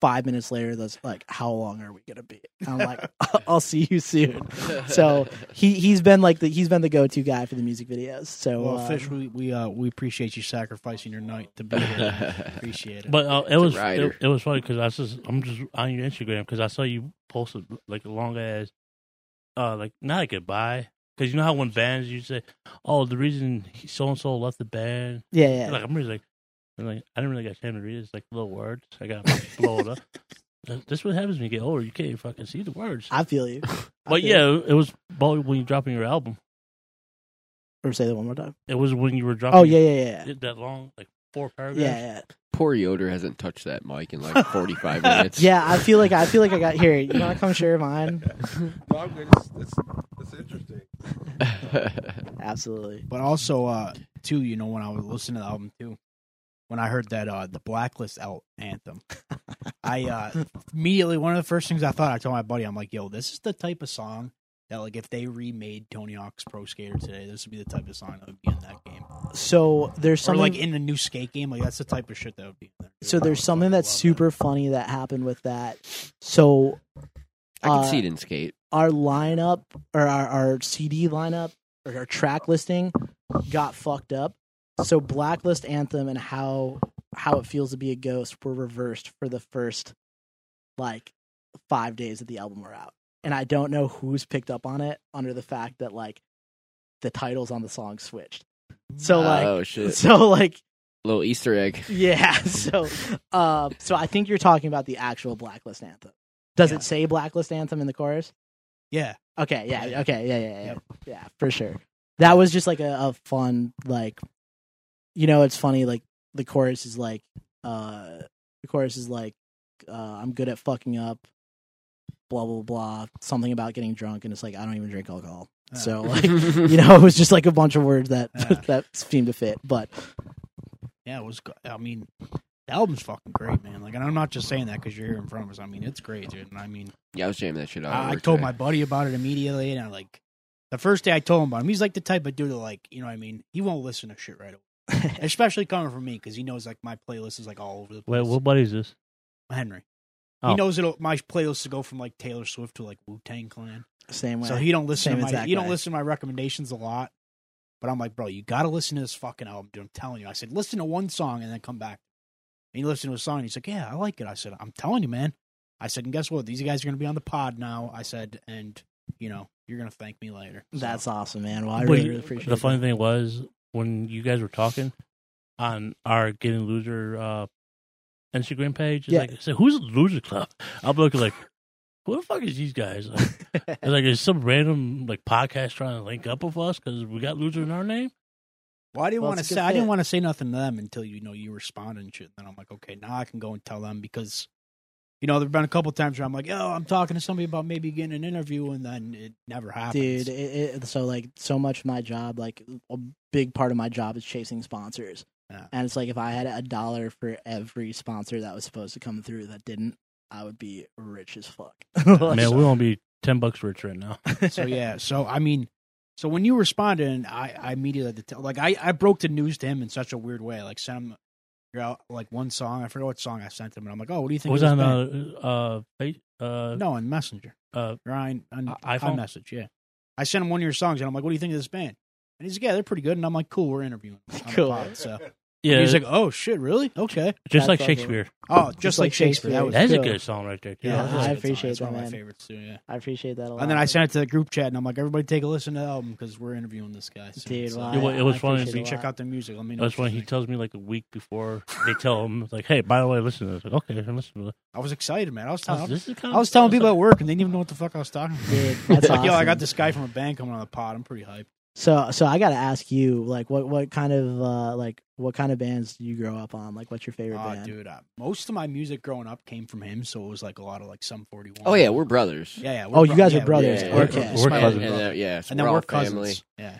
Speaker 6: five minutes later that's like, "How long are we gonna be?" And I'm like, "I'll see you soon." So he he's been like the he's been the go to guy for the music videos. So
Speaker 2: Well,
Speaker 6: uh,
Speaker 2: Fish, we we uh, we appreciate you sacrificing your night to be here. appreciate it.
Speaker 4: But uh, it
Speaker 3: a
Speaker 4: was it, it was funny because I was just I'm just on your Instagram because I saw you posted like a long ass, uh, like not a goodbye because you know how when bands you say, oh the reason so and so left the band,
Speaker 6: yeah, yeah.
Speaker 4: like I'm really like, I'm like I didn't really get time to read it. It's like little words. I got to blow it up. That- This what happens when you get older. You can't even fucking see the words.
Speaker 6: I feel you. I
Speaker 4: But
Speaker 6: feel
Speaker 4: yeah,
Speaker 6: you.
Speaker 4: it was about when you dropping your album.
Speaker 6: or say that one more time.
Speaker 4: It was when you were dropping.
Speaker 6: Oh yeah, yeah, yeah,
Speaker 4: that long, like four paragraphs.
Speaker 6: Yeah,
Speaker 4: paragraphs.
Speaker 6: yeah,
Speaker 3: Poor Yoder hasn't touched that mic in like 45 minutes.
Speaker 6: yeah. I feel like I feel like I got here. You want to come share mine?
Speaker 5: No, I'm good. It's, it's, it's interesting.
Speaker 6: Absolutely.
Speaker 2: But also, uh, too, you know, when I was listening to the album too, when I heard that uh, the Blacklist out anthem, I uh, immediately one of the first things I thought I told my buddy, I'm like, "Yo, this is the type of song that like if they remade Tony Hawk's Pro Skater today, this would be the type of song that would be in that game,
Speaker 6: So there's
Speaker 2: or
Speaker 6: something
Speaker 2: like in a new skate game. Like that's the type of shit that would be. in there.
Speaker 6: so there's something that's
Speaker 2: love
Speaker 6: super funny that happened with that. So
Speaker 3: I can
Speaker 6: uh,
Speaker 3: see it in skate.
Speaker 6: our lineup or our, our CD lineup or our track listing got fucked up. So Blacklist Anthem and how how it feels to be a ghost were reversed for the first like five days that the album were out. And I don't know who's picked up on it under the fact that like the titles on the song switched. So like
Speaker 3: oh shit!
Speaker 6: so like
Speaker 3: Little Easter egg.
Speaker 6: yeah, so uh, so I think you're talking about the actual Blacklist Anthem. Does
Speaker 2: Yeah.
Speaker 6: it say Blacklist Anthem in the chorus?
Speaker 2: Yeah,
Speaker 6: Okay, yeah, okay, yeah, yeah, yeah,
Speaker 2: Yep.
Speaker 6: yeah, for sure. That was just like a, a fun, like, you know, it's funny. Like the chorus is like, uh, the chorus is like, uh, I'm good at fucking up, blah blah blah, something about getting drunk, and it's like I don't even drink alcohol.
Speaker 2: Yeah.
Speaker 6: So like, you know, it was just like a bunch of words that
Speaker 2: Yeah.
Speaker 6: that seemed to fit. But
Speaker 2: yeah, it was. go- I mean, the album's fucking great, man. Like, and I'm not just saying that because you're here in front of us. I mean, it's great, dude. And I mean.
Speaker 3: Yeah, I was jamming that shit out.
Speaker 2: I, I told
Speaker 3: today.
Speaker 2: my buddy about it immediately, and I like the first day I told him about him. He's like the type of dude that like you know what I mean. He won't listen to shit right away, especially coming from me because he knows like my playlist is like all over the place.
Speaker 4: Wait, what buddy is this?
Speaker 2: Henry.
Speaker 4: Oh.
Speaker 2: He knows it'll my playlist to go from like Taylor Swift to like Wu Tang Clan.
Speaker 6: same way.
Speaker 2: So he don't listen
Speaker 6: Same
Speaker 2: to my
Speaker 6: exact
Speaker 2: he don't listen to my recommendations a lot. But I'm like, bro, you got to listen to this fucking album, dude. I'm telling you. I said, listen to one song and then come back. And he listened to a song. And he's like, yeah, I like it. I said, I'm telling you, man. I said, and guess what? These guys are going to be on the pod now. I said, and you know, you're going to thank me later. So,
Speaker 6: That's awesome, man. Well, I really, really appreciate it.
Speaker 4: the
Speaker 6: it.
Speaker 4: funny thing was when you guys were talking on our Getting Loser uh, Instagram page. It's
Speaker 6: Yeah.
Speaker 4: like, I said, who's the Loser Club? I'm looking like, who the fuck is these guys? Like, it's like, is some random like podcast trying to link up with us because we got Loser in our name?
Speaker 2: Well, I didn't
Speaker 6: Well,
Speaker 2: want to say
Speaker 6: good
Speaker 2: I didn't want to say nothing to them until you know you responded and shit. Then I'm like, okay, now I can go and tell them because you know there've been a couple times where I'm like, oh, I'm talking to somebody about maybe getting an interview, and then it never happens.
Speaker 6: dude it, it, so like so much of my job like a big part of my job is chasing sponsors
Speaker 2: Yeah.
Speaker 6: and it's like if i had a dollar for every sponsor that was supposed to come through that didn't i would be rich as fuck
Speaker 4: Man, we won't be ten bucks rich right now.
Speaker 2: so yeah, so I mean, so when you responded, and I, I immediately had to tell, like I, I broke the news to him in such a weird way. Like sent him, you know, like one song. I forget what song I sent him, and I'm like, oh, what do you think?
Speaker 4: was
Speaker 2: of
Speaker 4: on
Speaker 2: band?
Speaker 4: uh uh uh
Speaker 2: no on Messenger,
Speaker 4: uh
Speaker 2: Ryan on
Speaker 4: I- iPhone?
Speaker 2: message, Yeah, I sent him one of your songs, and I'm like, what do you think of this band? And he's like, yeah, they're pretty good. And I'm like, cool, we're interviewing.
Speaker 6: Cool.
Speaker 2: pod, so
Speaker 4: yeah,
Speaker 2: he's like, oh shit, really? Okay.
Speaker 4: just like Shakespeare.
Speaker 2: Oh, just,
Speaker 6: Just
Speaker 2: like
Speaker 6: like
Speaker 2: Shakespeare. That was
Speaker 4: That's a good song right there. too.
Speaker 6: Yeah,
Speaker 2: that was a
Speaker 6: I
Speaker 2: good song.
Speaker 6: appreciate
Speaker 2: That's one
Speaker 6: that,
Speaker 2: of my
Speaker 6: man.
Speaker 2: favorites too. Yeah.
Speaker 6: i appreciate that a lot
Speaker 2: And then I sent it to the group chat, and I'm like, everybody take a listen to the album because we're interviewing this guy. soon.
Speaker 6: Dude,
Speaker 2: So,
Speaker 6: well,
Speaker 4: It wa-
Speaker 6: I-
Speaker 4: was
Speaker 6: I
Speaker 4: funny.
Speaker 6: appreciate it a
Speaker 2: check
Speaker 6: lot.
Speaker 2: out the music. Let me know.
Speaker 4: That's
Speaker 2: what
Speaker 4: when
Speaker 2: you
Speaker 4: he
Speaker 2: think.
Speaker 4: tells me like a week before they tell him like, "Hey, by the way, listen to this." Like, okay, I'm listening to it.
Speaker 2: I was excited, man. I was telling,
Speaker 4: This is kind
Speaker 2: I was telling people at work, and they didn't even know what the fuck I was talking about.
Speaker 6: Dude, that's
Speaker 2: Like, Yo, I
Speaker 6: awesome.
Speaker 2: got this guy from a band coming on the pod. I'm pretty hyped.
Speaker 6: So so I got to ask you, like, what what kind of uh like what kind of bands do you grow up on? Like, what's your favorite
Speaker 2: Oh,
Speaker 6: band?
Speaker 2: dude, uh, most of my music growing up came from him, so it was like a lot of like some forty one.
Speaker 3: Oh yeah, we're brothers.
Speaker 2: yeah, yeah.
Speaker 6: Oh, you guys
Speaker 2: yeah,
Speaker 6: are brothers.
Speaker 3: yeah,
Speaker 2: we're-
Speaker 6: okay.
Speaker 2: it's
Speaker 4: we're cousins.
Speaker 2: older
Speaker 3: And
Speaker 2: brother.
Speaker 3: then, yeah, so
Speaker 2: and then
Speaker 3: we're
Speaker 2: we're cousins.
Speaker 3: family.
Speaker 2: Yeah,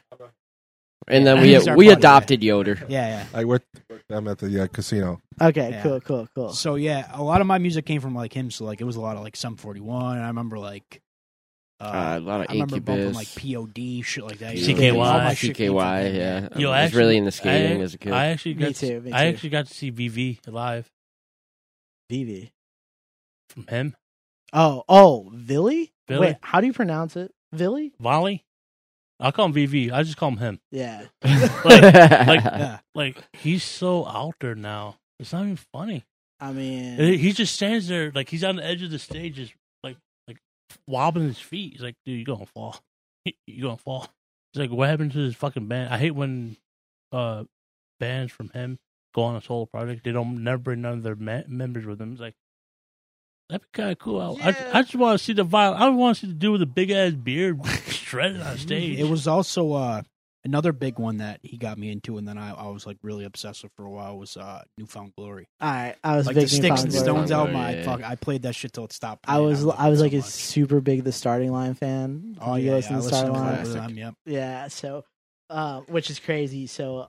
Speaker 3: And then
Speaker 2: Yeah,
Speaker 3: we we
Speaker 2: buddy,
Speaker 3: adopted Yoder.
Speaker 2: yeah, yeah.
Speaker 5: I worked with them at the uh, casino.
Speaker 6: Okay,
Speaker 2: Yeah.
Speaker 6: cool, cool, cool.
Speaker 2: So yeah, a lot of my music came from like him. So like it was a lot of like Sum 41. I remember like. Uh,
Speaker 3: Uh, a lot of
Speaker 2: I remember bumping
Speaker 3: Incubus.
Speaker 2: like POD shit like that.
Speaker 3: CKY.
Speaker 2: All my shit came from
Speaker 3: CKY,
Speaker 2: him,
Speaker 3: yeah.
Speaker 4: Yo,
Speaker 3: I was
Speaker 4: actually-
Speaker 3: really into skating
Speaker 4: I,
Speaker 3: as a kid.
Speaker 4: I actually
Speaker 6: Me
Speaker 4: got
Speaker 6: too, me
Speaker 4: I
Speaker 6: too.
Speaker 4: actually got to see VV live
Speaker 6: VV.
Speaker 4: from HIM.
Speaker 6: Oh, oh, Villy?
Speaker 4: Villy?
Speaker 6: Wait, how do you pronounce it? Villy?
Speaker 4: Volley. I call him VV. I just call him him.
Speaker 6: Yeah.
Speaker 4: Like, like,
Speaker 2: Yeah.
Speaker 4: like he's so out there now. It's not even funny.
Speaker 6: I mean,
Speaker 4: And He just stands there like he's on the edge of the stage, just like like wobbling his feet. He's like, "Dude, you're gonna fall. You're gonna fall." He's like, "What happened to this fucking band?" I hate when uh bands from him go on a solo project. They don't never bring none of their ma- members with them. It's like that'd be kind of cool. I,
Speaker 6: Yeah.
Speaker 4: I, I just want to see the viol. I want to see the dude with the big ass beard shredded on stage.
Speaker 2: It was also uh, another big one that he got me into, and then I, I was like really obsessed with for a while was uh, New Found Glory.
Speaker 6: all right, I was
Speaker 2: Like
Speaker 6: big
Speaker 2: the Sticks and
Speaker 6: Newfound
Speaker 2: Stones
Speaker 6: Glory.
Speaker 2: album.
Speaker 3: Glory,
Speaker 2: I
Speaker 3: yeah.
Speaker 2: fuck, I played that shit till it stopped.
Speaker 6: I was
Speaker 2: loved
Speaker 6: I was like
Speaker 2: so
Speaker 6: a
Speaker 2: much.
Speaker 6: super big the starting line fan. Did
Speaker 2: Oh
Speaker 6: you
Speaker 2: yeah,
Speaker 6: listen
Speaker 2: yeah,
Speaker 6: to the
Speaker 2: listened
Speaker 6: starting line?
Speaker 2: both them, Yep.
Speaker 6: Yeah, so uh, which is crazy. So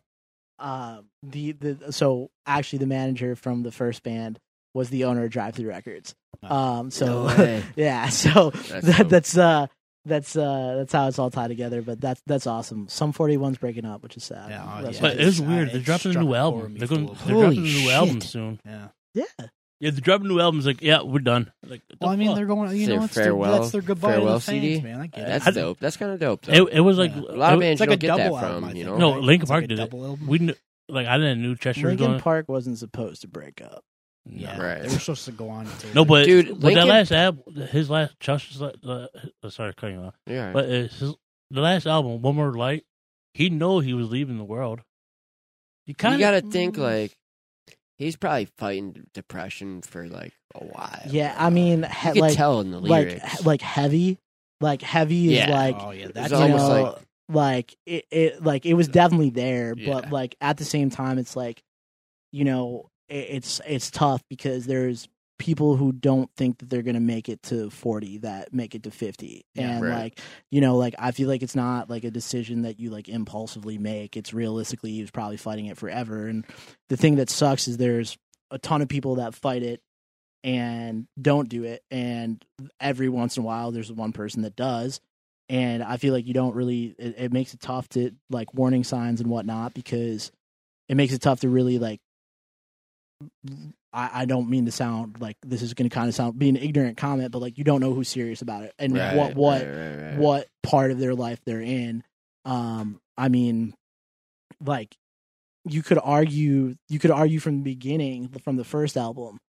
Speaker 6: uh, the the so actually the manager from the first band was the owner of Drive-Thru Records. Um, so
Speaker 3: No
Speaker 6: yeah, so
Speaker 3: That's
Speaker 6: that,
Speaker 3: dope.
Speaker 6: that's uh that's uh that's how it's all tied together. But that's that's awesome. Sum 41's breaking up, which is sad.
Speaker 2: Yeah, oh, yeah.
Speaker 4: but it's weird. They're dropping a new album.
Speaker 2: chord in me
Speaker 4: They're going.
Speaker 2: little
Speaker 4: They're
Speaker 2: bit.
Speaker 4: dropping a new album soon.
Speaker 2: Yeah.
Speaker 6: yeah.
Speaker 4: Yeah, they're dropping a new album. It's like, yeah, we're done. Like,
Speaker 2: Well, I mean,
Speaker 4: fuck?
Speaker 2: they're going. You
Speaker 3: Their
Speaker 2: know, it's their,
Speaker 3: farewell-
Speaker 2: that's their goodbye to
Speaker 3: farewell
Speaker 2: the fans,
Speaker 3: CD?
Speaker 2: man. I get
Speaker 3: That's
Speaker 2: it.
Speaker 3: dope. That's kind of dope. Though.
Speaker 4: it, it was like
Speaker 2: Yeah.
Speaker 3: a lot of bands
Speaker 2: It's like
Speaker 3: you
Speaker 2: a
Speaker 3: don't get that
Speaker 2: double
Speaker 3: from.
Speaker 2: album.
Speaker 3: You know,
Speaker 4: No,
Speaker 2: right?
Speaker 4: Linkin
Speaker 2: It's like
Speaker 4: Park did it.
Speaker 2: double album.
Speaker 4: we knew, like I didn't knew Chester was
Speaker 6: Linkin. Park wasn't supposed to break up.
Speaker 2: Yeah,
Speaker 3: Right.
Speaker 2: They were supposed to go on until
Speaker 4: No, but
Speaker 3: Dude,
Speaker 4: but
Speaker 3: Linkin-
Speaker 4: that last album, his last Chester's, la- uh, uh, sorry, cutting you off.
Speaker 3: yeah.
Speaker 4: But it's his, the last album, One More Light, he know he was leaving the world. You kind of
Speaker 3: got to think like he's probably fighting depression for like a while.
Speaker 6: Yeah, I mean, he,
Speaker 3: you could
Speaker 6: like
Speaker 3: tell in the
Speaker 6: like
Speaker 3: lyrics.
Speaker 6: he- like heavy, like heavy is
Speaker 3: Yeah.
Speaker 6: like
Speaker 2: oh yeah, that's
Speaker 6: you
Speaker 3: almost
Speaker 6: know,
Speaker 3: like-
Speaker 6: like it, it like it was definitely there,
Speaker 3: Yeah.
Speaker 6: but like at the same time, it's like you know it, it's it's tough because there's people who don't think that they're gonna make it to 40 that make it to 50
Speaker 2: Yeah,
Speaker 6: and
Speaker 3: right.
Speaker 6: like you know like i feel like it's not like a decision that you like impulsively make. It's realistically he was probably fighting it forever. And the thing that sucks is there's a ton of people that fight it and don't do it. And every once in a while there's one person that does. And i feel like you don't really it, it makes it tough to like warning signs and whatnot because it makes it tough to really like I, I don't mean to sound like this is going to kind of sound be an ignorant comment, but like you don't know who's serious about it and
Speaker 3: Right,
Speaker 6: what what
Speaker 3: right, right,
Speaker 6: what part of their life they're in. Um, I mean, like you could argue you could argue from the beginning from the first album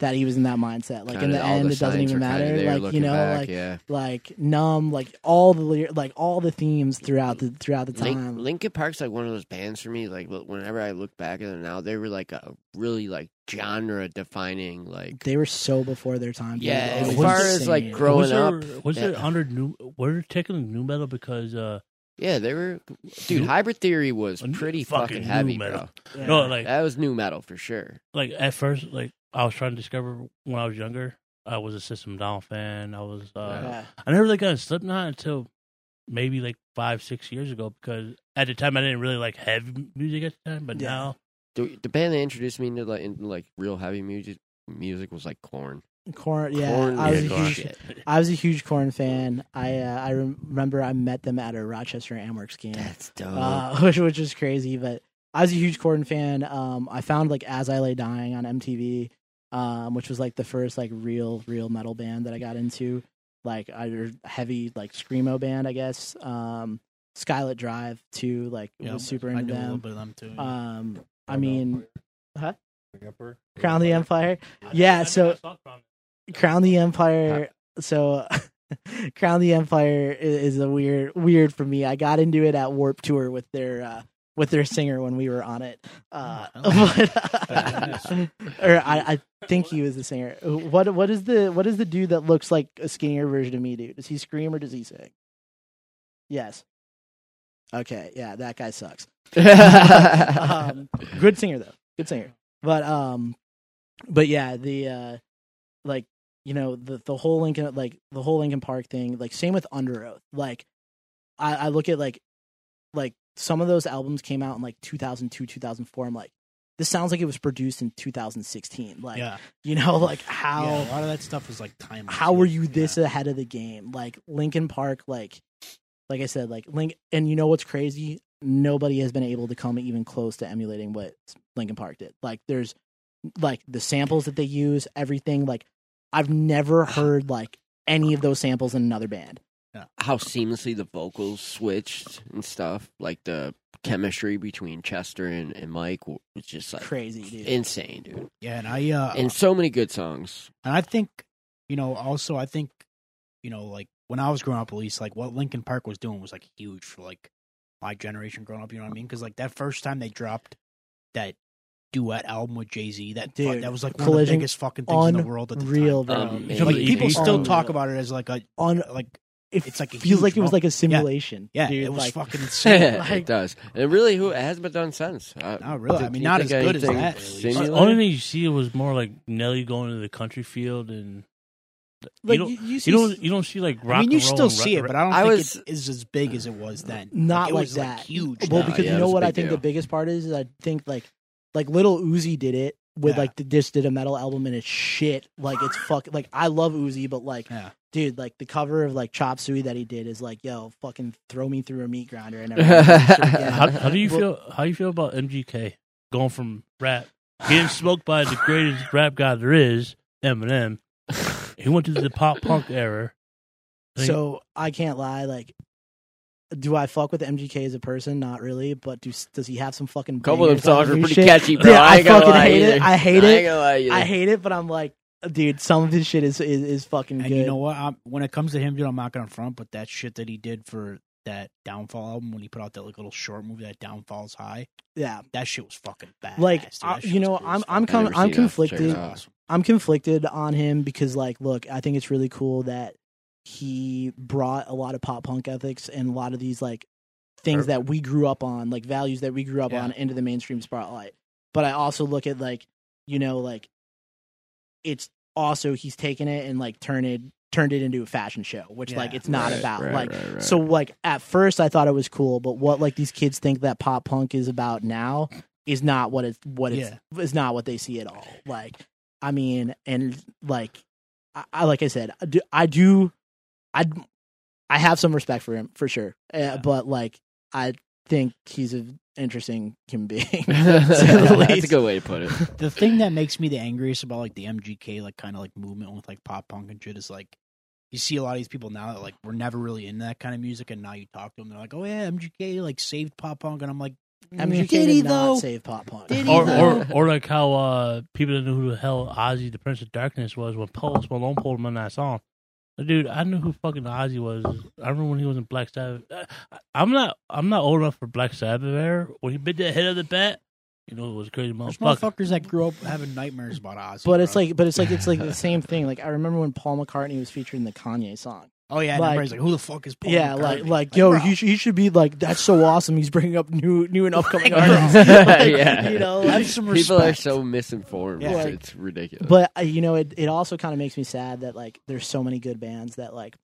Speaker 6: that he was in that mindset. Like in
Speaker 3: Kinda
Speaker 6: the
Speaker 3: all
Speaker 6: end, it doesn't
Speaker 3: signs
Speaker 6: even
Speaker 3: were kinda
Speaker 6: matter.
Speaker 3: there
Speaker 6: Like you
Speaker 3: looking
Speaker 6: know,
Speaker 3: back,
Speaker 6: like
Speaker 3: yeah.
Speaker 6: like numb, like all the lyri- like all the themes throughout the throughout the
Speaker 3: Link,
Speaker 6: time.
Speaker 3: Linkin Park's like one of those bands for me. Like look- whenever I look back at them now, they were like a really like genre defining. Like
Speaker 6: they were so before their time. dude.
Speaker 3: Yeah,
Speaker 6: It
Speaker 3: as
Speaker 6: was
Speaker 3: far as, like,
Speaker 6: insane.
Speaker 3: growing
Speaker 4: was there,
Speaker 3: up,
Speaker 4: Was there
Speaker 3: yeah.
Speaker 4: under new? Were they taking new metal because uh
Speaker 3: yeah, they were. Dude,
Speaker 4: New-
Speaker 3: Hybrid Theory was
Speaker 4: New-
Speaker 3: pretty
Speaker 4: fucking
Speaker 3: fucking
Speaker 4: new
Speaker 3: heavy,
Speaker 4: metal.
Speaker 3: bro.
Speaker 6: Yeah.
Speaker 4: no like
Speaker 3: That was new metal for sure.
Speaker 4: like at first like I was trying to discover when I was younger. I was a System Down fan. I was uh
Speaker 6: Yeah.
Speaker 4: I never really got into Slipknot until maybe like five six years ago because at the time I didn't really like heavy music at the time, but
Speaker 6: Yeah.
Speaker 4: now
Speaker 3: The, the band that introduced me into like into like real heavy music music was like Korn.
Speaker 6: Korn, yeah,
Speaker 3: Korn
Speaker 6: I was
Speaker 3: is
Speaker 6: a
Speaker 3: the
Speaker 6: huge,
Speaker 3: shit.
Speaker 6: I was a huge Korn fan. I uh, I rem- remember I met them at a Rochester Amerks game,
Speaker 3: That's dope.
Speaker 6: uh, which which was crazy. But I was a huge Korn fan. Um, I found like As I Lay Dying on MTV, um, which was like the first like real real metal band that I got into, like either heavy like screamo band, I guess. Um, Skylit Drive too, like
Speaker 2: Yeah,
Speaker 6: was super
Speaker 2: I
Speaker 6: into
Speaker 2: knew a little
Speaker 6: them.
Speaker 2: bit of them too.
Speaker 6: Um, I mean,
Speaker 5: Emperor?
Speaker 6: Crown the Empire. Yeah, so Crown the Empire. So, Crown the Empire i- is a weird, weird for me. I got into it at Warped Tour with their uh, with their singer when we were on it. Uh,
Speaker 2: Oh,
Speaker 6: but, or I, I think he was the singer. What what is the what is the dude that looks like a skinnier version of me? Dude, does he scream or does he sing? Yes. Okay, yeah, that guy sucks. um, good singer though, good singer. But um, but yeah, the uh, like you know the the whole Linkin like the whole Linkin Park thing. Like same with Underoath. Like I, I look at like like some of those albums came out in like 2002 2004 i'm like this sounds like it was produced in 2016 like
Speaker 2: yeah,
Speaker 6: you know like how
Speaker 2: yeah, a lot of that stuff is like timeless.
Speaker 6: how were you
Speaker 2: Yeah.
Speaker 6: this ahead of the game? Like linkin park like like i said like link and you know what's crazy? Nobody has been able to come even close to emulating what linkin park did. Like there's like the samples that they use everything like i've never heard like any of those samples in another band
Speaker 3: how seamlessly the vocals switched and stuff. Like the chemistry between Chester and, and Mike was just like
Speaker 6: crazy dude
Speaker 3: insane, dude.
Speaker 2: Yeah, and I uh,
Speaker 3: And so many good songs.
Speaker 2: And I think, you know, also I think, you know, like when I was growing up, at least like what Linkin Park was doing was like huge for like my generation growing up. You know what I mean? Because like that first time they dropped that duet album with Jay Z, that fu-
Speaker 6: Dude,
Speaker 2: that was like one of the biggest fucking things in the world at the
Speaker 6: Real,
Speaker 2: time.
Speaker 6: bro.
Speaker 3: Um,
Speaker 4: You
Speaker 3: and-
Speaker 2: Like people still talk about it as like a
Speaker 6: on
Speaker 2: like
Speaker 6: it
Speaker 2: It's like a
Speaker 6: feels like it was
Speaker 2: mo-
Speaker 6: like a simulation.
Speaker 2: yeah,
Speaker 6: dude.
Speaker 2: it was
Speaker 6: like,
Speaker 2: fucking insane.
Speaker 6: Like-
Speaker 3: it does. And really, who it hasn't been done since. Uh,
Speaker 2: Not really. I mean, not as good as that, at.
Speaker 4: The only thing you see was more like Nelly going to the country field, and
Speaker 6: like,
Speaker 4: you don't
Speaker 6: you, you
Speaker 4: you
Speaker 6: see
Speaker 4: don't you don't see like rock.
Speaker 2: I mean, you
Speaker 4: and roll
Speaker 2: still see it, but I don't
Speaker 3: I
Speaker 2: think
Speaker 3: was-
Speaker 2: it is as big as it was then.
Speaker 6: not
Speaker 2: it
Speaker 6: like
Speaker 2: was,
Speaker 6: that.
Speaker 2: huge.
Speaker 6: Well,
Speaker 3: No,
Speaker 6: because
Speaker 3: yeah,
Speaker 6: you know what I
Speaker 3: big
Speaker 6: think the biggest part is, is I think like like Little Uzi did it with
Speaker 2: Yeah.
Speaker 6: like the, just did a metal album and it's shit. Like it's fuck. Like I love Uzi, but like
Speaker 2: Yeah.
Speaker 6: Dude, like the cover of like Chop Suey that he did is like, yo, fucking throw me through a meat grinder and everything.
Speaker 4: How, how do you
Speaker 6: Well-
Speaker 4: feel? How do you feel about MGK going from rap, getting smoked by the greatest rap guy there is, Eminem? He went to the pop punk era. I think-
Speaker 6: So I can't lie, like. Do I fuck with MGK as a person? Not really, but do, does he have some fucking?
Speaker 3: A couple of
Speaker 6: bangers
Speaker 3: songs are pretty
Speaker 6: shit?
Speaker 3: catchy, bro.
Speaker 6: Yeah, I
Speaker 3: ain't gonna
Speaker 6: fucking
Speaker 3: lie
Speaker 6: hate it. I hate
Speaker 3: I
Speaker 6: it.
Speaker 3: ain't gonna lie either.
Speaker 6: I hate it, but I'm like, dude, some of his shit is is, is fucking
Speaker 2: And
Speaker 6: good.
Speaker 2: you know what? I'm, when it comes to him, dude, I'm not gonna front. But that shit that he did for that Downfall album, when he put out that like little short movie, that Downfalls High,
Speaker 6: yeah,
Speaker 2: that shit was fucking bad.
Speaker 6: like I, you know, I'm I'm
Speaker 3: I've
Speaker 6: com-
Speaker 3: never
Speaker 6: I'm
Speaker 3: seen that. Check it
Speaker 6: conflicted.
Speaker 3: out.
Speaker 6: I'm conflicted on him because, like, look, I think it's really cool that he brought a lot of pop punk ethics and a lot of these like things that we grew up on, like values that we grew up
Speaker 2: Yeah.
Speaker 6: on, into the mainstream spotlight. But I also look at like, you know, like it's also he's taken it and like turned it turned it into a fashion show, which like it's not
Speaker 3: Right,
Speaker 6: about.
Speaker 3: right,
Speaker 6: like
Speaker 3: right, right.
Speaker 6: so like at first I thought it was cool, but what like these kids think that pop punk is about now is not what it's what it's is not what they see at all. Like I mean, and like I, I like I said, I do I do I I have some respect for him for sure, uh, but like I think he's an interesting human being. to say the
Speaker 3: That's a good way to put it.
Speaker 2: the thing that makes me the angriest about like the MGK like kind of like movement with like pop punk and shit is like you see a lot of these people now that like were never really into that kind of music, and now you talk to them, they're like, "Oh yeah, MGK like saved pop punk," and I'm like,
Speaker 6: MGK
Speaker 2: Did
Speaker 6: did,
Speaker 2: he,
Speaker 6: not
Speaker 2: though?
Speaker 6: save pop punk.
Speaker 2: Did
Speaker 4: or, or or like how uh, people didn't know who the hell Ozzy, the Prince of Darkness, was when Post Malone pulled him on that song. But dude, I knew who fucking Ozzy was. I remember when he was in Black Sabbath. Uh, I'm not I'm not old enough for Black Sabbath era. When he bit the head of the bat, you know it was a crazy
Speaker 2: There's
Speaker 4: motherfucker.
Speaker 2: motherfuckers that grew up having nightmares about Ozzy.
Speaker 6: But it's
Speaker 2: bro.
Speaker 6: like, but it's like, it's like the same thing. Like I remember when Paul McCartney was featured in the Kanye song.
Speaker 2: Oh yeah,
Speaker 6: like-
Speaker 2: everybody's like, "Who the fuck is Paul?"
Speaker 6: yeah, like,
Speaker 2: McCartney?"
Speaker 6: like, yo,
Speaker 2: bro.
Speaker 6: he should, he should be like, that's so awesome. He's bringing up new, new and upcoming artists. Like,
Speaker 3: Yeah.
Speaker 6: you know,
Speaker 2: have
Speaker 6: like,
Speaker 2: some
Speaker 3: People are so misinformed.
Speaker 2: Yeah.
Speaker 3: It's, it's ridiculous.
Speaker 6: but uh, you know, it, it also kind of makes me sad that like there's so many good bands that like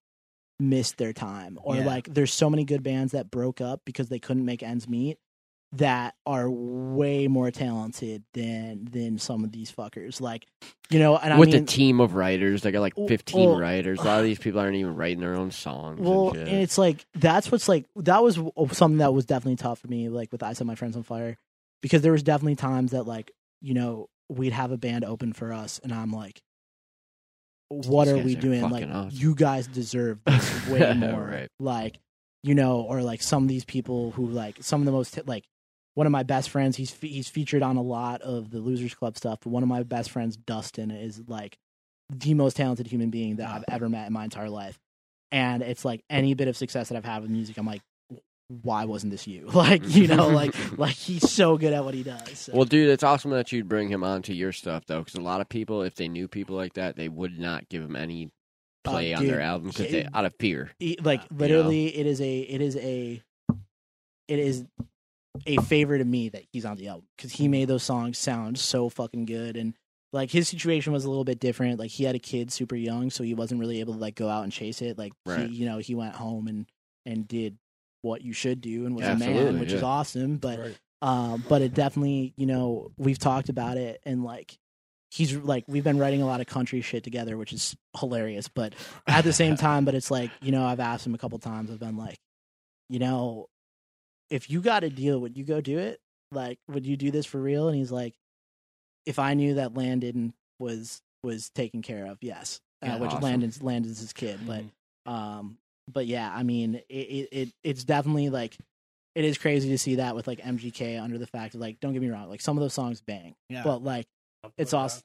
Speaker 6: missed their time, or
Speaker 2: Yeah.
Speaker 6: like there's so many good bands that broke up because they couldn't make ends meet. That are way more talented than than some of these fuckers. Like, you know, and
Speaker 3: with
Speaker 6: I mean,
Speaker 3: a team of writers, they got like 15
Speaker 6: well,
Speaker 3: writers. A lot of these people aren't even writing their own songs. and
Speaker 6: Well,
Speaker 3: shit.
Speaker 6: and it's like that's what's like that was oh, something that was definitely tough for me. Like with I set my friends on fire, because there was definitely times that like you know we'd have a band open for us, and I'm like, what are we
Speaker 3: are
Speaker 6: doing? Like
Speaker 3: awesome.
Speaker 6: you guys deserve this way more.
Speaker 3: Right.
Speaker 6: Like you know, or like some of these people who like some of the most like one of my best friends. He's fe- he's featured on a lot of the Losers Club stuff. But one of my best friends, Dustin, is like the most talented human being that I've ever met in my entire life. And it's like any bit of success that I've had with music, I'm like, why wasn't this you? Like, you know, like like he's so good at what he does. So.
Speaker 3: Well, dude, it's awesome that you'd bring him onto your stuff, though, because a lot of people, if they knew people like that, they would not give him any uh, play
Speaker 6: Oh,
Speaker 3: on their
Speaker 6: dude,
Speaker 3: album because they out of fear.
Speaker 6: Like
Speaker 3: you
Speaker 6: literally, it is a it is a it is a favor to me that he's on the album because he made those songs sound so fucking good. And like his situation was a little bit different. Like he had a kid super young so he wasn't really able to like go out and chase it. Like
Speaker 3: Right.
Speaker 6: he you know he went home and and did what you should do and was a man which is awesome. But
Speaker 5: Right.
Speaker 6: um but it definitely you know we've talked about it and like he's like we've been writing a lot of country shit together which is hilarious. But at the same time but it's like you know i've asked him a couple times i've been like you know if you got a deal would you go do it like would you do this for real and he's like if i knew that landon was was taken care of yes uh,
Speaker 3: Yeah,
Speaker 6: which
Speaker 3: awesome.
Speaker 6: landon's landon's his kid but um but yeah i mean it, it, it it's definitely like it is crazy to see that with like mgk under the fact of like don't get me wrong like some of those songs bang
Speaker 2: Yeah.
Speaker 6: but like it's also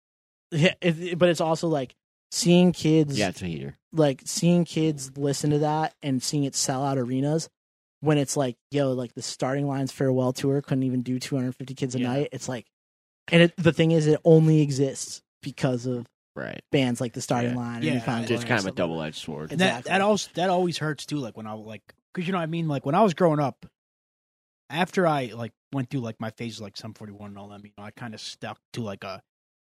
Speaker 6: yeah it, it- but it's also like seeing kids
Speaker 3: Yeah, it's a heater.
Speaker 6: like seeing kids listen to that and seeing it sell out arenas when it's like yo like the starting lines farewell tour couldn't even do 250 kids a
Speaker 2: Yeah.
Speaker 6: night it's like and it, the thing is it only exists because of
Speaker 3: Right.
Speaker 6: bands like the starting
Speaker 3: Yeah.
Speaker 6: line and
Speaker 2: Yeah,
Speaker 6: We
Speaker 3: It's kind of a double edged sword.
Speaker 2: And that
Speaker 6: Exactly.
Speaker 2: that also that always hurts too. Like when I like, because you know what I mean. Like when I was growing up, after I like went through like my phases like Sum Forty One and all that, you know, I kind of stuck to like a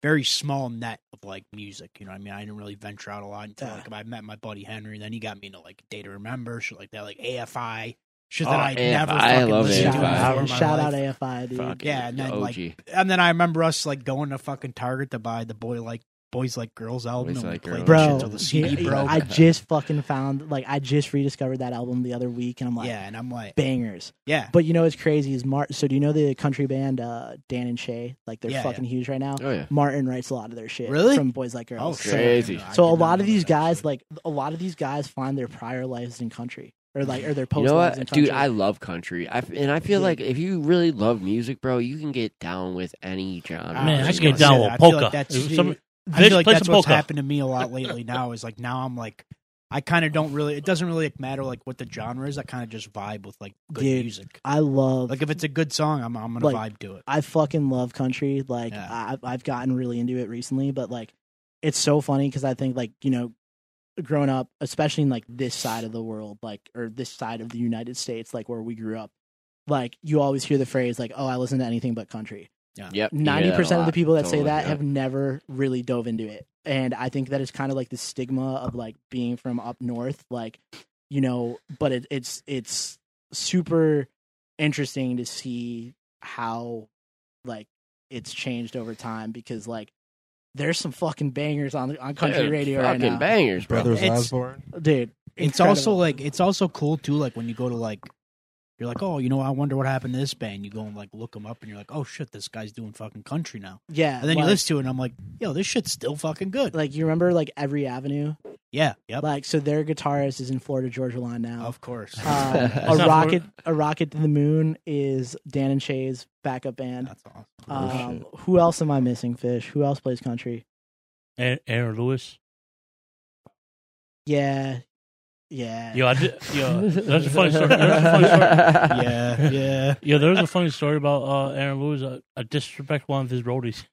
Speaker 2: very small net of like music. You know, what I mean, I didn't really venture out a lot until
Speaker 6: Yeah.
Speaker 2: like I met my buddy Henry. And then he got me into like Day to Remember, shit like that, like AFI, shit
Speaker 3: Oh,
Speaker 2: that I never
Speaker 3: AFI, I love
Speaker 2: listened
Speaker 6: that.
Speaker 2: to
Speaker 3: AFI.
Speaker 6: shout,
Speaker 2: before
Speaker 6: out,
Speaker 2: my
Speaker 6: shout out
Speaker 2: life.
Speaker 6: AFI dude
Speaker 3: Fuck
Speaker 2: Yeah, and then,
Speaker 3: OG.
Speaker 2: like, And then I remember us like going to fucking Target to buy the boy like Boys Like Girls album.
Speaker 3: Boys
Speaker 2: and we
Speaker 3: Like Girls.
Speaker 2: that shit
Speaker 6: bro
Speaker 2: the CD
Speaker 6: yeah,
Speaker 2: broke.
Speaker 6: I just fucking found like I just rediscovered that album the other week and I'm like
Speaker 2: yeah, and I'm like,
Speaker 6: bangers
Speaker 2: yeah,
Speaker 6: but you know what's crazy is Martin so do you know the country band uh Dan and Shay like they're
Speaker 2: Yeah,
Speaker 6: fucking huge right now
Speaker 3: Oh yeah.
Speaker 6: Martin writes a lot of their shit
Speaker 2: Really?
Speaker 6: from Boys Like Girls
Speaker 2: oh,
Speaker 6: So-
Speaker 3: Crazy.
Speaker 2: I
Speaker 6: So a lot of these guys,
Speaker 2: shit.
Speaker 6: like a lot of these guys, find their prior lives in country or like or their post
Speaker 3: You know what, dude? I love country. I f- and I feel
Speaker 6: Yeah.
Speaker 3: like if you really love music, bro, you can get down with any genre.
Speaker 2: Ah, I
Speaker 4: Man, I
Speaker 2: just
Speaker 4: can get down with
Speaker 2: that. I feel
Speaker 4: polka.
Speaker 2: like that's-
Speaker 4: some-
Speaker 2: I feel like that's what's
Speaker 4: polka.
Speaker 2: happened to me a lot lately. Now is like now I'm like I kind of don't really. It doesn't really like, matter like what the genre is. I kind of just vibe with like good
Speaker 6: Dude,
Speaker 2: music.
Speaker 6: I love
Speaker 2: Like if it's a good song, I'm I'm gonna
Speaker 6: Like,
Speaker 2: vibe to it.
Speaker 6: I fucking love country. Like
Speaker 2: Yeah.
Speaker 6: I, I've gotten really into it recently, but like it's so funny because I think like you know, growing up, especially in like this side of the world, like or this side of the United States, like where we grew up, like you always hear the phrase like, "Oh, I listen to anything but country."
Speaker 3: Yep.
Speaker 6: Ninety
Speaker 3: that a
Speaker 6: percent of the people that say that
Speaker 3: yeah.
Speaker 6: have never really dove into it, and I think that is kind of like the stigma of like being from up north, like you know. But it, it's it's super interesting to see how like it's changed over time because like there's some fucking bangers on on country
Speaker 3: Dude,
Speaker 6: radio right
Speaker 3: fucking
Speaker 6: now,
Speaker 3: bangers, bro.
Speaker 5: Brothers
Speaker 2: It's-
Speaker 5: Osborne.
Speaker 6: dude.
Speaker 2: It's
Speaker 6: incredible.
Speaker 2: also like it's also cool too. Like when you go to like. You're like, oh, you know, I wonder what happened to this band. You go and like look them up, and you're like, oh shit, this guy's doing fucking country now.
Speaker 6: yeah,
Speaker 2: And then you listen to it, and I'm like, yo, this shit's still fucking good.
Speaker 6: like you remember like every avenue,
Speaker 2: Yeah, yep,
Speaker 6: like so their guitarist is in Florida Georgia Line now.
Speaker 2: of course.
Speaker 6: Um, a
Speaker 4: not
Speaker 6: rocket, a rocket to the moon is Dan and Shay's backup band.
Speaker 2: That's awesome.
Speaker 3: Oh,
Speaker 6: Um, who else am I missing? Fish. Who else plays country?
Speaker 4: Aaron, Aaron Lewis.
Speaker 6: Yeah, yeah.
Speaker 4: Yo, I did, yo, there's a funny story. There's a funny story.
Speaker 2: yeah, yeah.
Speaker 4: Yeah, there was a funny story about uh, Aaron Lewis. Uh, I disrespect one of his roadies.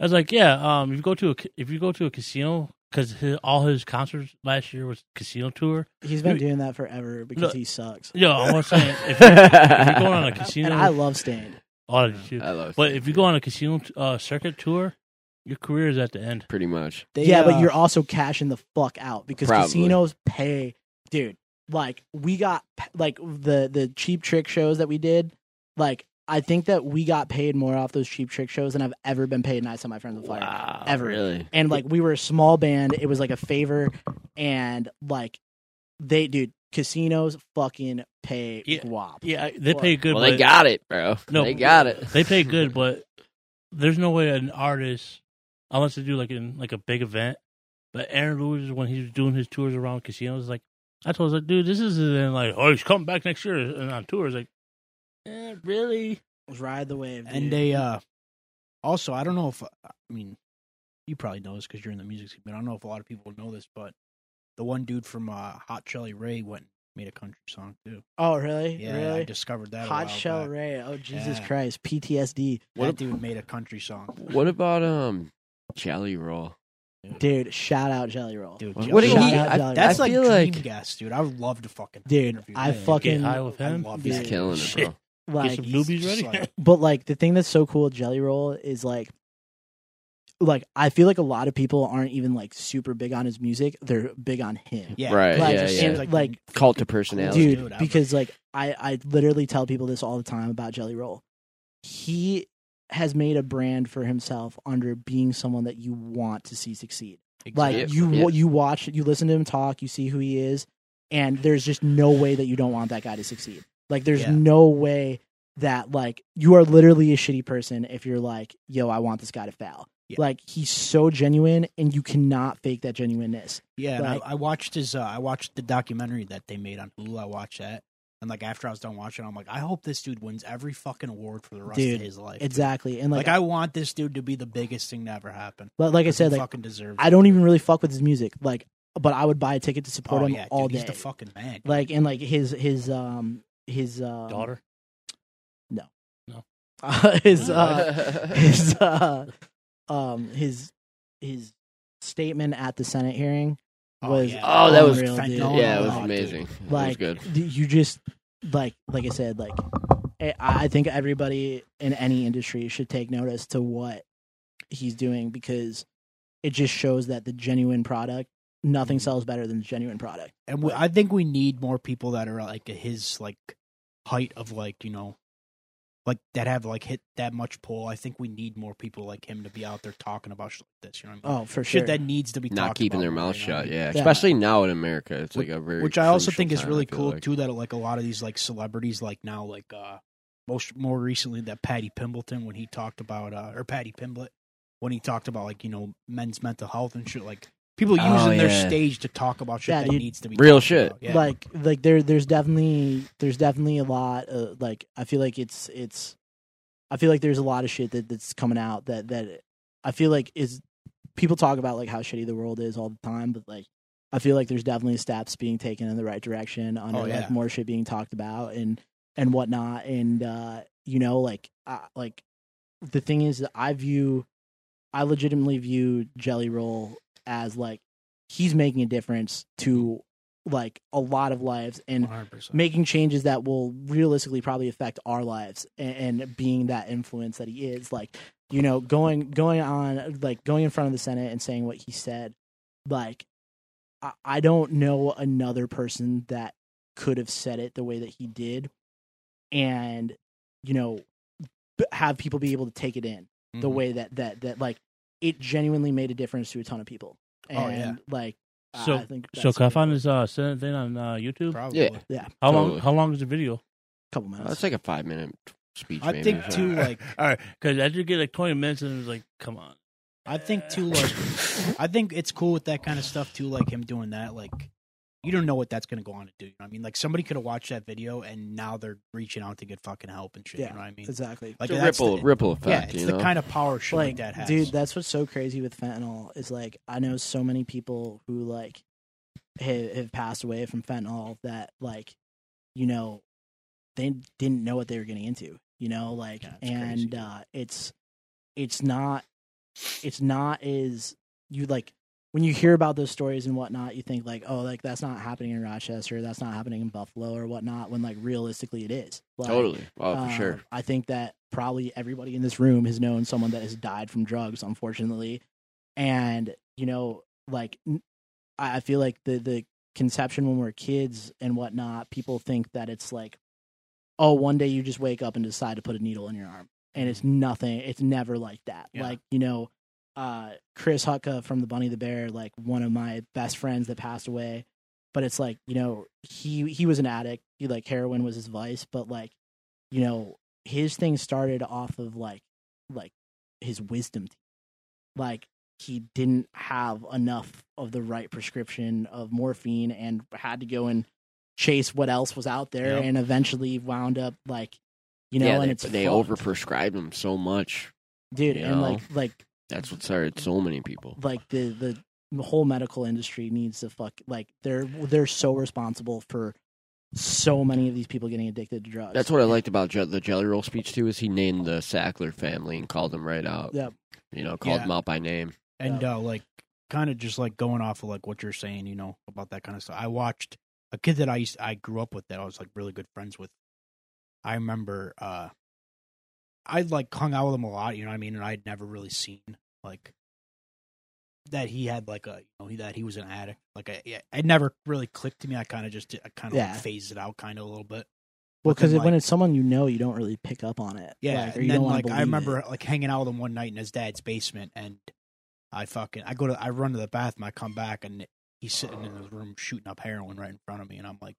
Speaker 4: I was like, yeah, um, if you go to a if you go to a casino because all his concerts last year was casino tour.
Speaker 6: He's been
Speaker 4: You-
Speaker 6: doing that forever because
Speaker 4: Look,
Speaker 6: he sucks.
Speaker 4: Yo, I was saying if, you, if you're going on a casino,
Speaker 6: And I love Staind.
Speaker 4: oh, did you?
Speaker 3: I love
Speaker 4: but if you go on a casino uh, circuit tour, your career is at the end.
Speaker 3: pretty much.
Speaker 2: They,
Speaker 6: yeah,
Speaker 2: uh,
Speaker 6: but you're also cashing the fuck out because
Speaker 3: Probably.
Speaker 6: casinos pay, dude. Like we got like the the cheap trick shows that we did. Like I think that we got paid more off those cheap trick shows than I've ever been paid. Nights on my friends on fire.
Speaker 3: Wow,
Speaker 6: Ever.
Speaker 3: really?
Speaker 6: and like we were a small band it was like a favor and like they dude casinos fucking pay
Speaker 4: Yeah.
Speaker 6: guap
Speaker 4: Yeah, they pay good.
Speaker 3: Well,
Speaker 4: but
Speaker 3: they got it, bro.
Speaker 4: No,
Speaker 3: they got it.
Speaker 4: They pay good, but there's no way an artist, unless they do like in like a big event. But Aaron Lewis, when he was doing his tours around casinos, like I told him, like, dude, this isn't like, oh, he's coming back next year and on tours. Like, eh, really?
Speaker 6: Was ride the wave dude.
Speaker 2: and they uh also I don't know if I mean you probably know this because you're in the music scene, but I don't know if a lot of people know this, but the one dude from uh, Hot Chelle Rae went made a country song too.
Speaker 6: oh really
Speaker 2: Yeah, I discovered that.
Speaker 6: hot
Speaker 2: while
Speaker 6: shell
Speaker 2: back.
Speaker 6: ray oh jesus
Speaker 2: Yeah.
Speaker 6: christ ptsd
Speaker 2: That dude made a country song.
Speaker 3: What about um Jelly Roll?
Speaker 6: dude. Shout out Jelly Roll,
Speaker 2: dude.
Speaker 3: What
Speaker 2: Jelly
Speaker 3: did
Speaker 2: Roll-
Speaker 3: he-
Speaker 6: Shout out
Speaker 3: I-
Speaker 6: Jelly
Speaker 2: That's
Speaker 3: I
Speaker 2: like
Speaker 3: feel
Speaker 2: dream
Speaker 3: like-
Speaker 2: guest, dude. I would love to fucking
Speaker 6: Dude,
Speaker 2: interview
Speaker 6: I
Speaker 2: him.
Speaker 6: fucking-
Speaker 4: Get high with
Speaker 2: I
Speaker 4: him.
Speaker 2: love
Speaker 3: He's
Speaker 2: that.
Speaker 3: killing it,
Speaker 4: Shit.
Speaker 3: bro.
Speaker 6: like
Speaker 4: Get some
Speaker 2: he's
Speaker 4: newbies
Speaker 2: just
Speaker 4: ready.
Speaker 2: like-
Speaker 6: but like the thing that's so cool with Jelly Roll is like like I feel like a lot of people aren't even like super big on his music. They're big on him.
Speaker 2: yeah,
Speaker 3: Right,
Speaker 6: Like,
Speaker 3: yeah,
Speaker 2: just
Speaker 3: yeah.
Speaker 2: seems
Speaker 6: and, like,
Speaker 3: Cult to
Speaker 2: fucking
Speaker 3: personality.
Speaker 2: coolest
Speaker 6: dude,
Speaker 2: dude ever.
Speaker 6: because like I I literally tell people this all the time about Jelly Roll. He has made a brand for himself under being someone that you want to see succeed. Like you
Speaker 3: yeah.
Speaker 6: you watch you listen to him talk, you see who he is, and there's just no way that you don't want that guy to succeed. Like there's
Speaker 2: Yeah.
Speaker 6: no way that like you are literally a shitty person if you're like, yo, I want this guy to fail.
Speaker 2: Yeah.
Speaker 6: Like he's so genuine and you cannot fake that genuineness.
Speaker 2: Yeah, and
Speaker 6: Like-
Speaker 2: I, I watched his. Uh, I watched the documentary that they made on Hulu. I watched that, and like after I was done watching, I'm like, I hope this dude wins every fucking award for the rest
Speaker 6: Dude,
Speaker 2: of his life. dude.
Speaker 6: Exactly. And
Speaker 2: Like,
Speaker 6: like,
Speaker 2: I want this dude to be the biggest thing to ever happen.
Speaker 6: but like I said,
Speaker 2: he
Speaker 6: like
Speaker 2: fucking deserves.
Speaker 6: I don't
Speaker 2: dude.
Speaker 6: even really fuck with his music. Like but I would buy a ticket to support
Speaker 2: Oh
Speaker 6: him
Speaker 2: yeah,
Speaker 6: all
Speaker 2: dude,
Speaker 6: day.
Speaker 2: he's the fucking man.
Speaker 6: like and like his his um his uh
Speaker 4: Daughter. No. No.
Speaker 6: Uh, his uh his uh um his his statement at the Senate hearing
Speaker 2: Oh,
Speaker 6: was
Speaker 2: yeah.
Speaker 3: Oh, that was
Speaker 6: unreal, dude.
Speaker 3: yeah, it was
Speaker 2: Oh, dude.
Speaker 3: amazing. It was
Speaker 6: like
Speaker 3: good.
Speaker 6: you just like like I said like I I think everybody in any industry should take notice to what he's doing because it just shows that the genuine product nothing
Speaker 2: Mm-hmm.
Speaker 6: sells better than the genuine product.
Speaker 2: and we, I think we need more people that are like his like height of like you know, like that have like hit that much pull. I think we need more people like him to be out there talking about shit like this. You know what I mean?
Speaker 6: Oh, for sure.
Speaker 2: Shit that needs to be
Speaker 3: Not
Speaker 2: talked
Speaker 3: keeping
Speaker 2: about
Speaker 3: their mouth
Speaker 2: you know what I
Speaker 3: shut.
Speaker 2: mean?
Speaker 3: Yeah,
Speaker 6: Yeah.
Speaker 3: especially now in America, it's like a very
Speaker 2: which I also think is really cool
Speaker 3: like.
Speaker 2: too. That like a lot of these like celebrities, like now, like uh, most more recently that Paddy Pimbleton when he talked about uh, or Paddy Pimblett when he talked about like you know men's mental health and shit. Like people
Speaker 3: Oh,
Speaker 2: using their stage to talk about shit
Speaker 6: Yeah,
Speaker 2: that
Speaker 6: dude.
Speaker 2: needs to be
Speaker 3: Real shit.
Speaker 2: about. Yeah.
Speaker 6: like like there there's definitely there's definitely a lot uh, like i feel like it's it's i feel like there's a lot of shit that that's coming out that that i feel like is people talk about like how shitty the world is all the time but like i feel like there's definitely steps being taken in the right direction on
Speaker 2: Oh, yeah.
Speaker 6: like more shit being talked about and and whatnot and uh you know like uh, like the thing is that i view i legitimately view jelly roll as like he's making a difference to like a lot of lives and
Speaker 2: 100%.
Speaker 6: making changes that will realistically probably affect our lives and, and being that influence that he is like you know going going on like going in front of the senate and saying what he said like i, I don't know another person that could have said it the way that he did and you know have people be able to take it in the
Speaker 2: Mhm.
Speaker 6: way that that that like it genuinely made a difference to a ton of people and
Speaker 2: Oh, yeah.
Speaker 6: like I-
Speaker 4: So-
Speaker 6: I think
Speaker 4: So
Speaker 6: that's
Speaker 4: can I
Speaker 6: really
Speaker 4: find
Speaker 6: cool.
Speaker 4: his uh Senate thing on uh, YouTube?
Speaker 2: Probably.
Speaker 3: Yeah.
Speaker 4: How long? How long is the video?
Speaker 6: A couple minutes
Speaker 3: That's like a five minute speech.
Speaker 2: I
Speaker 3: maybe,
Speaker 2: think
Speaker 3: or
Speaker 2: too,
Speaker 3: something.
Speaker 2: like
Speaker 4: All right, because after you get like twenty minutes, and it's like, come on.
Speaker 2: I think too, like I think it's cool with that kind of stuff too, like him doing that. Like you don't know what that's gonna go on to do. You know what I mean, like somebody could have watched that video and now they're reaching out to get fucking help and shit.
Speaker 6: Yeah,
Speaker 2: you know what I mean?
Speaker 6: exactly
Speaker 2: Like
Speaker 3: It's a ripple
Speaker 2: the,
Speaker 3: ripple
Speaker 2: yeah, it's
Speaker 3: you
Speaker 2: the
Speaker 3: know?
Speaker 2: kind of power shit like,
Speaker 6: like
Speaker 2: that has.
Speaker 6: dude that's what's so crazy with fentanyl is like i know so many people who like have, have passed away from fentanyl that like you know they didn't know what they were getting into you know like
Speaker 2: Yeah,
Speaker 6: and
Speaker 2: crazy.
Speaker 6: uh it's it's not it's not as you like when you hear about those stories and whatnot you think like oh like that's not happening in rochester that's not happening in buffalo or whatnot when like realistically it is like,
Speaker 3: totally. Oh, for
Speaker 6: um,
Speaker 3: sure.
Speaker 6: I think that probably everybody in this room has known someone that has died from drugs, unfortunately. And you know, like I feel like the the conception when we're kids and whatnot, people think that it's like, oh, one day you just wake up and decide to put a needle in your arm, and it's nothing. It's never like that.
Speaker 2: Yeah.
Speaker 6: Like you know, uh, Chris Hutka from the Bunny the Bear, like one of my best friends that passed away. But it's like you know he he was an addict. He like heroin was his vice, but like you know his thing started off of like like his wisdom teeth. like he didn't have enough of the right prescription of morphine and had to go and chase what else was out there
Speaker 2: Yep.
Speaker 6: and eventually wound up like you know
Speaker 3: yeah,
Speaker 6: and
Speaker 3: they,
Speaker 6: it's
Speaker 3: they overprescribed him so much.
Speaker 6: dude
Speaker 3: you
Speaker 6: and
Speaker 3: know?
Speaker 6: like like
Speaker 3: That's what started so many people.
Speaker 6: like the the the whole medical industry needs to fuck like they're they're so responsible for so many of these people getting addicted to drugs
Speaker 3: That's what I liked about Je- the Jelly Roll speech too. Is he named the Sackler family and called them right out.
Speaker 6: Yep.
Speaker 3: You know, called
Speaker 2: Yeah.
Speaker 3: them out by name.
Speaker 2: and uh, like kind of just like going off of like what you're saying, you know, about that kind of stuff. I watched a kid that I used I grew up with that I was like really good friends with. I remember uh I like hung out with him a lot, you know what I mean, and I'd never really seen like that he had like a you know that he was an addict. Like I, yeah, it never really clicked to me. I kind of just I kind of
Speaker 6: Yeah.
Speaker 2: like phased it out kind of a little bit.
Speaker 6: Well, because when it's someone you know, you don't really pick up on it.
Speaker 2: Yeah,
Speaker 6: like, or
Speaker 2: and
Speaker 6: you
Speaker 2: then like I remember
Speaker 6: it.
Speaker 2: like hanging out with him one night in his dad's basement, and I fucking I go to I run to the bathroom, I come back, and he's sitting in his room shooting up heroin right in front of me, and I'm like,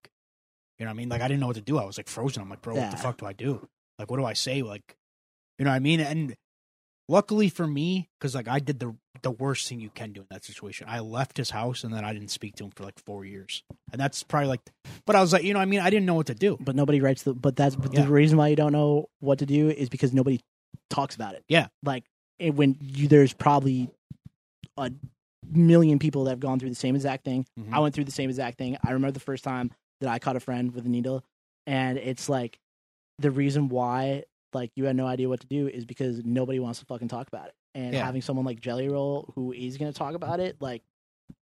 Speaker 2: you know what I mean? Like I didn't know what to do. I was like frozen. I'm like, bro, what the fuck do I do? Like, what do I say? Like, you know what I mean? And luckily for me, because like I did the the worst thing you can do in that situation. I left his house, and then I didn't speak to him for like four years, and that's probably like. But I was like, you know, what I mean, I didn't know what to do.
Speaker 6: But nobody writes the. But that's but
Speaker 2: Yeah.
Speaker 6: the reason why you don't know what to do is because nobody talks about it.
Speaker 2: Yeah.
Speaker 6: like it, when you there's probably a million people that have gone through the same exact thing.
Speaker 2: Mhm.
Speaker 6: I went through the same exact thing. I remember the first time that I caught a friend with a needle, and it's like the reason why like you had no idea what to do is because nobody wants to fucking talk about it. And
Speaker 2: Yeah.
Speaker 6: having someone like Jelly Roll who is going to talk about it, like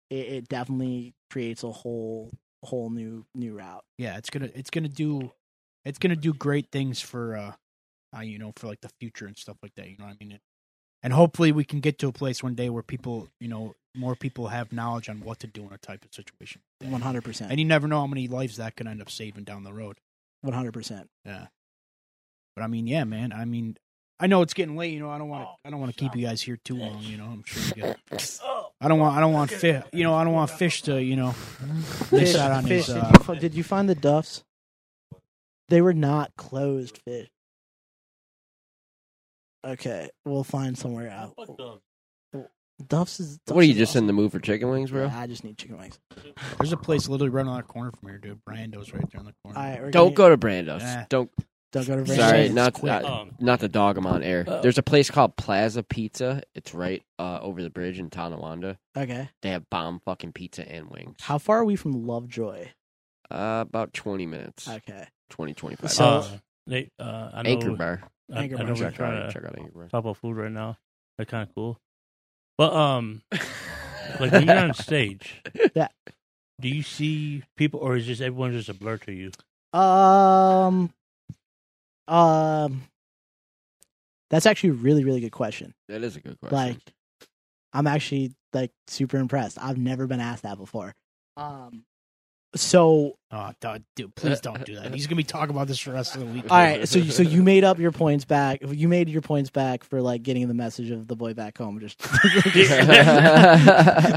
Speaker 6: it, it definitely creates a whole whole new new route.
Speaker 2: yeah, it's gonna it's gonna do it's gonna do great things for uh, uh you know for like the future and stuff like that. You know what I mean? And hopefully we can get to a place one day where people you know more people have knowledge on what to do in a type of situation.
Speaker 6: One hundred percent.
Speaker 2: And you never know how many lives that can end up saving down the road.
Speaker 6: One hundred percent.
Speaker 2: Yeah. But I mean, yeah, man. I mean, I know it's getting late. You know, I don't want to. I don't want to keep you guys here too long. You know, I'm sure you get. I don't want. I don't want fish. You know, I don't want fish to. You know, miss
Speaker 6: Fish,
Speaker 2: out on
Speaker 6: fish.
Speaker 2: his.
Speaker 6: did,
Speaker 2: Uh,
Speaker 6: you, fi- did you find the duffs? They were not closed fish. Okay, we'll find somewhere out. Duffs is.
Speaker 3: What are you
Speaker 6: is
Speaker 3: just in
Speaker 6: awesome.
Speaker 3: the mood for chicken wings, bro?
Speaker 6: Yeah, I just need chicken wings.
Speaker 2: there's a place literally right on that corner from here, dude. Brando's right there on the corner.
Speaker 6: All right, we're
Speaker 3: Don't
Speaker 6: gonna-
Speaker 3: go to Brando's.
Speaker 2: Nah.
Speaker 3: Don't.
Speaker 6: Don't go to
Speaker 2: Sorry,
Speaker 3: Sorry, not not,
Speaker 4: Um,
Speaker 3: not the dog. I'm on air.
Speaker 4: Uh,
Speaker 3: There's a place called Plaza Pizza. It's right uh, over the bridge in Tonawanda.
Speaker 6: Okay.
Speaker 3: They have bomb fucking pizza and wings.
Speaker 6: How far are we from Lovejoy?
Speaker 3: Uh, about 20 minutes.
Speaker 6: Okay.
Speaker 3: 20, 25
Speaker 6: So-
Speaker 3: minutes.
Speaker 4: uh, they, uh, I know,
Speaker 3: Anchor Bar.
Speaker 4: I,
Speaker 6: Anchor
Speaker 4: I
Speaker 6: Bar.
Speaker 4: know we're
Speaker 3: Check
Speaker 4: trying
Speaker 3: out,
Speaker 4: to
Speaker 3: check out Anchor Bar.
Speaker 4: talk about food right now. They're kind of cool. But um, like when you're on stage,
Speaker 6: Yeah.
Speaker 4: Do you see people, or is just everyone just a blur to you?
Speaker 6: Um, um, that's actually a really, really good question.
Speaker 3: That is a good question.
Speaker 6: Like, I'm actually like super impressed. I've never been asked that before. Um, so
Speaker 2: Oh, dude, dude, please don't do that. He's gonna be talking about this for the rest of the week.
Speaker 6: all right, so so you made up your points back. You made your points back for like getting the message of the boy back home. Just,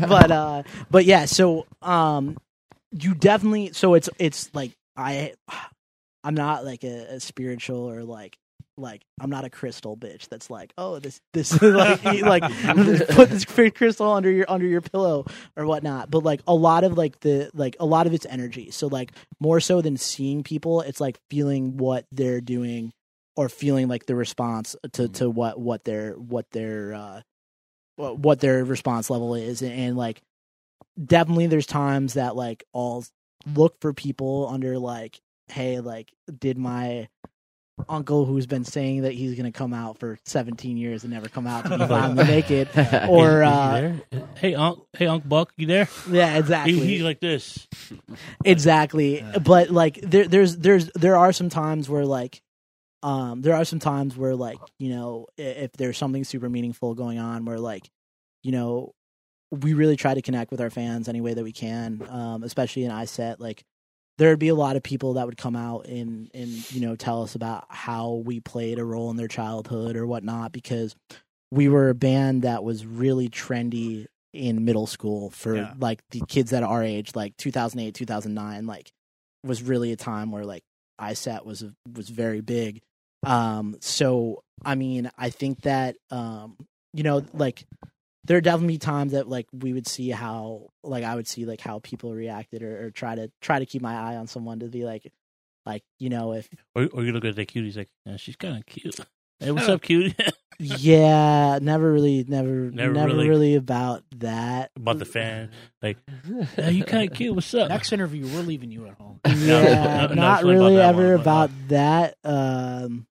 Speaker 6: but uh, but yeah. So um, you definitely. So it's it's like I, I'm not like a, a spiritual or like like I'm not a crystal bitch that's like oh this this like like put this crystal under your under your pillow or whatnot. But like a lot of like the like a lot of it's energy. So like more so than seeing people it's like feeling what they're doing or feeling like the response to to what what their what their uh what what their response level is. And, and like definitely there's times that like I'll look for people under like hey like did my uncle who's been saying that he's going to come out for 17 years and never come out to be finally naked or uh
Speaker 4: there? hey, Unc, hey, Unc Buck, you there?
Speaker 6: yeah exactly
Speaker 4: He, he's like this.
Speaker 6: exactly
Speaker 2: Yeah.
Speaker 6: but like there there's there's there are some times where like um there are some times where like you know if there's something super meaningful going on where like you know we really try to connect with our fans any way that we can um especially in iset like there would be a lot of people that would come out and and you know tell us about how we played a role in their childhood or whatnot because we were a band that was really trendy in middle school for
Speaker 2: Yeah.
Speaker 6: like the kids that are our age like 2008 2009 like was really a time where like ISAT was was very big um so i mean i think that um you know like there are definitely be times that like we would see how like I would see like how people reacted or, or try to try to keep my eye on someone to be like like you know if
Speaker 4: Or, or you look at the cutie, he's like, yeah, she's kind of cute. Hey, what's up, cutie?
Speaker 6: yeah never really never
Speaker 4: Never
Speaker 6: never,
Speaker 4: really-
Speaker 6: really, about that
Speaker 4: About the fan. Like, yeah, you kind of cute. What's up?
Speaker 2: Next interview, we're leaving you at home.
Speaker 6: yeah
Speaker 4: no, no,
Speaker 6: not
Speaker 4: not
Speaker 6: really
Speaker 4: that
Speaker 6: ever
Speaker 4: one, but, uh,
Speaker 6: about that um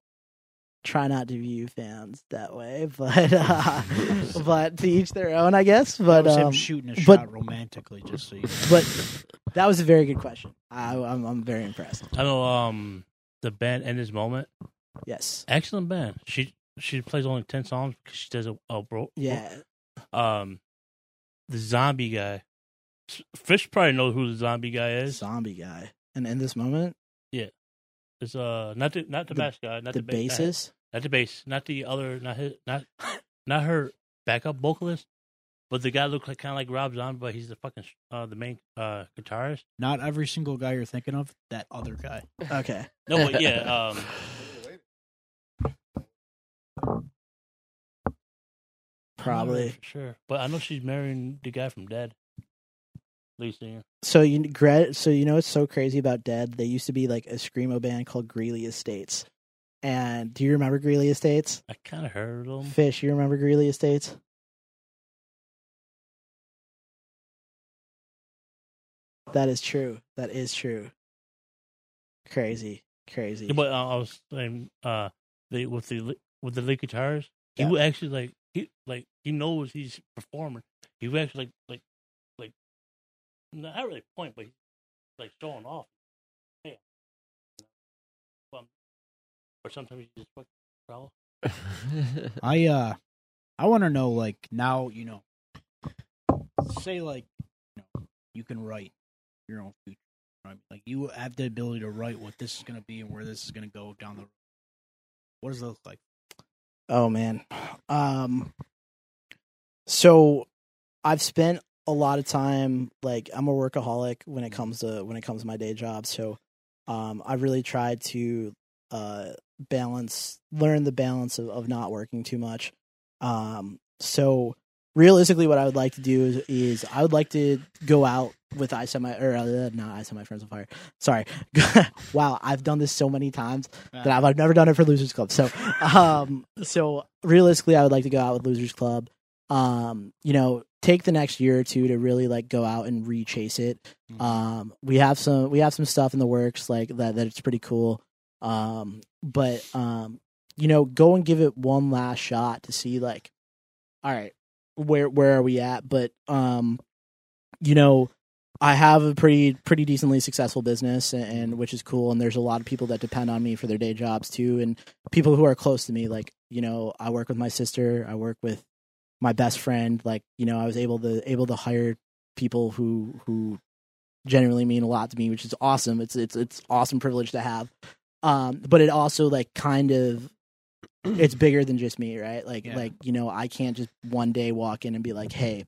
Speaker 6: try not to view fans that way, but uh, but to each their own, I guess. But
Speaker 2: That was him
Speaker 6: um,
Speaker 2: shooting a
Speaker 6: but-
Speaker 2: shot romantically, just so you know.
Speaker 6: but that was a very good question. I, I'm I'm very impressed.
Speaker 4: I know um the band in this moment,
Speaker 6: Yes.
Speaker 4: excellent band. She she plays only ten songs because she does a, a bro.
Speaker 6: Yeah.
Speaker 4: Um, the zombie guy. Fish probably knows who the zombie guy is.
Speaker 6: Zombie guy. And in this moment,
Speaker 4: It's uh not the not the,
Speaker 6: The-
Speaker 4: bass guy, not
Speaker 6: the
Speaker 4: the, ba- not-
Speaker 6: bassist.
Speaker 4: not the bass, not the other, not his, not not her backup vocalist, but the guy looked like kind of like Rob Zombie, but he's the fucking uh the main uh guitarist.
Speaker 2: Not every single guy you're thinking of, that other guy.
Speaker 6: Okay.
Speaker 4: No, but yeah, um,
Speaker 6: Probably.
Speaker 4: for sure. But I know she's marrying the guy from Dead.
Speaker 6: So you so you know what's so crazy about Dead? They used to be like a screamo band called Greeley Estates. And do you remember Greeley Estates?
Speaker 4: I kind of heard them.
Speaker 6: Fish, you remember Greeley Estates? That is true. That is true. Crazy, crazy.
Speaker 4: Yeah, but uh, I was saying, uh, they with the with the lead guitarist, he
Speaker 6: Yeah.
Speaker 4: would actually like he like he knows he's performing. He would actually like like not really point, but he's like showing off. Hey, well, or sometimes you just fucking growl.
Speaker 2: I uh I want to know like now, you know, say like you know, you can write your own future. Right? Like you have the ability to write what this is going to be and where this is going to go down the road. What does it look like?
Speaker 6: Oh man. Um so I've spent a lot of time like I'm a workaholic when it comes to when it comes to my day job. So um I've really tried to uh balance learn the balance of, of not working too much. Um so realistically what I would like to do is, is I would like to go out with I semi or uh, not I set my friends on fire. Sorry. wow, I've done this so many times that I've, I've never done it for Losers Club. So, um, so realistically, I would like to go out with Losers Club. Um, you know, take the next year or two to really like go out and re-chase it.
Speaker 2: Mhm.
Speaker 6: Um, we have some we have some stuff in the works like that that it's pretty cool. Um, but um, you know, go and give it one last shot to see like, all right, where where are we at? But um, you know, I have a pretty pretty decently successful business, and, and which is cool. And there's a lot of people that depend on me for their day jobs too, and people who are close to me. Like you know, I work with my sister. I work with my best friend. Like you know, I was able to able to hire people who who genuinely mean a lot to me, which is awesome. It's it's it's awesome privilege to have. Um, but it also like kind of it's bigger than just me, right? Like
Speaker 2: Yeah.
Speaker 6: like you know, I can't just one day walk in and be like, hey.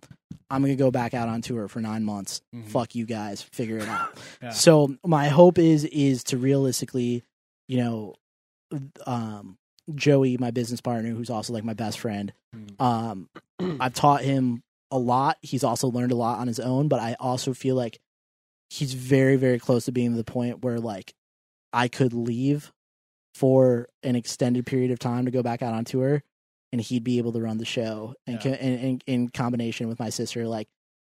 Speaker 6: I'm gonna go back out on tour for nine months.
Speaker 2: Mhm.
Speaker 6: Fuck you guys, figure it out.
Speaker 2: Yeah.
Speaker 6: So my hope is is to realistically, you know, um, Joey, my business partner, who's also like my best friend.
Speaker 2: Mhm.
Speaker 6: Um, I've taught him a lot. He's also learned a lot on his own, but I also feel like he's very, very close to being to the point where like I could leave for an extended period of time to go back out on tour, and he'd be able to run the show. And,
Speaker 2: Yeah.
Speaker 6: co- and, and in combination with my sister, like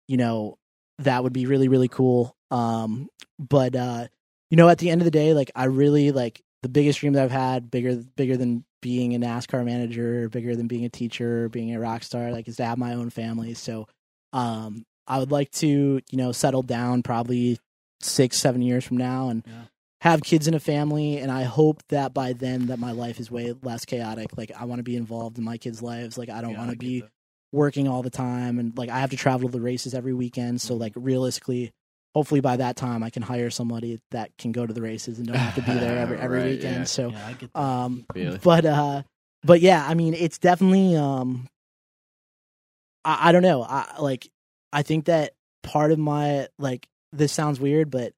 Speaker 6: you know, that would be really, really cool. Um, but uh, you know, at the end of the day, like I really like the biggest dream that I've had, bigger bigger than being a NASCAR manager, bigger than being a teacher, being a rock star, like is to have my own family. So um I would like to, you know, settle down probably six, seven years from now and
Speaker 2: Yeah.
Speaker 6: have kids and a family and I hope that by then that my life is way less chaotic. Like I want to be involved in my kids' lives. Like I don't
Speaker 2: Yeah,
Speaker 6: want to be
Speaker 2: that.
Speaker 6: working all the time and like I have to travel to the races every weekend.
Speaker 2: Mm-hmm.
Speaker 6: So like realistically, hopefully by that time I can hire somebody that can go to the races and don't have to be there every every
Speaker 3: Right,
Speaker 6: weekend.
Speaker 3: yeah.
Speaker 6: So
Speaker 2: Yeah, I get
Speaker 6: um
Speaker 3: Really?
Speaker 6: but uh but yeah, I mean it's definitely um I, I don't know. I like I think that part of my like this sounds weird, but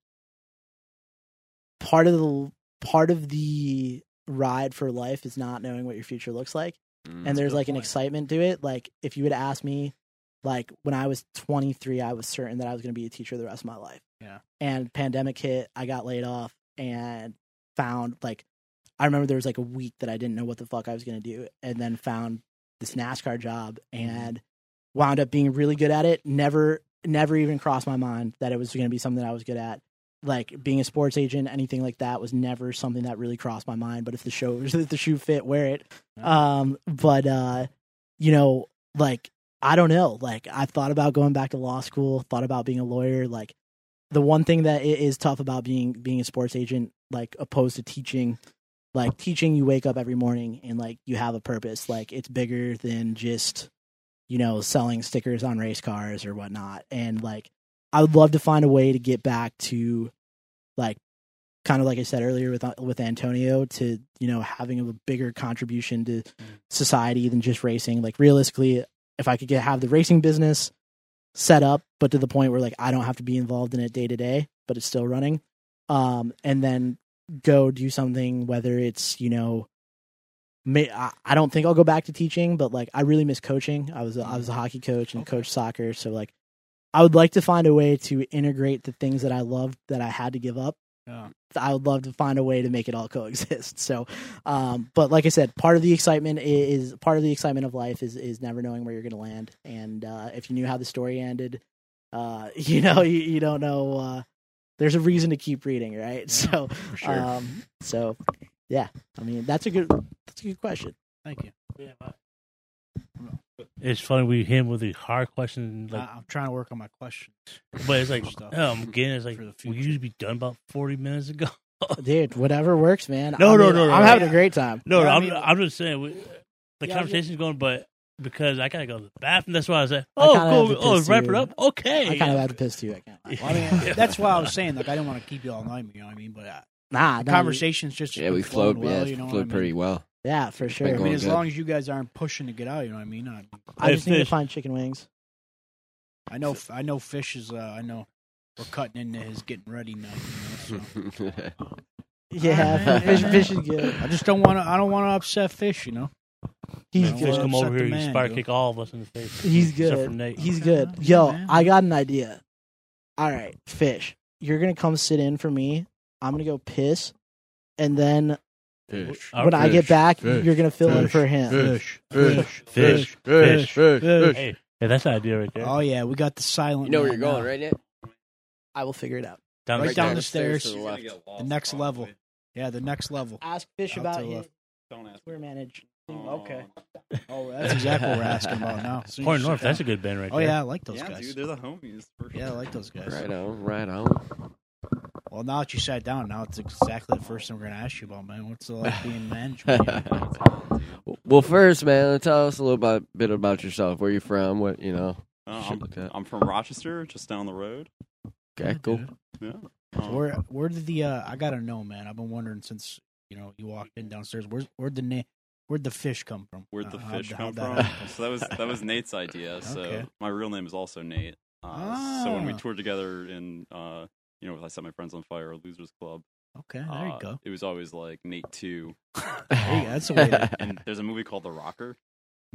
Speaker 6: part of the part of the ride for life is not knowing what your future looks like
Speaker 3: Mm.
Speaker 6: and there's
Speaker 2: good
Speaker 6: like an excitement to it. Like if you would ask me, like when I was 23, I was certain that I was going to be a teacher the rest of my life.
Speaker 2: Yeah.
Speaker 6: And pandemic hit, I got laid off and found like I remember there was like a week that I didn't know what the fuck I was going to do, and then found this NASCAR job and wound up being really good at it. Never, never even crossed my mind that it was going to be something that I was good at. like being a sports agent, anything like that was never something that really crossed my mind. But if the show, if the shoe fit, wear it. Um, but uh, you know, like I don't know. Like I've thought about going back to law school, thought about being a lawyer. Like the one thing that i- tough about being being a sports agent, like opposed to teaching, like teaching, you wake up every morning and like you have a purpose. Like it's bigger than just you know selling stickers on race cars or whatnot. And like I would love to find a way to get back to like kind of like I said earlier with uh, with Antonio to you know having a bigger contribution to mm. society than just racing. Like realistically, if I could get have the racing business set up, but to the point where like I don't have to be involved in it day to day, but it's still running, um, and then go do something whether it's you know. May, I, I don't think I'll go back to teaching, but like I really miss coaching. I was a, I was a hockey coach and coached soccer, so like I would like to find a way to integrate the things that I loved that I had to give up
Speaker 2: Yeah.
Speaker 6: I would love to find a way to make it all coexist. So, um, but like I said, part of the excitement is part of the excitement of life is is never knowing where you're going to land. And uh, if you knew how the story ended, uh, you know you, you don't know. Uh, there's a reason to keep reading, right? so,
Speaker 2: sure.
Speaker 6: um, so yeah, I mean that's a good that's a good question.
Speaker 2: Thank you.
Speaker 4: It's funny we him with the hard questions, like,
Speaker 2: I, I'm trying to work on my questions.
Speaker 4: but it's like,
Speaker 2: Stuff.
Speaker 4: um, again, it's like
Speaker 2: For the
Speaker 4: we
Speaker 2: future.
Speaker 4: used to be done about forty minutes ago.
Speaker 6: Dude, whatever works, man.
Speaker 4: No,
Speaker 6: I
Speaker 4: no,
Speaker 6: mean,
Speaker 4: no, no,
Speaker 6: I'm
Speaker 4: no.
Speaker 6: having a great time.
Speaker 4: No,
Speaker 2: Yeah, I
Speaker 4: I'm,
Speaker 2: mean-
Speaker 4: I'm just saying we, the
Speaker 6: Yeah,
Speaker 4: conversation's going, but because I gotta go to the bathroom, that's why I said,
Speaker 6: I
Speaker 4: "Oh,
Speaker 6: kinda have
Speaker 4: cool,
Speaker 6: to
Speaker 4: oh,
Speaker 6: piss
Speaker 4: wrap
Speaker 6: too.
Speaker 4: it up, okay."
Speaker 6: I kind of have to piss too. I can't. lie.
Speaker 2: Well, I mean, that's why I was saying like I didn't want to keep you all night. You know what I mean? But uh,
Speaker 6: Nah,
Speaker 2: the
Speaker 6: nah,
Speaker 2: conversation's just
Speaker 3: Yeah,
Speaker 2: been
Speaker 3: we
Speaker 2: flowing
Speaker 3: flowed.
Speaker 2: Well,
Speaker 3: yeah,
Speaker 2: you know what I
Speaker 3: flowed
Speaker 2: mean?
Speaker 3: pretty well.
Speaker 6: Yeah, for sure.
Speaker 2: I mean, as
Speaker 3: good.
Speaker 2: long as you guys aren't pushing to get out, you know what I mean. I,
Speaker 6: I
Speaker 4: Hey,
Speaker 6: just need to find chicken wings.
Speaker 2: I know, I know. Fish is. Uh, I know. We're cutting into his getting ready now. You know, so.
Speaker 6: Yeah, fish, fish is good.
Speaker 2: I just don't want to. I don't want to upset Fish. You know.
Speaker 6: He's
Speaker 2: Yeah,
Speaker 4: Fish
Speaker 6: good.
Speaker 4: come over
Speaker 2: the
Speaker 4: here, you
Speaker 2: man,
Speaker 4: spark
Speaker 2: yo.
Speaker 4: kick all of us in the face.
Speaker 6: He's good.
Speaker 4: Nate.
Speaker 6: He's good. Yo,
Speaker 2: man.
Speaker 6: I got an idea. All right, fish. You're gonna come sit in for me. I'm gonna go piss, and then
Speaker 3: Fish.
Speaker 4: Our
Speaker 6: when I get back,
Speaker 5: fish,
Speaker 6: you're gonna fill in for him.
Speaker 5: Fish,
Speaker 2: Fish,
Speaker 5: fish,
Speaker 4: fish,
Speaker 5: fish, fish, fish.
Speaker 4: Hey, hey, that's an idea right there.
Speaker 2: Oh yeah, we got the silent.
Speaker 3: You know where you're going,
Speaker 2: now.
Speaker 3: right, Nick?
Speaker 6: I will figure it out.
Speaker 4: down
Speaker 2: right
Speaker 4: the
Speaker 2: down
Speaker 4: stairs.
Speaker 2: the stairs.
Speaker 3: to the left.
Speaker 2: The next level. Yeah, the next level.
Speaker 6: Ask fish
Speaker 2: Out
Speaker 6: about
Speaker 2: to the
Speaker 6: his
Speaker 2: left.
Speaker 7: Don't ask.
Speaker 6: square manage.
Speaker 2: Okay. Oh, that's exactly what we're asking about now. So you
Speaker 4: Point North, that's a good band right
Speaker 2: Oh
Speaker 4: there.
Speaker 2: yeah, I like those
Speaker 7: yeah,
Speaker 2: guys.
Speaker 7: dude, they're the homies. For sure.
Speaker 2: yeah, I like those guys.
Speaker 3: Right on, right on.
Speaker 2: Well, now that you sat down, now it's exactly the first thing we're gonna ask you about, man. What's it like being management?
Speaker 3: well, first, man, tell us a little bit, bit about yourself. Where you from? What you know?
Speaker 7: Uh, I'm,
Speaker 3: like.
Speaker 7: I'm from Rochester, just down the road.
Speaker 3: Okay, cool.
Speaker 7: Yeah.
Speaker 2: So
Speaker 7: Um,
Speaker 2: where where did the uh, I gotta know, man. I've been wondering since you know you walked in downstairs. Where's where'd the na- where'd the fish come from?
Speaker 7: Where'd the
Speaker 2: Uh, how'd-
Speaker 7: fish
Speaker 2: how'd
Speaker 7: come
Speaker 2: that
Speaker 7: from? so that was that was Nate's idea. So
Speaker 2: Okay.
Speaker 7: my real name is also Nate. Uh, So when we
Speaker 2: Ah.
Speaker 7: toured together in, uh, you know, with I set my friends on fire, or Losers Club.
Speaker 2: Okay, there
Speaker 7: uh,
Speaker 2: you go.
Speaker 7: It was always like Nate Two,
Speaker 2: There you go. That's the way. To,
Speaker 7: and there's a movie called The Rocker.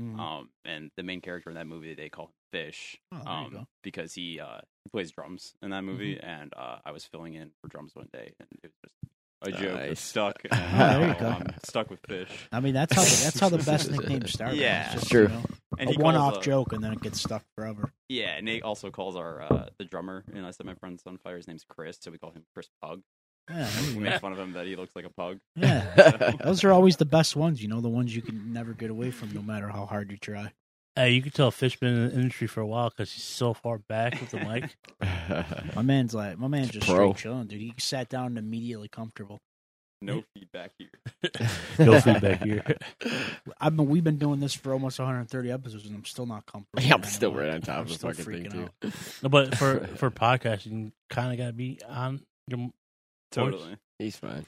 Speaker 2: Mm.
Speaker 7: Um, and the main character in that movie they call him Fish.
Speaker 2: Oh,
Speaker 7: um, because he uh he plays drums in that movie,
Speaker 2: Mm-hmm.
Speaker 7: and uh, I was filling in for drums one day, and it was just a joke that
Speaker 3: Nice.
Speaker 7: stuck. And
Speaker 2: Oh, there you
Speaker 7: now
Speaker 2: go.
Speaker 7: I'm stuck with Fish.
Speaker 2: I mean, that's how the, that's how the best nicknames start. man.
Speaker 7: Yeah.
Speaker 2: It's just,
Speaker 3: Sure.
Speaker 2: You know,
Speaker 7: And
Speaker 2: a
Speaker 7: he
Speaker 2: one-off joke, and then it gets stuck forever.
Speaker 7: Yeah, and Nate also calls our uh, the drummer, and I set my friends on fire. His name's Chris, so we call him Chris Pug.
Speaker 2: Yeah,
Speaker 7: We make fun of him that he looks like a pug.
Speaker 2: yeah. Those are always the best ones. You know, the ones you can never get away from, no matter how hard you try.
Speaker 4: Hey, you can tell Fish been in the industry for a while because he's so far back with the mic.
Speaker 2: My man's like, my man's just
Speaker 3: Pro.
Speaker 2: straight chilling, dude. He sat down and immediately comfortable.
Speaker 7: No feedback here.
Speaker 4: no feedback here.
Speaker 2: I've been, we've been doing this for almost 130 episodes, and I'm still not comfortable.
Speaker 3: Yeah, I'm
Speaker 2: man.
Speaker 3: still
Speaker 2: like-
Speaker 3: right on top
Speaker 2: I'm
Speaker 3: of the
Speaker 2: still
Speaker 3: fucking thing
Speaker 2: freaking
Speaker 3: too.
Speaker 2: out.
Speaker 4: No, but for for podcasting, you kind of got to be on your.
Speaker 7: Totally.
Speaker 3: He's fine.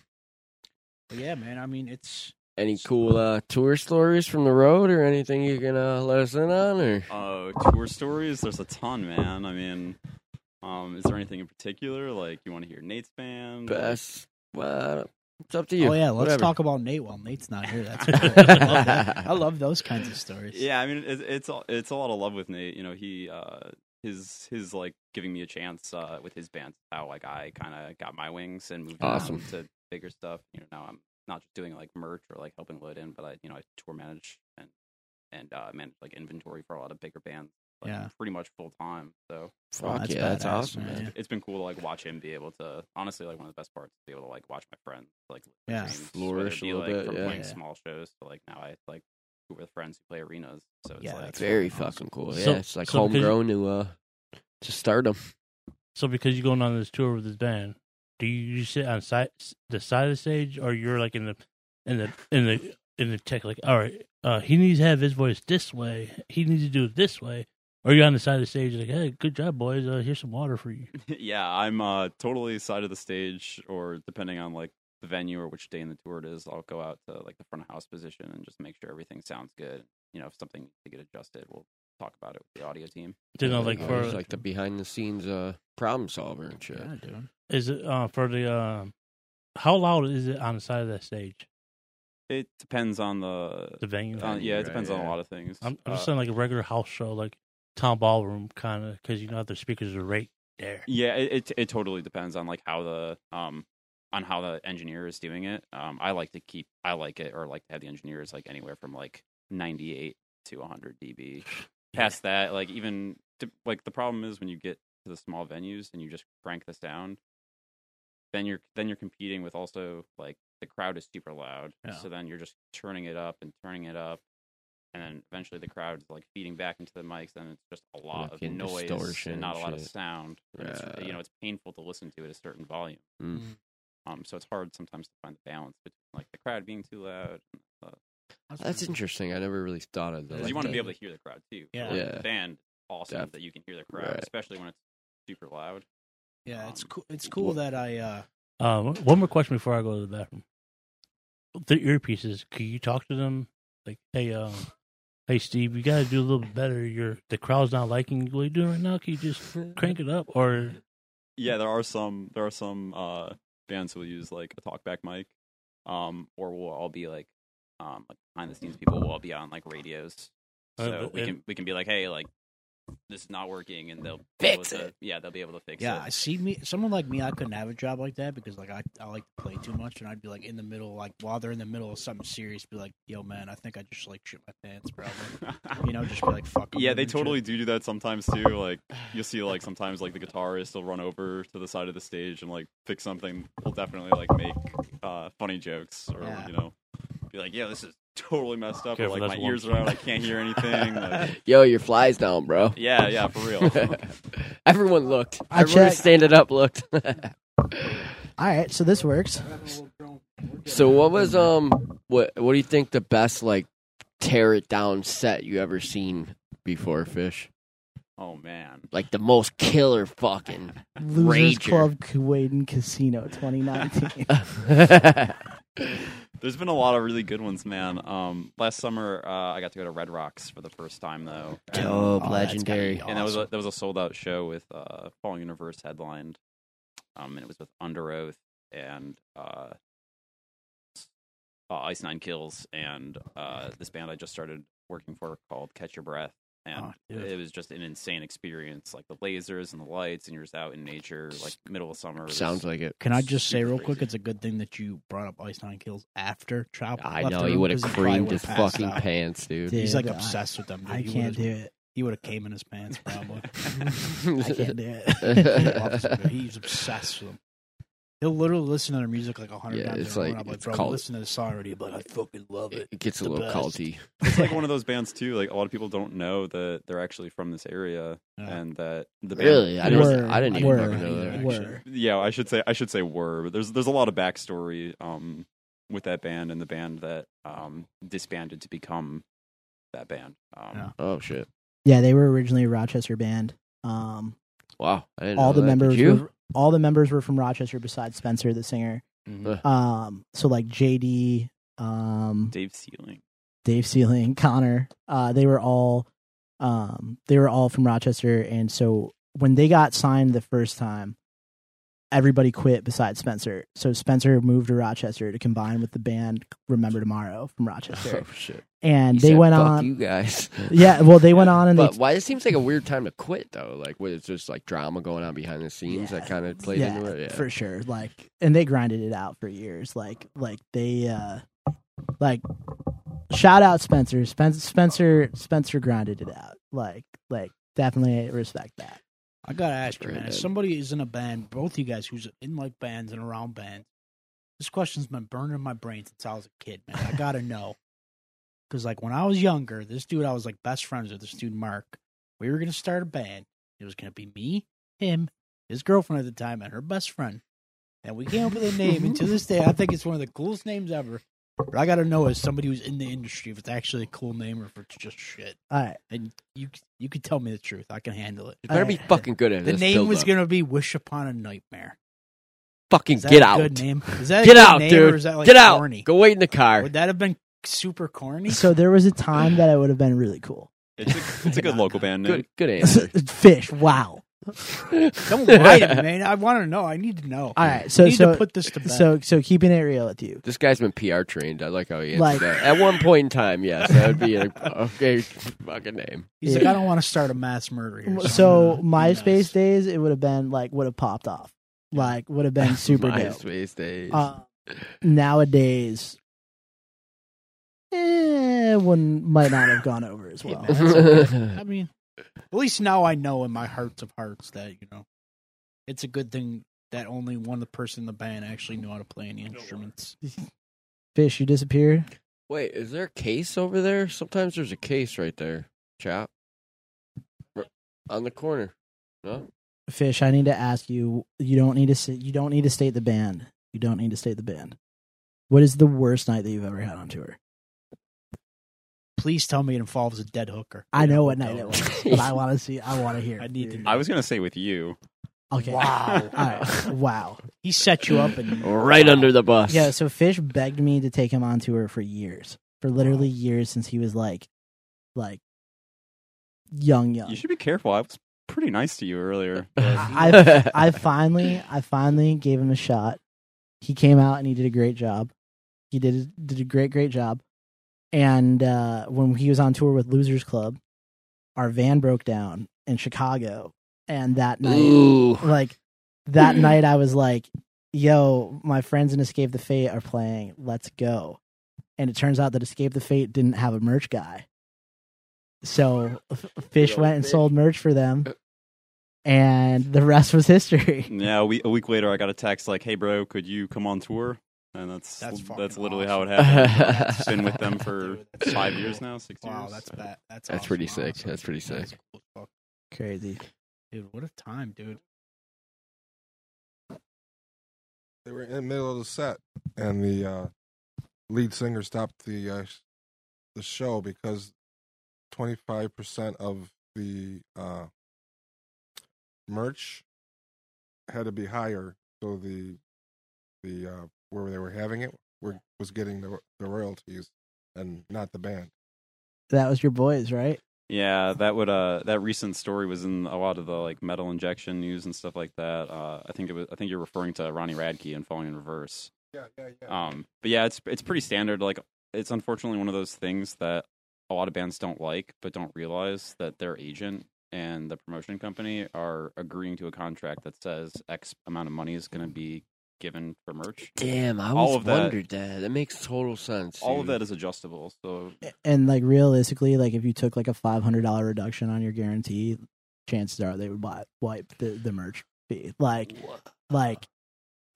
Speaker 2: But yeah, man. I mean, it's
Speaker 3: Any cool uh, tour stories from the road or anything you can uh, let us in on? Or
Speaker 7: Uh, tour stories. There's a ton, man. I mean, um, is there anything in particular like you want to hear Nate's band?
Speaker 3: best? Well, it's up to you.
Speaker 2: oh yeah. Let's
Speaker 3: Whatever.
Speaker 2: talk about Nate while Nate's not here. That's cool. I, love that. I love those kinds of stories.
Speaker 7: Yeah, I mean, it's it's a, it's a lot of love with Nate. You know, he uh, his his like giving me a chance uh, with his band. How like I kind of got my wings and moved
Speaker 3: Awesome.
Speaker 7: on to bigger stuff. You know, now I'm not just doing like merch or like helping load in, but I you know I tour manage and and uh, manage like inventory for a lot of bigger bands. Like,
Speaker 2: Yeah.
Speaker 7: pretty much full time. So
Speaker 3: Fuck
Speaker 2: that's
Speaker 3: yeah, that's
Speaker 2: badass,
Speaker 3: awesome,
Speaker 2: man.
Speaker 3: man.
Speaker 7: it's been cool to like watch him be able to honestly like one of the best parts to be able to like watch my friends like
Speaker 2: Yeah.
Speaker 7: dreams,
Speaker 3: Flourish
Speaker 7: whether
Speaker 3: a little
Speaker 7: like,
Speaker 3: bit,
Speaker 7: from
Speaker 3: yeah.
Speaker 7: playing
Speaker 2: Yeah.
Speaker 7: small shows to like now I like who with friends who play arenas. So it's
Speaker 2: Yeah,
Speaker 7: like
Speaker 2: that's
Speaker 3: Very
Speaker 2: fucking awesome.
Speaker 3: fucking cool.
Speaker 4: So-
Speaker 3: yeah, it's like
Speaker 4: so because-
Speaker 3: homegrown to uh to stardom.
Speaker 4: So because you're going on this tour with this band, do you, you sit on side the side of the stage, or you're like in the in the in the in the tech? Like, all right, uh, he needs to have his voice this way. He needs to do it this way. Or you're on the side of the stage, like, hey, good job, boys. Uh, here's some water for you.
Speaker 7: yeah, I'm uh totally side of the stage or depending on like the venue or which day in the tour it is, I'll go out to like the front of house position and just make sure everything sounds good. You know, if something needs to get adjusted, we'll talk about it with the audio team.
Speaker 4: You know, like
Speaker 3: Uh,
Speaker 4: for
Speaker 3: it's like the behind the scenes uh problem solver and shit.
Speaker 2: Yeah, dude.
Speaker 4: is it uh for the um how loud is it on the side of that stage?
Speaker 7: It depends on the
Speaker 4: The venue.
Speaker 7: uh, yeah, it
Speaker 3: right,
Speaker 7: depends on a
Speaker 3: yeah.
Speaker 7: lot of things.
Speaker 4: I'm, I'm just
Speaker 7: Uh,
Speaker 4: saying like a regular house show, like town ballroom kind of, because you know the speakers are right there.
Speaker 7: Yeah, it, it it totally depends on like how the um on how the engineer is doing it. Um, I like to keep I like it or like to have the engineers like anywhere from like 98 to 100 dB. Past that, like even to, like the problem is when you get to the small venues and you just crank the sound, then you're then you're competing with also like the crowd is super loud.
Speaker 2: Yeah.
Speaker 7: So then you're just turning it up and turning it up. And then eventually the crowd's like feeding back into the mics, and it's just a lot
Speaker 3: Like
Speaker 7: of noise
Speaker 3: distortion
Speaker 7: and not a
Speaker 3: and
Speaker 7: lot of
Speaker 3: shit.
Speaker 7: sound. And it's,
Speaker 3: Yeah.
Speaker 7: you know, it's painful to listen to at a certain volume.
Speaker 3: Mm.
Speaker 7: Um, so it's hard sometimes to find the balance between like the crowd being too loud. And, uh,
Speaker 3: That's interesting. I never really thought of that.
Speaker 7: because you want to be able to hear the crowd too.
Speaker 2: Yeah.
Speaker 7: Like,
Speaker 3: Yeah.
Speaker 7: the band awesome
Speaker 3: Def-
Speaker 7: that you can hear the crowd,
Speaker 3: right.
Speaker 7: especially when it's super loud.
Speaker 2: Yeah, it's
Speaker 7: Um,
Speaker 2: cool. It's cool that I. uh
Speaker 4: Um, one more question before I go to the bathroom. The earpieces, can you talk to them? Like, hey, um, hey, Steve, you got to do a little bit better. You're the crowd's not liking what you're doing right now. Can you just crank it up? Or
Speaker 7: Yeah, there are some there are some uh, bands who will use like a talkback mic, um, or we'll all be like um, like behind the scenes people will all be on like radios.
Speaker 4: Uh,
Speaker 7: So
Speaker 4: but-
Speaker 7: we
Speaker 4: and-
Speaker 7: can we can be like, hey, like this is not working, and they'll
Speaker 3: Fix
Speaker 7: able to,
Speaker 3: it.
Speaker 7: Yeah, they'll be able to fix
Speaker 2: Yeah,
Speaker 7: it.
Speaker 2: I see me. Someone like me, I couldn't have a job like that because like I, I like to play too much, and I'd be like in the middle, like while they're in the middle of something serious, be like, "Yo, man, I think I just like shit my pants, probably." you know, just be like, "Fuck." 'em
Speaker 7: yeah,
Speaker 2: and
Speaker 7: they
Speaker 2: shit.
Speaker 7: totally do do that sometimes too. Like you'll see, like sometimes like the guitarist will run over to the side of the stage and like fix something. We'll definitely like make uh, funny jokes or
Speaker 2: Yeah.
Speaker 7: you know be like, yeah, this is totally messed up.
Speaker 4: Careful,
Speaker 7: like
Speaker 4: that's
Speaker 7: my ears are out, I can't hear anything. Like,
Speaker 3: Yo, your fly's down, bro.
Speaker 7: yeah, yeah, for real.
Speaker 3: Everyone looked.
Speaker 6: I
Speaker 3: Everyone
Speaker 6: checked.
Speaker 3: standing up looked.
Speaker 6: All right, so this works.
Speaker 3: so what was um what what do you think the best like tear it down set you ever seen before Fish?
Speaker 7: oh man.
Speaker 3: Like the most killer fucking
Speaker 6: Losers
Speaker 3: Rager.
Speaker 6: Club Kuwait and Casino 2019.
Speaker 7: There's been a lot of really good ones, man. Um, last summer, uh, I got to go to Red Rocks for the first time, though. And-
Speaker 3: Dope,
Speaker 2: Oh,
Speaker 3: legendary.
Speaker 2: be
Speaker 7: and that was a, that was a sold out show with uh, Falling in Reverse headlined, um, and it was with Underoath and uh, uh, Ice Nine Kills and uh, this band I just started working for called Catch Your Breath, and
Speaker 2: Oh, ah,
Speaker 7: it was just an insane experience, like the lasers and the lights, and you're just out in nature, like middle of summer. It was-
Speaker 3: Sounds like it.
Speaker 2: Can I just say
Speaker 7: super
Speaker 2: real quick? It's a good thing that you brought up Ice Nine Kills after Chop.
Speaker 3: I know he would have
Speaker 2: 'cause probably
Speaker 3: creamed his fucking
Speaker 2: out.
Speaker 3: pants, dude.
Speaker 6: Dude.
Speaker 2: He's like
Speaker 6: I-
Speaker 2: obsessed with them. dude.
Speaker 6: I
Speaker 2: He
Speaker 6: can't
Speaker 2: would've-
Speaker 6: do it.
Speaker 2: He would have came in his pants probably.
Speaker 6: I can't do
Speaker 2: He
Speaker 6: it.
Speaker 2: loves them, dude. He's obsessed with them. He'll literally listen to their music like a hundred
Speaker 3: Yeah,
Speaker 2: times.
Speaker 3: it's
Speaker 2: a row,
Speaker 3: like-
Speaker 2: and I'm like,
Speaker 3: it's
Speaker 2: bro,
Speaker 3: called-
Speaker 2: listen to the song already. But I fucking love it.
Speaker 3: It gets a little
Speaker 2: best.
Speaker 3: culty.
Speaker 7: it's like one of those bands too. Like a lot of people don't know that they're actually from this area,
Speaker 2: Yeah.
Speaker 7: and that the band,
Speaker 3: Really? I
Speaker 7: there's-
Speaker 3: didn't. I didn't even
Speaker 6: Word.
Speaker 3: fucking know that.
Speaker 6: Were.
Speaker 7: yeah, I should say I should say were, but there's there's a lot of backstory um with that band and the band that um disbanded to become that band. Um,
Speaker 2: Yeah.
Speaker 3: Oh shit!
Speaker 6: Yeah, they were originally a Rochester band. Um,
Speaker 3: Wow, I didn't
Speaker 6: all
Speaker 3: know
Speaker 6: the
Speaker 3: that. Did
Speaker 6: members
Speaker 3: you?
Speaker 6: were all the members were from Rochester besides Spencer, the singer.
Speaker 4: Mhm.
Speaker 6: Um, so like JD, um,
Speaker 7: Dave Sealing.
Speaker 6: Dave Sealing, Connor, uh, they were all um, they were all from Rochester, and so when they got signed the first time, everybody quit besides Spencer. So Spencer moved to Rochester to combine with the band Remember Tomorrow from Rochester,
Speaker 3: Oh shit!
Speaker 6: and
Speaker 3: He
Speaker 6: they
Speaker 3: said,
Speaker 6: went
Speaker 3: Fuck
Speaker 6: on.
Speaker 3: You guys.
Speaker 6: Yeah, well, they went on and
Speaker 3: But
Speaker 6: they
Speaker 3: why it seems like a weird time to quit though? Like, what, it's just like drama going on behind the scenes that kind of played
Speaker 6: yeah,
Speaker 3: into it. Yeah,
Speaker 6: for sure. Like, and they grinded it out for years. Like, like they, uh like, shout out Spencer. Spencer, Spencer, Spencer grinded it out. Like, like definitely respect that.
Speaker 2: I gotta ask you, man. As
Speaker 3: good.
Speaker 2: somebody is in a band, both you guys who's in like bands and around bands, this question's been burning in my brain since I was a kid, man. I gotta know. Because like when I was younger, this dude I was like best friends with, this dude Mark. We were gonna start a band. It was gonna be me, him, his girlfriend at the time, and her best friend. And we came up with a name, and to this day, I think it's one of the coolest names ever. But I gotta know as somebody who's in the industry if it's actually a cool name or if it's just shit.
Speaker 6: All right.
Speaker 2: And you you could tell me the truth. I can handle it.
Speaker 3: You better be
Speaker 6: Alright.
Speaker 3: fucking good at
Speaker 2: The
Speaker 3: this.
Speaker 2: name was
Speaker 3: build-up.
Speaker 2: gonna be "Wish Upon a Nightmare."
Speaker 3: fucking
Speaker 2: Is that
Speaker 3: get
Speaker 2: a
Speaker 3: out.
Speaker 2: Good name? Is that a
Speaker 3: Get
Speaker 2: good
Speaker 3: out,
Speaker 2: name,
Speaker 3: dude.
Speaker 2: Or is that like
Speaker 3: get out.
Speaker 2: corny?
Speaker 3: Go wait in the car.
Speaker 2: Would that have been super corny?
Speaker 6: So there was a time that it would have been really cool.
Speaker 7: It's a, it's a good local band name.
Speaker 3: Good, good answer.
Speaker 6: Fish. Wow.
Speaker 2: Don't lie to me, man. I want to know. I need to know.
Speaker 6: All right. So
Speaker 2: I need
Speaker 6: so
Speaker 2: to put this to bed.
Speaker 6: so so keeping it real with you.
Speaker 3: This guy's been PR trained. I like how he answered
Speaker 6: Like-
Speaker 3: that. At one point in time, yes, that would be a okay fucking name.
Speaker 2: He's like, I don't want to start a mass murder here.
Speaker 6: So
Speaker 2: I'm gonna be
Speaker 6: MySpace
Speaker 2: nice.
Speaker 6: days, it would have been like would have popped off. Like would have been super dope.
Speaker 3: MySpace days.
Speaker 6: Uh, nowadays, eh, one might not have gone over as well.
Speaker 2: man, that's okay. I mean, at least now I know in my hearts of hearts that you know it's a good thing that only one the person in the band actually knew how to play any instruments.
Speaker 6: Fish, you disappeared.
Speaker 3: Wait, is there a case over there? Sometimes there's a case right there, chap. On the corner. No?
Speaker 6: Fish, I need to ask you. You don't need to. Say, you don't need to state the band. You don't need to state the band. What is the worst night that you've ever had on tour?
Speaker 2: Please tell me it involves a dead hooker.
Speaker 6: I know what night it was, but I want to see. I want to hear.
Speaker 2: I need to know.
Speaker 7: I was gonna say with you.
Speaker 6: Okay.
Speaker 2: Wow.
Speaker 6: All right. Wow.
Speaker 2: He set you up and
Speaker 3: Right under the bus.
Speaker 6: Yeah. So Fish begged me to take him on tour for years, for literally years since he was like, like, young, young.
Speaker 7: You should be careful. I was pretty nice to you earlier.
Speaker 6: I I finally I finally gave him a shot. He came out and he did a great job. He did did a great great job. And uh, when he was on tour with Losers Club, our van broke down in Chicago, and that night,
Speaker 3: Ooh.
Speaker 6: like that night, I was like, "Yo, my friends in Escape the Fate are playing. Let's go." And it turns out that Escape the Fate didn't have a merch guy, so Fish went and sold merch for them, and the rest was history.
Speaker 7: yeah, a week, a week later, I got a text like, "Hey, bro, could you come on tour?" And that's
Speaker 2: That's
Speaker 7: that's, literally
Speaker 2: awesome.
Speaker 7: how it happened.
Speaker 3: That's-
Speaker 7: Been with them for five years now, six
Speaker 2: Wow,
Speaker 7: years.
Speaker 2: that's bad. That's
Speaker 3: That's
Speaker 2: awesome.
Speaker 3: pretty sick.
Speaker 2: Awesome.
Speaker 3: That's pretty sick.
Speaker 2: cool as fuck.
Speaker 6: Crazy.
Speaker 2: Dude, what a time, dude.
Speaker 5: They were in the middle of the set, and the uh, lead singer stopped the uh, the show because twenty five percent of the uh, merch had to be higher, so the the uh, where they were having it were, was getting the the royalties and not the band.
Speaker 6: That was your boys, right?
Speaker 7: Yeah, that would uh that recent story was in a lot of the like metal injection news and stuff like that. Uh, I think it was I think you're referring to Ronnie Radke and Falling in Reverse.
Speaker 5: Yeah, yeah, yeah.
Speaker 7: Um, but yeah, it's it's pretty standard. Like it's unfortunately one of those things that a lot of bands don't like, but don't realize that their agent and the promotion company are agreeing to a contract that says X amount of money is going to be given for merch.
Speaker 3: Damn, I
Speaker 7: All
Speaker 3: always
Speaker 7: of that-
Speaker 3: wondered that. That makes total sense.
Speaker 7: All of
Speaker 3: dude.
Speaker 7: that is adjustable. So
Speaker 6: And like realistically, like if you took like a five hundred dollar reduction on your guarantee, chances are they would buy wipe the, the merch fee. Like like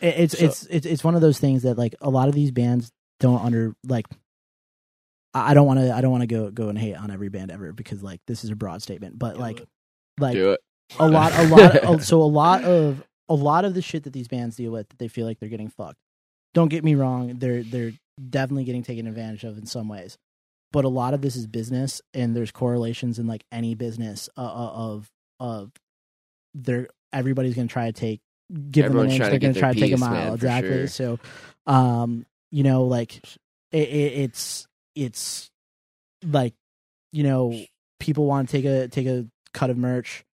Speaker 6: it, it's
Speaker 3: So-
Speaker 6: it's it's it's one of those things that like a lot of these bands don't under like I I don't want to I don't want to go go and hate on every band ever because like this is a broad statement, but like like
Speaker 3: Do it.
Speaker 6: a lot a lot of, so a lot of a lot of the shit that these bands deal with that they feel like they're getting fucked. Don't get me wrong they're they're definitely getting taken advantage of in some ways. But a lot of this is business and there's correlations in like any business uh, uh, of of they're everybody's going to try to take give them an
Speaker 3: Everyone's
Speaker 6: inch they're going to try to take a mile exactly.
Speaker 3: sure.
Speaker 6: so um you know like it, it, it's it's like you know people want to take a take a cut of merch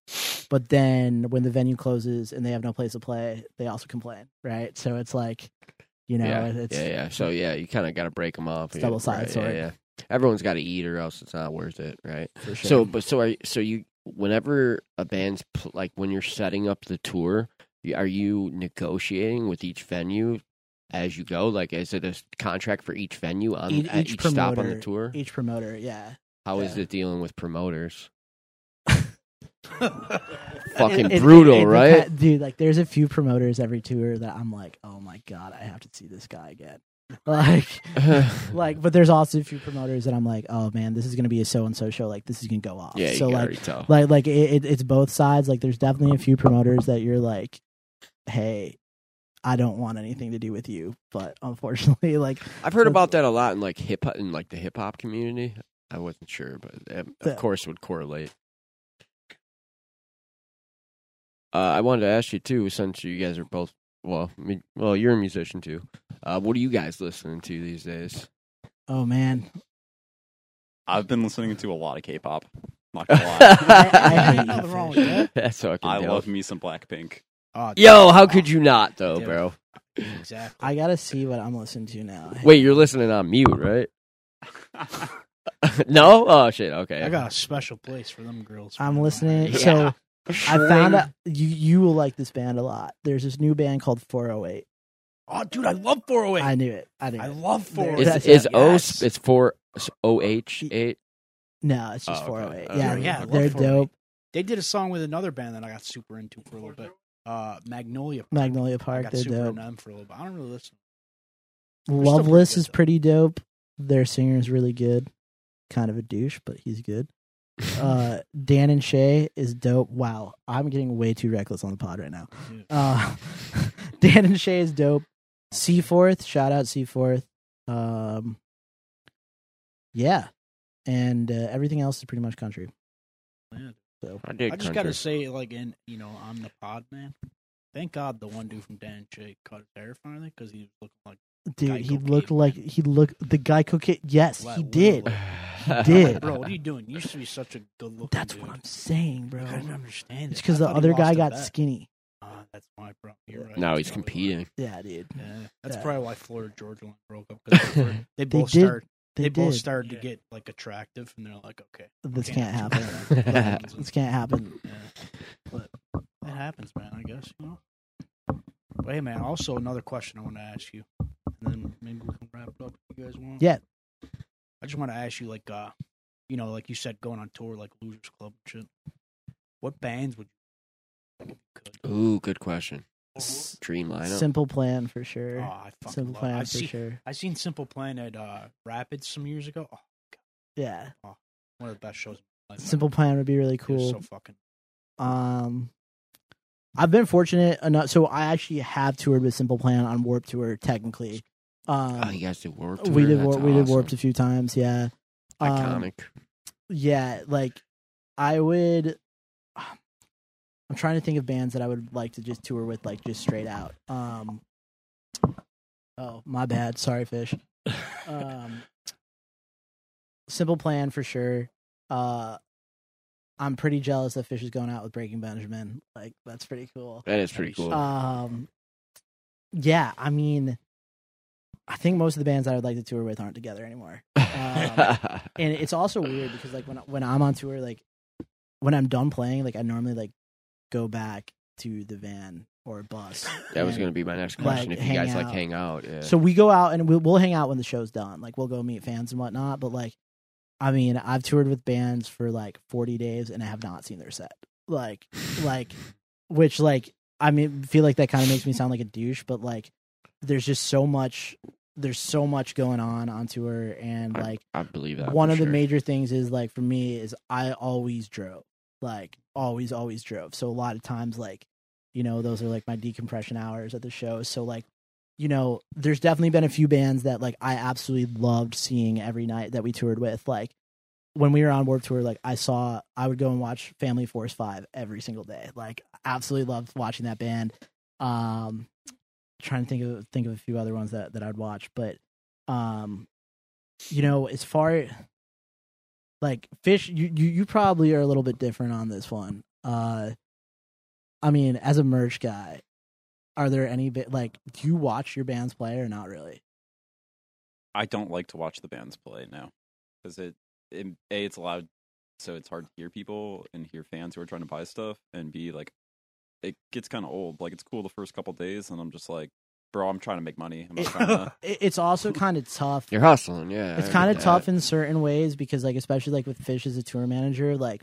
Speaker 6: but then when the venue closes and they have no place to play they also complain right so it's like you know
Speaker 3: yeah,
Speaker 6: it's
Speaker 3: yeah, yeah. So yeah, you kind of got to break them off. Yeah,
Speaker 6: double-sided
Speaker 3: right,
Speaker 6: sword.
Speaker 3: Yeah, yeah. Everyone's got to eat, or else it's not worth it, right?
Speaker 6: for sure.
Speaker 3: So, but so are so you? Whenever a band's pl- like when you're setting up the tour, are you negotiating with each venue as you go? Like, is it a contract for each venue on
Speaker 6: each, each
Speaker 3: each stop on the tour?
Speaker 6: each promoter yeah
Speaker 3: How is
Speaker 6: yeah.
Speaker 3: it dealing with promoters? Fucking
Speaker 6: It- it-
Speaker 3: brutal,
Speaker 6: it
Speaker 3: right?
Speaker 6: depen- dude? Like, there's a few promoters every tour that I'm like, oh my god, I have to see this guy again. Like, like, but there's also a few promoters that I'm like, oh man, this is gonna be a so and so show. Like, this is gonna go off.
Speaker 3: yeah,
Speaker 6: so like, like, like it, it, it's both sides. Like, there's definitely a few promoters that you're like, hey. I don't want anything to do with you, but unfortunately, like
Speaker 3: I've heard about that a lot in like hip hop in like the hip hop community. I wasn't sure, but eh, it,
Speaker 6: Yeah.
Speaker 3: of course would correlate. Uh, I wanted to ask you too, since you guys are both well, I mean, well, you're a musician too. Uh, what are you guys listening to these days?
Speaker 6: oh man,
Speaker 7: I've been listening to a lot of K-pop. Not gonna lie.
Speaker 6: I- I hate
Speaker 2: Nothing wrong with that.
Speaker 3: That's fucking
Speaker 7: I
Speaker 3: dope.
Speaker 7: love me some Blackpink.
Speaker 2: Oh,
Speaker 3: Yo, how could you not though,
Speaker 2: Dude.
Speaker 3: bro?
Speaker 2: exactly.
Speaker 6: I gotta see what I'm listening to now.
Speaker 3: Wait, you're listening on mute, right? no? Oh shit. Okay.
Speaker 2: I got a special place for them girls.
Speaker 6: I'm listening.
Speaker 3: Yeah.
Speaker 6: So I found out you you will like this band a lot. There's this new band called 408.
Speaker 2: Oh, dude, I love 408.
Speaker 6: I knew it. I knew
Speaker 2: I
Speaker 6: it.
Speaker 2: love
Speaker 6: There-
Speaker 2: 408.
Speaker 3: Is is
Speaker 6: yeah,
Speaker 3: O
Speaker 2: yes.
Speaker 3: it's four O H eight?
Speaker 6: No, it's just
Speaker 3: Oh, okay.
Speaker 6: 408.
Speaker 3: Okay.
Speaker 6: Yeah,
Speaker 2: Yeah, I love
Speaker 6: they're
Speaker 2: 408.
Speaker 6: dope.
Speaker 2: They did a song with another band that I got super into for a little bit. Uh, Magnolia. Park.
Speaker 6: Magnolia
Speaker 2: I
Speaker 6: Park,
Speaker 2: got
Speaker 6: they're
Speaker 2: super
Speaker 6: dope.
Speaker 2: into them for a little bit. I don't really listen. still
Speaker 6: Loveless
Speaker 2: pretty good,
Speaker 6: is
Speaker 2: though.
Speaker 6: pretty dope. Their singer is really good. Kind of a douche, but he's good. Uh, Dan and Shay is dope. Wow, I'm getting way too reckless on the pod right now. Uh, Dan and Shay is dope. Seaforth, shout out Seaforth. Um, yeah, and uh, everything else is pretty much country.
Speaker 2: Man.
Speaker 6: So
Speaker 3: I did.
Speaker 2: I just
Speaker 3: country.
Speaker 2: got to say, like, in you know, on the pod, man. Thank God the one dude from Dan and Shay cut his hair finally because he was looking like
Speaker 6: dude,
Speaker 2: Geico
Speaker 6: he looked
Speaker 2: caveman.
Speaker 6: like he looked the guy cocaine. Yes,
Speaker 2: Wow,
Speaker 6: he did.
Speaker 2: literally.
Speaker 6: He did.
Speaker 2: Bro, what are you doing? You used to be such a good looking
Speaker 6: That's
Speaker 2: dude.
Speaker 6: what I'm saying, bro.
Speaker 2: I don't understand.
Speaker 6: It's because
Speaker 2: I
Speaker 6: the other guy got
Speaker 2: bet.
Speaker 6: skinny.
Speaker 2: Ah, that's my problem. You're right.
Speaker 3: now he's
Speaker 2: probably
Speaker 3: competing.
Speaker 6: Yeah, dude.
Speaker 2: Yeah, that's
Speaker 6: Yeah.
Speaker 2: probably why Florida Georgia line broke up. they, were- they
Speaker 6: They
Speaker 2: both
Speaker 6: did.
Speaker 2: started.
Speaker 6: They,
Speaker 2: They, both
Speaker 6: did.
Speaker 2: started to get like attractive, and they're like, okay,
Speaker 6: this
Speaker 2: we
Speaker 6: can't
Speaker 2: have
Speaker 6: happen. this can't happen.
Speaker 2: Yeah. But it happens, man. I guess you know. But hey, man. Also, another question I want to ask you, and then maybe we can wrap it up if you guys want.
Speaker 6: Yeah.
Speaker 2: I just want to ask you, like, uh, you know, like you said, going on tour, like Losers Club and shit. What bands would you like you could?
Speaker 3: Ooh, good question.
Speaker 6: S-
Speaker 3: Dream lineup.
Speaker 6: Simple plan for
Speaker 2: Oh,
Speaker 6: sure.
Speaker 2: I fucking
Speaker 6: Simple
Speaker 2: love
Speaker 6: plan
Speaker 2: I
Speaker 6: for
Speaker 2: see,
Speaker 6: sure.
Speaker 2: I seen Simple Plan at uh, Rapids some years ago. Oh,
Speaker 6: Yeah.
Speaker 2: one of the best shows. of my life.
Speaker 6: Simple plan would be really
Speaker 2: It was
Speaker 6: cool.
Speaker 2: so fucking.
Speaker 6: Um, I've been fortunate enough. So I actually have toured with Simple Plan on Warped Tour. Technically, um,
Speaker 3: oh, you guys did Warped.
Speaker 6: we did Warp, we did
Speaker 3: awesome.
Speaker 6: Warped a few times. Yeah, Um,
Speaker 3: Iconic.
Speaker 6: yeah. Like I would. I'm trying to think of bands that I would like to just tour with, like just straight out. Um, oh, my bad. Sorry, fish. Um, Simple Plan for sure. Uh, I'm pretty jealous that Fish is going out with Breaking Benjamin. Like that's pretty cool.
Speaker 3: that is pretty cool.
Speaker 6: Um, yeah, I mean, I think most of the bands I would like to tour with aren't together anymore. um, and it's also weird because like when when I'm on tour, like when I'm done playing, like I normally like go back to the van or bus.
Speaker 3: that was going to be my next
Speaker 6: like,
Speaker 3: question. if you guys like hang out, yeah.
Speaker 6: So we go out and we'll, we'll hang out when the show's done. Like we'll go meet fans and whatnot. But like, I mean, I've toured with bands for like 40 days and I have not seen their set. Like, like, which like, I mean, feel like that kind of makes me sound like a douche. But like, there's just so much. There's so much going on on tour, and like
Speaker 3: I believe that.
Speaker 6: one of the major things is like for me is I always drove, like always, always drove. So a lot of times, like you know, those are like my decompression hours at the show. So like, you know, there's definitely been a few bands that like I absolutely loved seeing every night that we toured with. Like when we were on Warped Tour, like I saw, I would go and watch Family Force Five every single day. Like absolutely loved watching that band. Um, trying to think of think of a few other ones that that I'd watch, but um, you know, as far like fish, you you you probably are a little bit different on this one. Uh, I mean, as a merch guy, are there any bit like do you watch your bands play or not really?
Speaker 7: I don't like to watch the bands play now because it, it a it's loud, so it's hard to hear people and hear fans who are trying to buy stuff, and b like it gets kind of old. Like it's cool the first couple days, and I'm just like, bro, I'm trying to make money. I'm not trying to.
Speaker 6: It's also kind of tough.
Speaker 3: You're hustling, yeah.
Speaker 6: it's kind of tough in certain ways because like especially like with Fish as a tour manager, like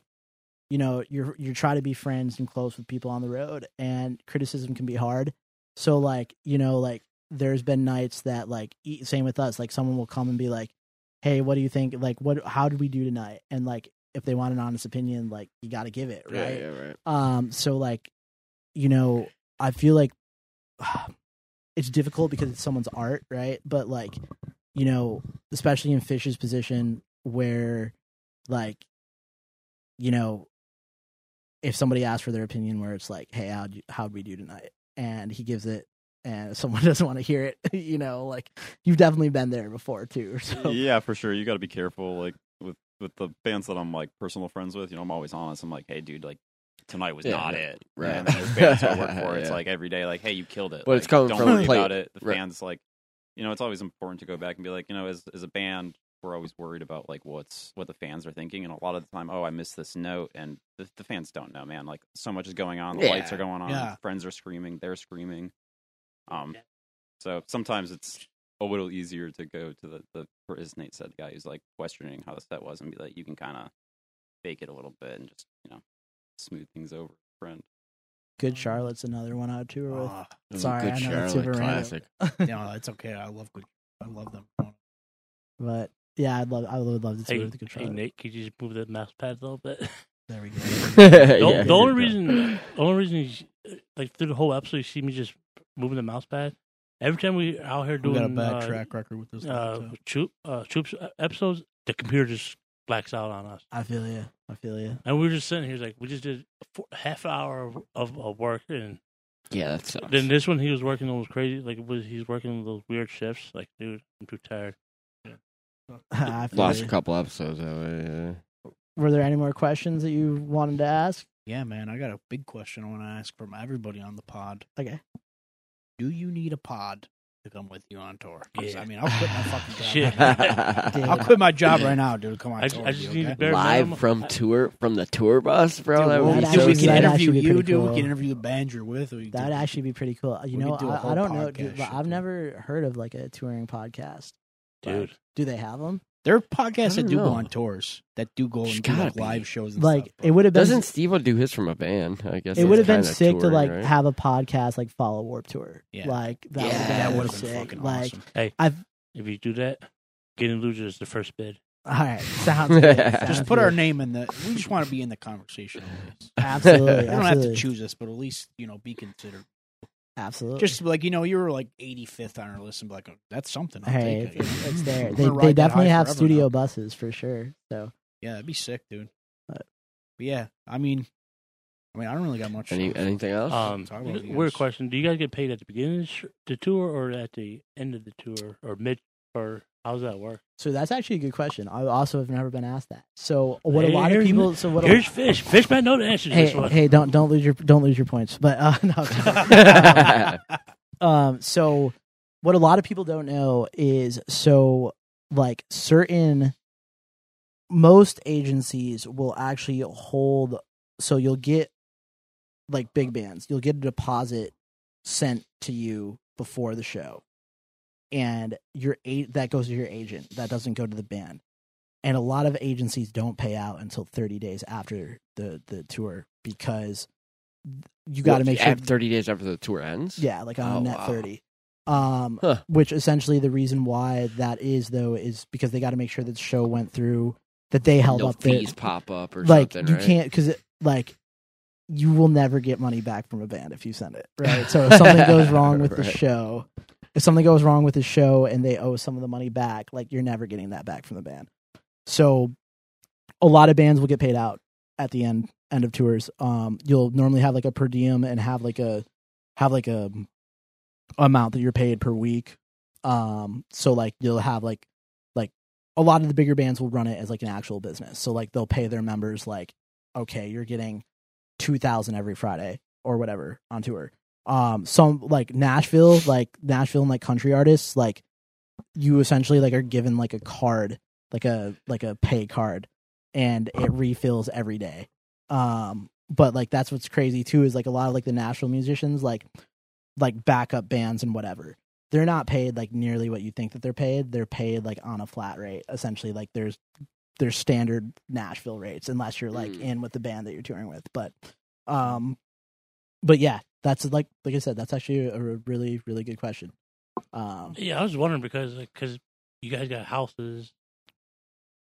Speaker 6: you know you're you try to be friends and close with people on the road and criticism can be hard so like you know like there's been nights that like e- same with us like someone will come and be like hey what do you think like what how did we do tonight and like if they want an honest opinion like you got to give it right
Speaker 3: right.
Speaker 6: um so like you know i feel like it's difficult because it's someone's art right but like you know especially in fish's position where like you know if somebody asks for their opinion where it's like hey how'd, how'd we do tonight and he gives it and someone doesn't want to hear it you know like you've definitely been there before too so
Speaker 7: yeah, for sure. You got to be careful, like with with the bands that I'm like personal friends with. You know, I'm always honest. I'm like, hey, dude, like tonight was
Speaker 3: Yeah,
Speaker 7: not
Speaker 3: yeah,
Speaker 7: it.
Speaker 3: right.
Speaker 7: And then there's bands I work for. It's
Speaker 3: Yeah.
Speaker 7: like every day, like, hey, you killed it.
Speaker 3: But it's
Speaker 7: Like,
Speaker 3: coming
Speaker 7: don't
Speaker 3: from
Speaker 7: worry
Speaker 3: plate.
Speaker 7: about it. The
Speaker 3: Right.
Speaker 7: fans, like, you know, it's always important to go back and be like, you know, as as a band, we're always worried about like what's what the fans are thinking, and a lot of the time, oh, I missed this note, and the, the fans don't know, man. Like, so much is going on. The
Speaker 3: Yeah.
Speaker 7: lights are going on.
Speaker 2: Yeah.
Speaker 7: Friends are screaming. They're screaming. Um, so sometimes it's a little easier to go to the, the for as Nate said, the guy who's like questioning how the set was and be like, you can kind of fake it a little bit and just you know smooth things over, friend.
Speaker 6: good charlotte's another one i tour with
Speaker 2: Ah,
Speaker 6: Sorry,
Speaker 3: Good
Speaker 6: I know it's
Speaker 3: Charlotte,
Speaker 6: super random.
Speaker 3: classic.
Speaker 2: no, it's okay. I love good. I love them.
Speaker 6: but yeah i'd love i would love to tour
Speaker 4: Hey,
Speaker 6: with the good
Speaker 4: hey
Speaker 6: charlotte
Speaker 4: Nate, could you just move the mouse pad a little bit?
Speaker 2: There we go.
Speaker 4: The,
Speaker 3: Yeah,
Speaker 4: the only reason, the only reason, you, like through the whole episode, you see me just moving the mouse pad. Every time we out here
Speaker 2: We
Speaker 4: doing
Speaker 2: got a bad
Speaker 4: uh,
Speaker 2: track record with this.
Speaker 4: uh,
Speaker 2: stuff,
Speaker 4: troop, uh, troops episodes, the computer just blacks out on us.
Speaker 6: i feel you i feel you
Speaker 4: And we were just sitting here, like we just did a four, half hour of, of, of work, and
Speaker 3: Yeah, that sucks.
Speaker 4: then this one he was working on those crazy, like was he's working those weird shifts. Like, dude, I'm too tired.
Speaker 6: I feel
Speaker 3: Lost
Speaker 6: you.
Speaker 3: a couple episodes that way. Yeah.
Speaker 6: were there any more questions that you wanted to ask
Speaker 2: Yeah, man. I got a big question I want to ask from everybody on the pod.
Speaker 6: okay
Speaker 2: Do you need a pod to come with you on tour.
Speaker 4: Yeah.
Speaker 2: I mean, I'll quit my fucking job.
Speaker 4: Shit.
Speaker 3: Yeah.
Speaker 2: I'll quit my job right now, dude. Come on,
Speaker 4: I-
Speaker 2: tour
Speaker 4: I
Speaker 2: with
Speaker 4: just
Speaker 2: you,
Speaker 4: need
Speaker 2: okay?
Speaker 4: a bare
Speaker 3: Live
Speaker 4: minimum.
Speaker 3: from tour from the tour bus, bro.
Speaker 2: Dude,
Speaker 3: that
Speaker 2: we'll-
Speaker 3: would be so
Speaker 2: we can interview
Speaker 6: be
Speaker 2: you,
Speaker 6: pretty
Speaker 2: dude. We
Speaker 6: cool.
Speaker 2: can interview the band you're with. We
Speaker 6: That'd
Speaker 2: do-
Speaker 6: actually be pretty cool. You know,
Speaker 2: could do a
Speaker 6: I, I don't know. Dude,
Speaker 2: shit,
Speaker 6: I've never heard of like a touring podcast.
Speaker 4: Dude,
Speaker 6: Do they have them?
Speaker 2: There are podcasts that
Speaker 3: don't
Speaker 2: do go on tours that do go
Speaker 3: There's
Speaker 2: and do like
Speaker 3: be.
Speaker 2: live shows. And
Speaker 6: Like
Speaker 2: stuff,
Speaker 6: it would have been.
Speaker 3: Doesn't Steve do his from a band? I guess
Speaker 6: it would have been
Speaker 3: kinda
Speaker 6: sick to like
Speaker 3: right?
Speaker 6: have a podcast like follow Warped Tour.
Speaker 2: Yeah.
Speaker 6: Like that.
Speaker 3: Yeah,
Speaker 6: would
Speaker 2: that
Speaker 6: have
Speaker 2: would
Speaker 6: been
Speaker 2: have been
Speaker 6: sick.
Speaker 2: fucking
Speaker 6: Like
Speaker 2: awesome.
Speaker 6: I've.
Speaker 4: if you do that, getting loser is the first bid.
Speaker 6: All right, sounds good.
Speaker 3: Just
Speaker 2: Just
Speaker 6: sounds
Speaker 2: put our name in the. We just want to be in the conversation. always.
Speaker 6: Absolutely,
Speaker 2: You don't have to choose us, but at least you know be considered.
Speaker 6: Absolutely.
Speaker 2: Just like you know, you were like 85th on our list, and be like, oh, that's something. I'll
Speaker 6: hey,
Speaker 2: take it,
Speaker 6: it's, it's there. They, they definitely have studio
Speaker 2: now.
Speaker 6: buses for sure. So
Speaker 2: Yeah, that'd be sick, dude.
Speaker 6: But-
Speaker 2: But yeah, I mean, I mean, I don't really got much.
Speaker 3: Any, anything else?
Speaker 4: Um,
Speaker 2: Talk about you
Speaker 4: weird
Speaker 2: guys.
Speaker 4: question: Do you guys get paid at the beginning of the tour or at the end of the tour or mid? Or how does that work?
Speaker 6: So that's actually a good question. I also have never been asked that. So what a lot of people. So what?
Speaker 4: Here's
Speaker 6: A,
Speaker 4: fish. Fish man know the answer to
Speaker 6: hey,
Speaker 4: this one.
Speaker 6: hey, don't don't lose your don't lose your points. But uh, no. um. So what a lot of people don't know is so like certain most agencies will actually hold. So you'll get like big bands. You'll get a deposit sent to you before the show and your a- that goes to your agent that doesn't go to the band and a lot of agencies don't pay out until 30 days after the the tour because you got to make sure
Speaker 3: thirty days after the tour ends.
Speaker 6: yeah like on
Speaker 3: Oh,
Speaker 6: net
Speaker 3: wow.
Speaker 6: 30 um
Speaker 3: Huh.
Speaker 6: which essentially the reason why that is though is because they got to make sure that the show went through that they held
Speaker 3: no
Speaker 6: up
Speaker 3: fees pop up or
Speaker 6: like
Speaker 3: something.
Speaker 6: you
Speaker 3: right?
Speaker 6: can't because like you will never get money back from a band if you send it right so if something goes wrong with the show if something goes wrong with the show and they owe some of the money back like you're never getting that back from the band. So a lot of bands will get paid out at the end end of tours. Um you'll normally have like a per diem and have like a have like a amount that you're paid per week. Um so like you'll have like like a lot of the bigger bands will run it as like an actual business. So like they'll pay their members like okay you're getting 2000 every friday or whatever on tour um some like nashville like nashville and like country artists like you essentially like are given like a card like a like a pay card and it refills every day um but like that's what's crazy too is like a lot of like the national musicians like like backup bands and whatever they're not paid like nearly what you think that they're paid they're paid like on a flat rate essentially like there's there's standard Nashville rates unless you're like
Speaker 3: Mm.
Speaker 6: in with the band that you're touring with. But um, but yeah, that's like like I said, that's actually a really really good question. Um,
Speaker 4: Yeah, I was wondering because because you guys got houses,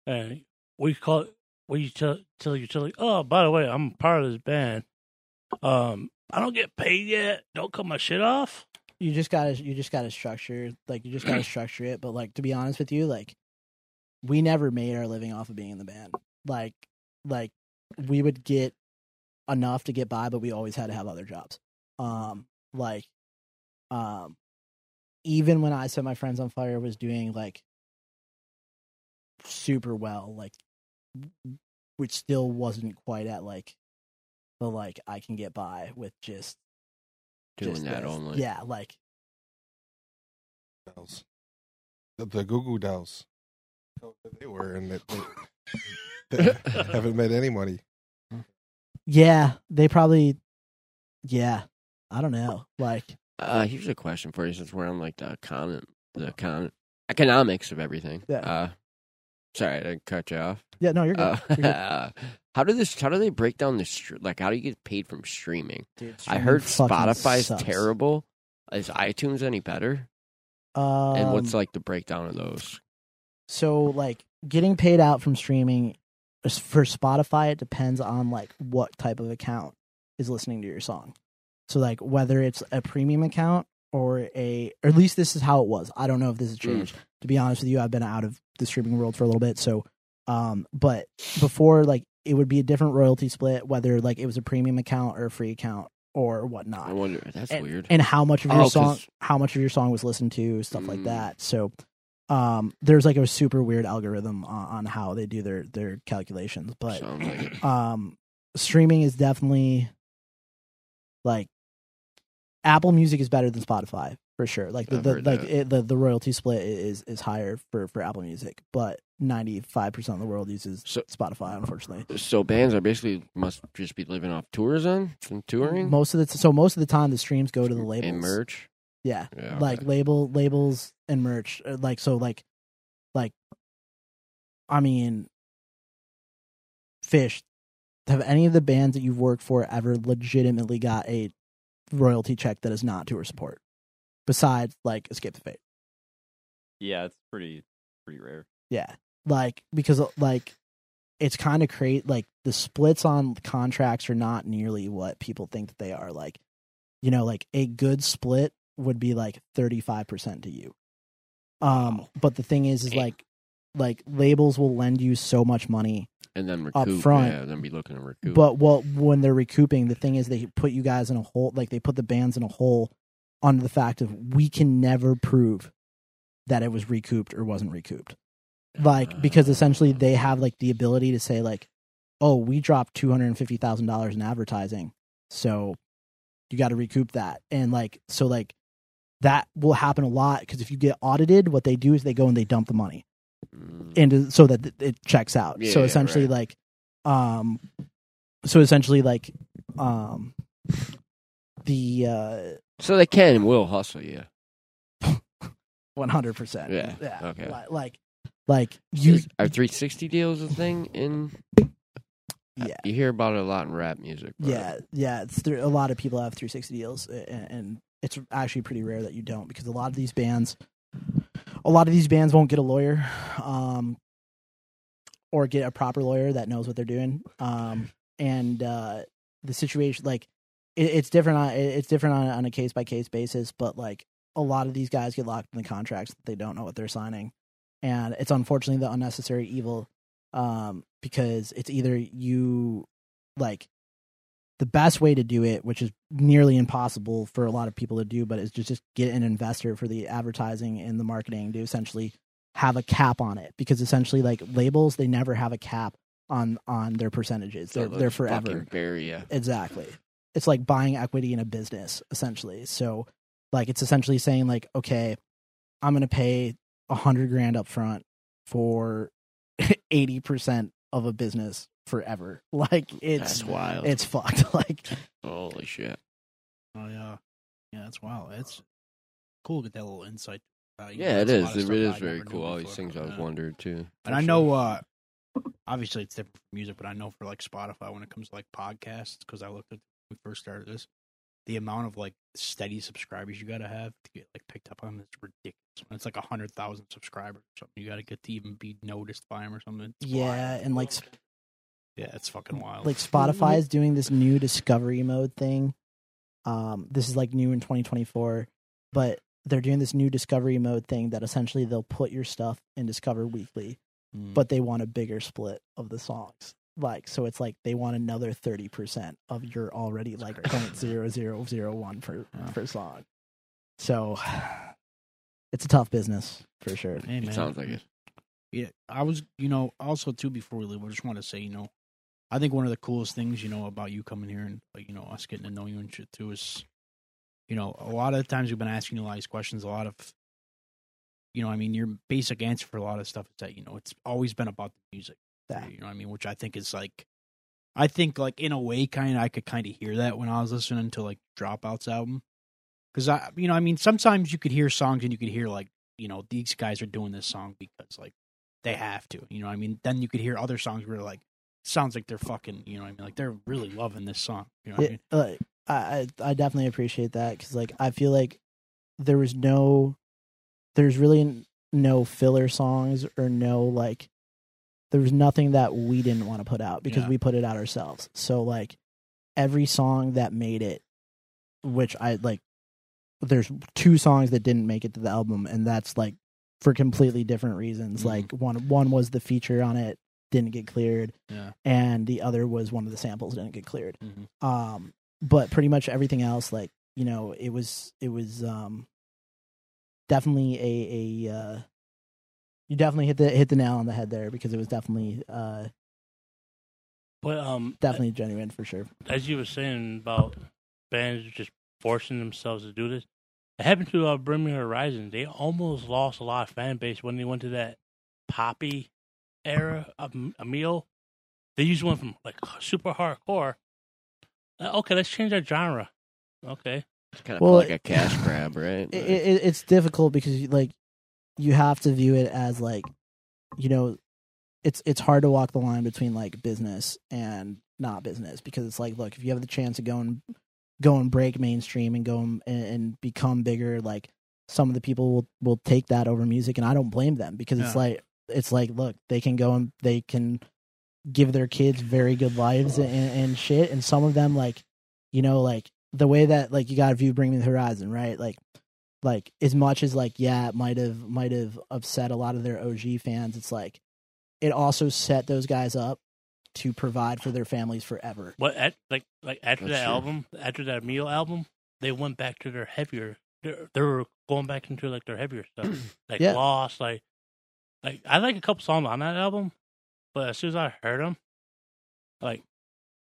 Speaker 4: and we call it. We you tell tell utility. Oh, by the way, I'm part of this band. Um, I don't get paid yet. Don't cut my shit off.
Speaker 6: you just gotta you just gotta structure like you just gotta structure it. But like to be honest with you, like we never made our living off of being in the band. Like like we would get enough to get by, but we always had to have other jobs. Um like um even when I set my friends on fire was doing like super well, like which still wasn't quite at like the like I can get by with just
Speaker 3: Doing
Speaker 6: just
Speaker 3: that
Speaker 6: this.
Speaker 3: only.
Speaker 6: Yeah, like
Speaker 5: Dolls. The, the Goo Goo Dolls. They were, and they, they, they haven't made any money.
Speaker 6: Yeah, they probably. Yeah, I don't know. Like,
Speaker 3: Uh, here's a question for you since we're on like the econ the econ economics of everything.
Speaker 6: Yeah.
Speaker 3: Uh, sorry, I didn't cut you off.
Speaker 6: yeah, no, you're good.
Speaker 3: Uh,
Speaker 6: You're good.
Speaker 3: how do this? How do they break down the str- like? How do you get paid from streaming?
Speaker 6: Dude,
Speaker 3: I heard Spotify's
Speaker 6: sucks.
Speaker 3: terrible. Is iTunes any better?
Speaker 6: Um,
Speaker 3: and what's like the breakdown of those?
Speaker 6: so like getting paid out from streaming for Spotify? It depends on like what type of account is listening to your song. So like whether it's a premium account or a, or at least this is how it was. I don't know if this has
Speaker 3: Mm.
Speaker 6: changed. To be honest with you, I've been out of the streaming world for a little bit. So, um, but before like it would be a different royalty split, whether like it was a premium account or a free account or whatnot.
Speaker 3: I wonder. That's
Speaker 6: and,
Speaker 3: weird.
Speaker 6: and how much of your
Speaker 3: Oh,
Speaker 6: song how much of your song was listened to stuff like
Speaker 3: Mm.
Speaker 6: that so um there's like a super weird algorithm on, on how they do their their calculations but
Speaker 3: like
Speaker 6: um streaming is definitely like apple music is better than spotify for sure. Like the, the like it, the the royalty split is is higher for for apple music but 95% of the world uses
Speaker 3: So-
Speaker 6: spotify unfortunately.
Speaker 3: So bands are basically must just be living off tours then and touring?
Speaker 6: Most of the t- so most of the time the streams go to the labels
Speaker 3: and merch.
Speaker 6: yeah.
Speaker 3: Yeah,
Speaker 6: like
Speaker 3: okay.
Speaker 6: label labels and merch uh, like so like like i mean fish have any of the bands that you've worked for ever legitimately got a royalty check that is not tour support? Besides like escape the fate.
Speaker 7: Yeah, it's pretty pretty rare.
Speaker 6: yeah like because uh, like it's kind of crazy like the splits on contracts are not nearly what people think that they are like you know like a good split would be like 35% to you um but the thing is is like like labels will lend you so much money
Speaker 3: and then
Speaker 6: up
Speaker 3: recoup.
Speaker 6: front.
Speaker 3: Yeah, then be looking to recoup.
Speaker 6: but well when they're recouping the thing is they put you guys in a hole like they put the bands in a hole under the fact of we can never prove that it was recouped or wasn't recouped like because essentially they have like the ability to say like oh we dropped $250000 in advertising so you got to recoup that and like so like that will happen a lot because if you get audited what they do is they go and they dump the money
Speaker 3: Mm.
Speaker 6: into so that it- checks out
Speaker 3: Yeah,
Speaker 6: so essentially
Speaker 3: right.
Speaker 6: like um so essentially like um the uh
Speaker 3: so they can and will hustle you.
Speaker 6: 100%
Speaker 3: Yeah,
Speaker 6: yeah
Speaker 3: okay.
Speaker 6: Like like you
Speaker 3: Is- are 360 deals a thing in?
Speaker 6: yeah
Speaker 3: You hear about it a lot in rap music. but-
Speaker 6: Yeah, yeah. It's a lot of people have 360 deals, and, and it's actually pretty rare that you don't because a lot of these bands, a lot of these bands won't get a lawyer, um, or get a proper lawyer that knows what they're doing. Um, and uh, the situation, like, it, it's different. On, it's different on, on a case by case basis, but like a lot of these guys get locked in the contracts that they don't know what they're signing, and it's unfortunately the unnecessary evil um, because it's either you like the best way to do it, which is nearly impossible for a lot of people to do, but is just just get an investor for the advertising and the marketing to essentially have a cap on it because essentially like labels they never have a cap on on their percentages. They're they're forever.
Speaker 3: ya.
Speaker 6: Exactly. It's like buying equity in a business, essentially. So, like, it's essentially saying, like, okay, I'm going to pay a hundred grand up front for 80% of a business forever. Like, it's,
Speaker 3: That's wild.
Speaker 6: it's fucked. like,
Speaker 3: Holy shit.
Speaker 2: Oh yeah, yeah, that's wild. It's cool to get that little insight. Uh,
Speaker 3: Yeah, it
Speaker 2: learn a
Speaker 3: is.
Speaker 2: lot of
Speaker 3: It
Speaker 2: stuff
Speaker 3: very
Speaker 2: never knew
Speaker 3: cool. All these things I was
Speaker 2: Yeah.
Speaker 3: wondering too.
Speaker 2: And I know uh, obviously it's different for music, but I know for like Spotify when it comes to like podcasts, because I looked at when we first started this, the amount of like steady subscribers you got to have to get like picked up on is ridiculous. It's like a hundred thousand subscribers or something, you got to get to even be noticed by them or something. It's
Speaker 6: Yeah,
Speaker 2: wild.
Speaker 6: and like
Speaker 2: yeah, it's fucking wild.
Speaker 6: like Spotify is doing this new discovery mode thing. Um, this is like new in 2024, but they're doing this new discovery mode thing that essentially they'll put your stuff in Discover Weekly,
Speaker 2: Mm.
Speaker 6: but they want a bigger split of the songs. Like, so it's like they want another 30% of your already like point zero zero zero one per
Speaker 2: Yeah.
Speaker 6: per song. So it's a tough business for sure.
Speaker 2: Hey, man.
Speaker 3: It sounds like it.
Speaker 2: Yeah, I was, you know, also too before we leave, I just want to say, you know, I think one of the coolest things, you know, about you coming here and like, you know, us getting to know you and shit too is, you know, a lot of the times we've been asking you a lot of these questions. A lot of, you know, I mean, your basic answer for a lot of stuff is that you know it's always been about the music.
Speaker 6: Yeah.
Speaker 2: You know, what I mean, which I think is like, I think like in a way, kind of, I could kind of hear that when I was listening to like Dropouts album, because I, you know, I mean, sometimes you could hear songs and you could hear like, you know, these guys are doing this song because like they have to. You know, I mean, then you could hear other songs where like sounds like they're fucking. You know, I mean, like they're really loving this song. You know, what I mean,
Speaker 6: I, I I definitely appreciate that because like I feel like there was no there's really no filler songs or no like there was nothing that we didn't want to put out because
Speaker 2: Yeah.
Speaker 6: we put it out ourselves so like every song that made it which i like there's two songs that didn't make it to the album and that's like for completely different reasons
Speaker 2: Mhm.
Speaker 6: like one one was the feature on it didn't get cleared
Speaker 2: yeah.
Speaker 6: and the other was one of the samples didn't get cleared
Speaker 2: Mhm.
Speaker 6: um but pretty much everything else like you know it was it was um definitely a a uh you definitely hit the hit the nail on the head there because it was definitely uh
Speaker 4: But um,
Speaker 6: definitely genuine for sure
Speaker 4: as you were saying about bands just forcing themselves to do this, it happened to uh, Bring Me Horizon. They almost lost a lot of fan base when they went to that poppy era of Emil. They used one from like super hardcore. Uh, okay, let's change our genre. Okay,
Speaker 3: It's kind of
Speaker 6: Well,
Speaker 3: like a cash grab, right?
Speaker 6: it, it, it's difficult because you, like you have to view it as like you know it's it's hard to walk the line between like business and not business because it's like look if you have the chance to go and go and break mainstream and go and, and become bigger like some of the people will will take that over music and I don't blame them because it's like it's like look they can go and they can give their kids very good lives and, and shit and some of them like you know like the way that like you got to view bring me the horizon right? Like like as much as like yeah it might have might have upset a lot of their og fans it's like it also set those guys up to provide for their families forever
Speaker 4: what at, like like after
Speaker 3: That's
Speaker 4: that
Speaker 3: true.
Speaker 4: album, after that meal album, they went back to their heavier. They they were going back into like their heavier stuff, like
Speaker 6: Yeah.
Speaker 4: Lost. Like, like I like a couple songs on that album, but as soon as I heard them, like,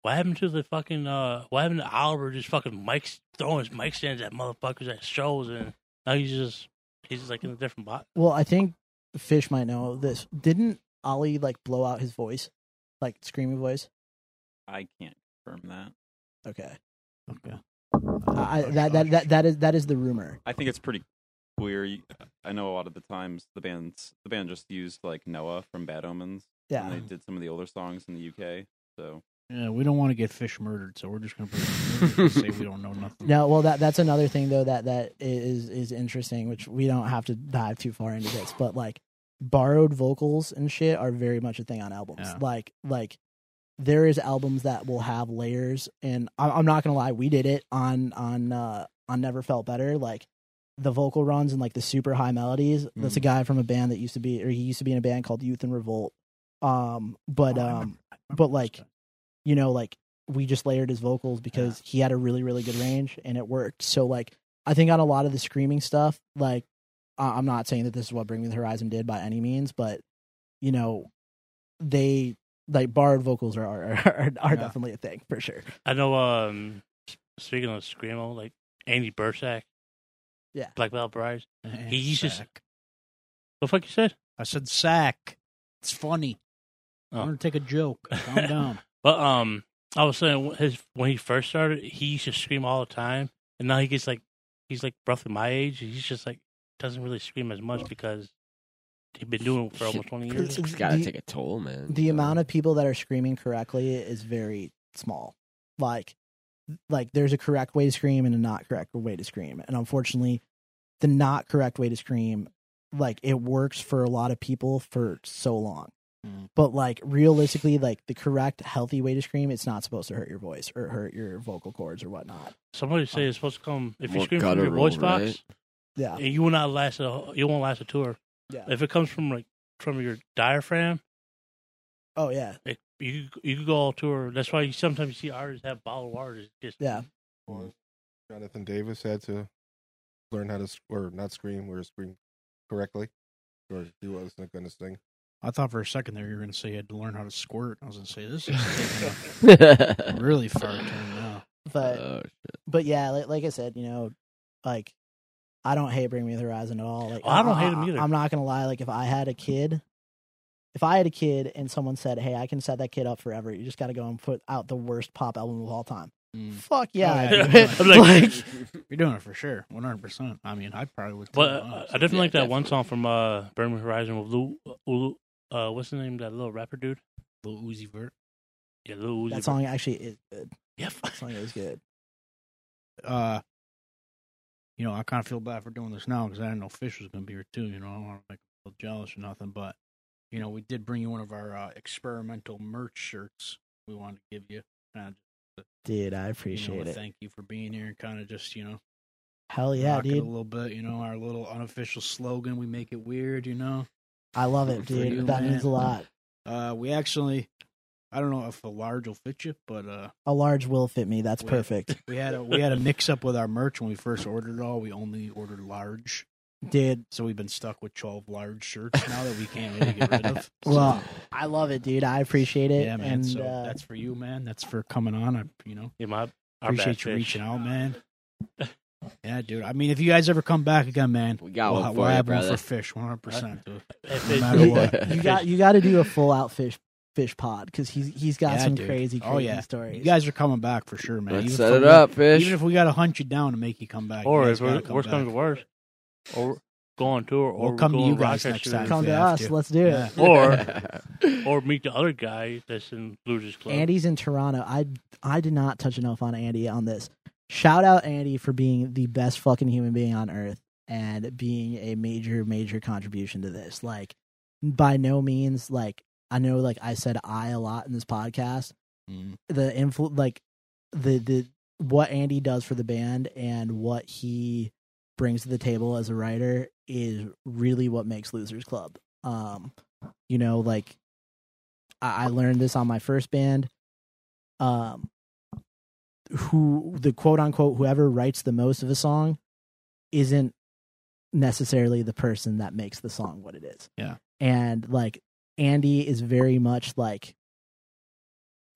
Speaker 4: what happened to the fucking uh? What happened to Oliver just fucking mics throwing his mic stands at motherfuckers at shows, and now he's just he's just like in a different bot.
Speaker 6: well i think fish might know this didn't ollie like blow out his voice like screaming voice
Speaker 7: I can't confirm that.
Speaker 6: okay
Speaker 2: Okay.
Speaker 6: I, that, that that that is that is the rumor
Speaker 7: I think it's pretty queer. I know a lot of the times the bands the band just used like Noah from Bad Omens.
Speaker 6: yeah
Speaker 7: And they did some of the older songs in the UK. So
Speaker 2: Yeah, we don't want to get fish murdered, so we're just gonna say we don't know nothing.
Speaker 6: No, well that that's another thing though that that is is interesting, which we don't have to dive too far into this, but like borrowed vocals and shit are very much a thing on albums.
Speaker 2: Yeah.
Speaker 6: Like like there is albums that will have layers, and I, I'm not gonna lie, we did it on on uh on Never Felt Better, like. The vocal runs and like the super high melodies. That's a
Speaker 2: Mm.
Speaker 6: guy from a band that used to be, or he used to be in a band called Youth in Revolt. Um, but
Speaker 2: Oh,
Speaker 6: um, but, like. You know, like we just layered his vocals because he had a really, really good range and it worked. So like I think on a lot of the screaming stuff, like I- I'm not saying that this is what Bring Me the Horizon did by any means, but you know, they like borrowed vocals are are, are, are
Speaker 2: Yeah.
Speaker 6: definitely a thing for sure.
Speaker 4: I know. Um, speaking of screamo, like Andy Biersack,
Speaker 6: Yeah.
Speaker 4: Black Veil Brides.
Speaker 2: And
Speaker 4: he used to. What the fuck you said?
Speaker 2: I said sack. It's funny.
Speaker 4: Oh.
Speaker 2: I'm gonna take a joke. Calm down.
Speaker 4: But um, I was saying wh- his when he first started, he used to scream all the time, and now he gets like he's like roughly my age. He's just like doesn't really scream as much because he's been doing it for almost twenty years.
Speaker 3: It's got to take a toll, man.
Speaker 6: the amount of people that are screaming correctly is very small. Like, like there's a correct way to scream and a not correct way to scream, and unfortunately, the not correct way to scream, like it works for a lot of people for so long.
Speaker 2: Mm.
Speaker 6: But like realistically, like the correct healthy way to scream, it's not supposed to hurt your voice or hurt your vocal cords or whatnot.
Speaker 4: Somebody say it's supposed to come if you
Speaker 3: More
Speaker 4: scream from your
Speaker 3: guttural,
Speaker 4: voice box,
Speaker 3: right?
Speaker 6: Yeah,
Speaker 4: and you will not last a you won't last a tour.
Speaker 6: yeah.
Speaker 4: If it comes from like from your diaphragm,
Speaker 6: Oh yeah,
Speaker 4: it, you you could go all tour. That's why you sometimes you see artists have bottled water. It's just
Speaker 6: yeah.
Speaker 5: Was Jonathan Davis had to learn how to sc- or not scream or scream correctly, or he wasn't going to sing.
Speaker 2: I thought for a second there you were going to say you had to learn how to squirt. I was going to say this is taking a really far turn now.
Speaker 6: But
Speaker 3: Oh,
Speaker 6: but yeah, like, like I said, you know, like I don't hate Bring Me the Horizon at all. Like
Speaker 4: Oh, I don't hate 'em either.
Speaker 6: I'm not gonna lie. Like if I had a kid, if I had a kid and someone said, "Hey, I can set that kid up forever," you just got to go and put out the worst pop album of all time.
Speaker 2: Mm.
Speaker 6: Fuck yeah,
Speaker 2: Oh,
Speaker 6: I'd
Speaker 2: yeah.
Speaker 6: do it.
Speaker 4: I'm like-
Speaker 6: Like,
Speaker 2: You're doing it for sure, 100. percent I mean, I probably would.
Speaker 4: But
Speaker 2: too,
Speaker 4: uh, I definitely
Speaker 3: Yeah,
Speaker 4: like that one song from uh Burning Horizon with Lou, Lou uh what's the name of that little rapper dude?
Speaker 2: Lil Uzi Vert.
Speaker 4: Yeah, Lil Uzi.
Speaker 6: that
Speaker 4: Vert.
Speaker 6: song actually is good.
Speaker 4: Yeah,
Speaker 6: That song is good.
Speaker 2: Uh, you know, I kind of feel bad for doing this now because I didn't know Fish was going to be here too. You know, I don't want to make him feel jealous or nothing, but you know, we did bring you one of our uh, experimental merch shirts. We wanted to give you, kind of,
Speaker 6: Dude, I
Speaker 2: you know,
Speaker 6: appreciate it.
Speaker 2: thank you for being here and kind of just you know,
Speaker 6: Hell yeah,
Speaker 2: rock it a little bit. You know, our little unofficial slogan. We make it weird. You know,
Speaker 6: I love it, dude.
Speaker 2: you,
Speaker 6: that
Speaker 2: man.
Speaker 6: means a lot.
Speaker 2: uh, we actually, I don't know if a large will fit you, but uh,
Speaker 6: A large will fit me. That's
Speaker 2: We-
Speaker 6: perfect,
Speaker 2: we had a we had a mix up with our merch when we first ordered it all. We only ordered large.
Speaker 6: dude.
Speaker 2: So we've been stuck with 12 large shirts now that we can't really get rid of. So,
Speaker 6: Well, I love it, dude. I appreciate it.
Speaker 2: yeah, man.
Speaker 6: And
Speaker 2: so
Speaker 6: uh,
Speaker 2: that's for you, man. That's for coming on. I, you know,
Speaker 4: yeah, my
Speaker 2: appreciate you
Speaker 4: fish.
Speaker 2: reaching out, man. Yeah, dude. I mean, if you guys ever come back again, man,
Speaker 3: We got
Speaker 2: we'll,
Speaker 3: one
Speaker 2: we'll
Speaker 3: for you,
Speaker 2: have one for fish, 100%. No matter what.
Speaker 6: you got you got to do a full out fish fish pod because he's he's got
Speaker 2: Yeah,
Speaker 6: some
Speaker 2: dude.
Speaker 6: crazy oh, crazy
Speaker 2: Oh, yeah.
Speaker 6: stories.
Speaker 2: You guys are coming back for sure, man.
Speaker 3: Let's
Speaker 2: Even
Speaker 3: set
Speaker 2: if
Speaker 3: it
Speaker 2: we-
Speaker 3: up, fish.
Speaker 2: Even if we got to hunt you down to make you come back.
Speaker 4: or
Speaker 2: you
Speaker 4: if
Speaker 2: guys gotta
Speaker 4: worst comes to
Speaker 2: back.
Speaker 4: worst, or go on tour, or
Speaker 2: We'll come to you guys next time.
Speaker 6: come to us.
Speaker 2: to.
Speaker 6: Let's do
Speaker 2: Yeah.
Speaker 6: it.
Speaker 4: or or meet the other guy that's in Losers Club.
Speaker 6: Andy's in Toronto. I I did not touch enough on Andy on this. Shout out Andy for being the best fucking human being on earth and being a major major contribution to this. Like by no means like I know like I said I a lot in this podcast.
Speaker 2: Mm.
Speaker 6: The influ like the the what Andy does for the band and what he brings to the table as a writer is really what makes Losers Club. Um, you know, like I, I learned this on my first band. Um, who the quote unquote whoever writes the most of a song isn't necessarily the person that makes the song what it is.
Speaker 2: Yeah.
Speaker 6: And like Andy is very much like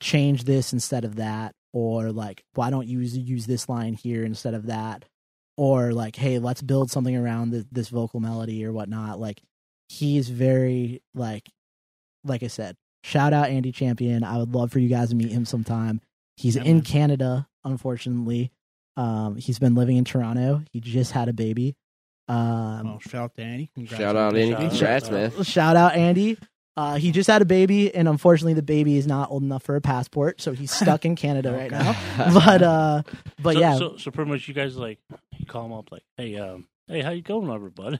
Speaker 6: change this instead of that or like why don't you use, use this line here instead of that or like hey let's build something around th- this vocal melody or whatnot like he's very like like i said shout out andy champion i would love for you guys to meet him sometime he's
Speaker 2: Yeah,
Speaker 6: in
Speaker 2: man.
Speaker 6: canada unfortunately um he's been living in toronto he just had a baby um
Speaker 2: Well, shout out to Andy.
Speaker 3: Shout out Andy.
Speaker 4: Shout out.
Speaker 3: Congrats, man.
Speaker 6: shout out Andy. Uh, he just had a baby, and unfortunately, the baby is not old enough for a passport, so he's stuck in Canada right now. But uh, but
Speaker 4: so,
Speaker 6: yeah,
Speaker 4: so so pretty much you guys like you call him up like, hey um, hey how you going, everybody?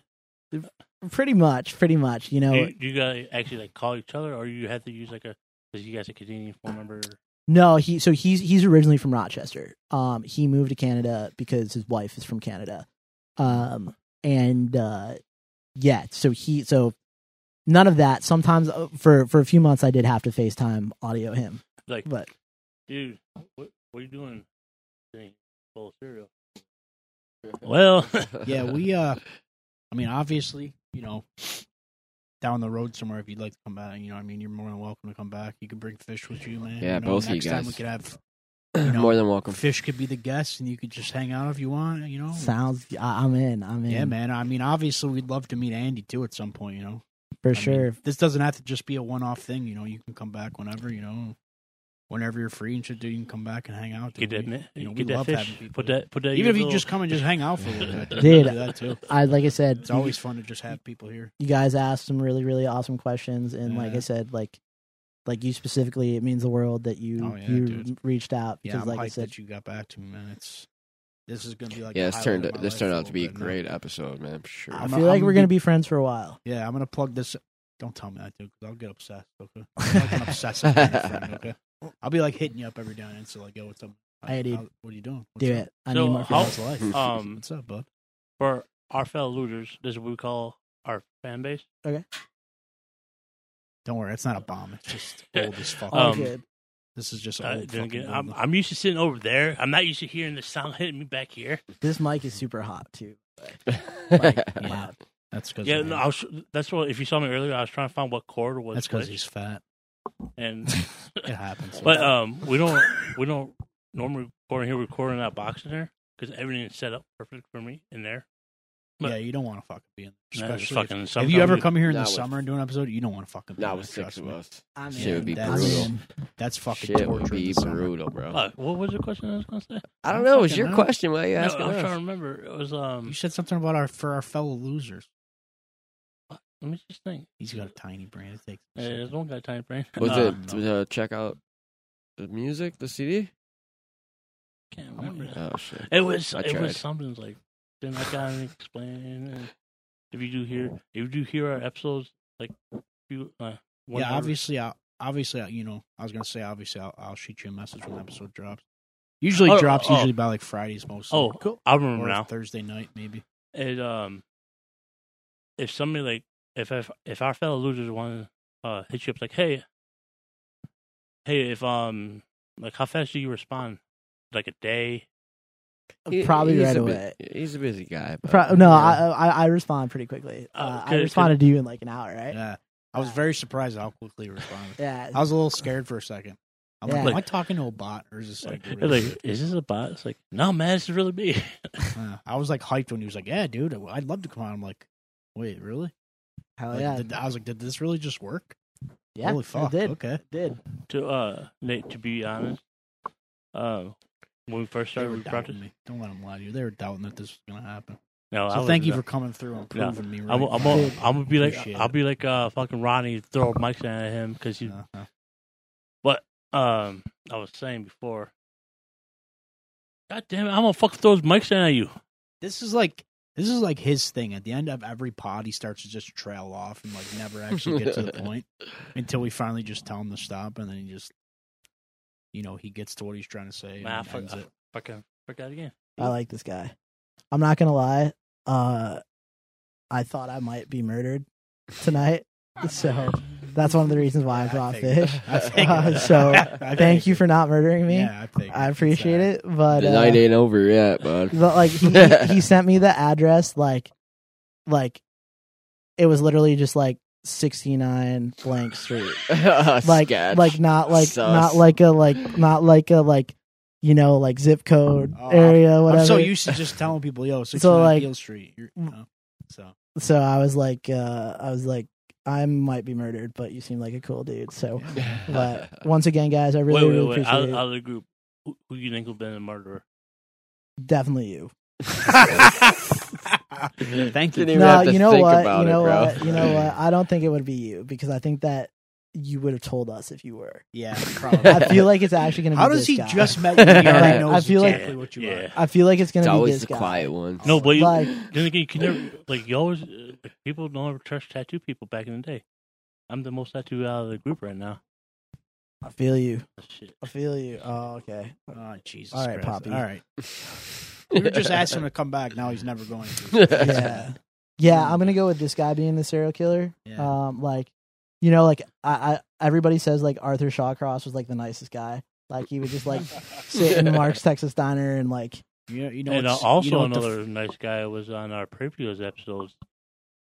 Speaker 6: pretty much, pretty much. You know,
Speaker 4: Do you, do you guys actually like call each other, or you have to use like a? Because you guys a Canadian phone number.
Speaker 6: No, he so he's he's originally from Rochester. Um, he moved to Canada because his wife is from Canada. Um, and uh, yeah, so he so none of that. Sometimes uh, for for a few months, I did have to FaceTime audio him,
Speaker 4: Like,
Speaker 6: but
Speaker 4: dude, what what are you doing? Saying bowl of cereal. Well,
Speaker 2: Yeah, we, uh, I mean, obviously, you know, down the road somewhere, if you'd like to come back, you know, I mean, you're more than welcome to come back. You can bring fish with you, man.
Speaker 3: Yeah,
Speaker 2: you know,
Speaker 3: both of you
Speaker 2: next time we could have you know,
Speaker 3: More than welcome.
Speaker 2: fish could be the guest, and you could just hang out if you want. You know,
Speaker 6: sounds. I, I'm in. I'm in.
Speaker 2: yeah, man. I mean, obviously, we'd love to meet Andy too at some point. You know,
Speaker 6: for
Speaker 2: I
Speaker 6: sure.
Speaker 2: mean, this doesn't have to just be a one-off thing. You know, you can come back whenever. You know, whenever you're free and shit, dude, you can come back and hang out.
Speaker 4: Get
Speaker 2: dude.
Speaker 4: that,
Speaker 2: We-
Speaker 4: man.
Speaker 2: you know, we
Speaker 4: that
Speaker 2: love
Speaker 4: fish.
Speaker 2: having people.
Speaker 4: Put that. Put that.
Speaker 2: Even if
Speaker 4: your
Speaker 2: you
Speaker 4: little-
Speaker 2: just come and just hang out for a little bit,
Speaker 6: Dude.
Speaker 2: we do that too.
Speaker 6: I like I said,
Speaker 2: It's always fun to just have people here.
Speaker 6: you guys asked some really really awesome questions, and like I said, like like you specifically, it means the world that you
Speaker 2: Oh, yeah,
Speaker 6: you
Speaker 2: dude.
Speaker 6: reached out
Speaker 2: Yeah,
Speaker 6: because
Speaker 2: I'm
Speaker 6: like I said,
Speaker 2: that you got back to me, man. It's this is gonna be like
Speaker 3: yeah,
Speaker 2: the
Speaker 3: this turned
Speaker 2: of my
Speaker 3: this
Speaker 2: life
Speaker 3: turned out to be a
Speaker 2: little bit now.
Speaker 3: great episode, man. For sure.
Speaker 6: I
Speaker 2: I'm-
Speaker 6: feel like
Speaker 2: I'm
Speaker 6: we're gonna be friends for a while.
Speaker 2: Yeah, I'm gonna plug this. Don't tell me that, dude, because I'll get obsessed. Okay, I'm like an obsessive friend. Okay, I'll be like hitting you up every day on Insta, like, "Yo, what's up?
Speaker 6: Hey, dude.
Speaker 2: How- what are you doing? What's
Speaker 6: Do
Speaker 2: up?
Speaker 6: it. I
Speaker 4: So,
Speaker 6: need more
Speaker 4: how-
Speaker 6: friends.
Speaker 2: How's life?
Speaker 4: Um,
Speaker 2: What's up, bud?
Speaker 4: for our fellow losers, this is what we call our fan base. Okay.
Speaker 2: Don't worry, it's not a bomb. It's just old as fuck.
Speaker 6: Oh,
Speaker 4: Um,
Speaker 6: good.
Speaker 2: this is just
Speaker 4: Uh,
Speaker 2: old.
Speaker 4: then
Speaker 2: fucking
Speaker 4: again, I'm. I'm used to sitting over there. I'm not used to hearing the sound hitting me back here.
Speaker 6: This mic is super hot too.
Speaker 2: Yeah.
Speaker 6: Loud.
Speaker 2: That's because
Speaker 4: Yeah, no, I was, that's what. If you saw me earlier, I was trying to find what chord was.
Speaker 2: that's because
Speaker 4: which,
Speaker 2: he's fat.
Speaker 4: And
Speaker 2: It happens.
Speaker 4: but um, we don't we don't normally record here. recording that box in there because everything is set up perfect for me in there. but-
Speaker 2: yeah, you don't want to fucking be in.
Speaker 4: Nah,
Speaker 2: There.
Speaker 4: it's
Speaker 2: Especially
Speaker 4: fucking.
Speaker 2: if, if you ever come here in the
Speaker 3: with-
Speaker 2: summer and do an episode, you don't want to fucking. be
Speaker 3: Not with six of us.
Speaker 6: I'm
Speaker 3: Shit
Speaker 6: in.
Speaker 3: would be
Speaker 2: That's-
Speaker 3: brutal.
Speaker 6: I'm.
Speaker 2: That's fucking
Speaker 3: Shit
Speaker 2: torture.
Speaker 3: would be brutal, bro.
Speaker 4: Uh, what was the question I was going to say?
Speaker 3: I don't
Speaker 2: I'm
Speaker 3: know. It's
Speaker 2: fucking
Speaker 3: your
Speaker 2: out.
Speaker 3: question. Why are you
Speaker 4: No, I'm
Speaker 3: asking
Speaker 4: trying to remember. It was um.
Speaker 2: You said something about our for our fellow losers.
Speaker 4: Let me just think.
Speaker 2: He's got a tiny brain. It takes.
Speaker 4: Uh, there's one guy a tiny brain.
Speaker 3: Was
Speaker 4: Uh,
Speaker 3: it to check out the music, the CD?
Speaker 4: Can't remember.
Speaker 3: Oh shit!
Speaker 4: It was
Speaker 3: I
Speaker 4: it
Speaker 3: tried.
Speaker 4: was something like then I gotta explain. If you do hear if you do hear our episodes like few uh
Speaker 2: yeah, obviously, I, obviously, I- you know, I was gonna say, obviously, I'll, I'll shoot you a message when the episode drops. Usually
Speaker 4: Oh,
Speaker 2: drops
Speaker 4: oh.
Speaker 2: usually by like Fridays most.
Speaker 4: Oh, cool. I remember
Speaker 2: or
Speaker 4: now.
Speaker 2: Thursday night maybe.
Speaker 4: It um if somebody like if if if our fellow losers want to uh hit you up like hey hey if um like how fast do you respond like a day
Speaker 3: He-
Speaker 6: Probably
Speaker 3: he's
Speaker 6: right
Speaker 3: a
Speaker 6: away.
Speaker 3: bu- he's a busy guy. but,
Speaker 6: Pro- no,
Speaker 3: yeah.
Speaker 6: I, I I respond pretty quickly.
Speaker 4: Uh,
Speaker 6: Uh, I responded to you in like an hour, right?
Speaker 2: Yeah, I was very surprised how quickly he responded.
Speaker 6: Yeah.
Speaker 2: I was a little scared for a second. I'm
Speaker 6: Yeah.
Speaker 2: like, am I talking to a bot or is this like? Really-
Speaker 4: like is this a bot it's like no man this is really me
Speaker 2: Yeah. I was like hyped when he was like, "Yeah, dude, I'd love to come on." I'm like, "Wait, really?"
Speaker 6: Hell
Speaker 2: Like,
Speaker 6: yeah.
Speaker 2: did- I was like, "Did this really just work?"
Speaker 6: yeah.
Speaker 2: Holy
Speaker 6: it
Speaker 2: fuck!
Speaker 6: did.
Speaker 2: Okay,
Speaker 6: It did.
Speaker 4: to uh Nate to be honest uh when we first started
Speaker 2: were
Speaker 4: we
Speaker 2: doubting
Speaker 4: practiced
Speaker 2: me. Don't let them lie to you. They were doubting that this was gonna happen.
Speaker 4: no
Speaker 2: So
Speaker 4: I
Speaker 2: thank you
Speaker 4: was-
Speaker 2: for coming through and
Speaker 4: No.
Speaker 2: proving me right.
Speaker 4: I'm, I'm, gonna- I'm gonna be like
Speaker 2: appreciate
Speaker 4: I'll be like uh fucking Ronnie throw a mic stand at him because you
Speaker 2: Uh, uh.
Speaker 4: um I was saying before. God damn it! I'm gonna fuck throw his mic stand at you.
Speaker 2: This is like this is like his thing. At the end of every pod, he starts to just trail off and like never actually get to the point until we finally just tell him to stop, and then he just, you know, he gets to what he's trying to say
Speaker 4: Nah,
Speaker 2: and
Speaker 4: fuck,
Speaker 2: ends it.
Speaker 4: fucking forgot again.
Speaker 6: I like this guy. I'm not gonna lie. Uh, I thought I might be murdered tonight, so that's one of the reasons why I
Speaker 2: Yeah,
Speaker 6: brought
Speaker 2: figured.
Speaker 6: fish. Uh, so thank you for not murdering me.
Speaker 2: Yeah, I.
Speaker 6: I appreciate it, but
Speaker 3: The
Speaker 6: uh,
Speaker 3: night ain't over yet, bud.
Speaker 6: but like he he sent me the address like like it was literally just like 69 blank street like
Speaker 3: Sketch.
Speaker 6: like not like
Speaker 3: Sus.
Speaker 6: not like a like not like a like you know like zip code
Speaker 2: Oh,
Speaker 6: area whatever
Speaker 2: I'm so used to just telling people, "Yo, 69
Speaker 6: So, like-
Speaker 2: Beale Street." You're, you know, so
Speaker 6: so I was like uh I was like I might be murdered but you seem like a cool dude so but once again guys I really
Speaker 4: wait, wait,
Speaker 6: really
Speaker 4: wait.
Speaker 6: appreciate
Speaker 4: Out,
Speaker 6: it
Speaker 4: out of the group, who, who you think will be the murderer?
Speaker 6: definitely you
Speaker 2: thank you.
Speaker 6: No you know what you know
Speaker 3: bro.
Speaker 6: what you know what I don't think it would be you because I think that you would have told us if you were
Speaker 2: Yeah, probably.
Speaker 6: I feel like it's actually going to be
Speaker 2: How does
Speaker 6: this
Speaker 2: he
Speaker 6: guy.
Speaker 2: just met you? He already knows
Speaker 6: I feel like-
Speaker 2: what you
Speaker 4: Yeah.
Speaker 2: are.
Speaker 6: I feel like it's going to be
Speaker 3: always
Speaker 6: this
Speaker 3: the
Speaker 6: guy.
Speaker 3: quiet one.
Speaker 4: No, but you,
Speaker 6: Like-
Speaker 4: then again, you can never like you always uh, people don't ever trust tattoo people back in the day. I'm the most tattooed out of the group right now.
Speaker 6: I feel you.
Speaker 4: Shit.
Speaker 6: I feel you. Oh, okay.
Speaker 2: Oh, Jesus
Speaker 6: All right,
Speaker 2: Christ.
Speaker 6: Poppy.
Speaker 2: All right. We were just asking him to come back. Now he's never going to.
Speaker 6: Yeah. Yeah, I'm gonna go with this guy being the serial killer.
Speaker 2: Yeah.
Speaker 6: Um, like, you know, like I, I, everybody says like Arthur Shawcross was like the nicest guy. Like he would just like sit in Mark's Texas Diner and like,
Speaker 2: You know, you know
Speaker 4: and uh, also
Speaker 2: you know what the
Speaker 4: another nice guy was on our previous episodes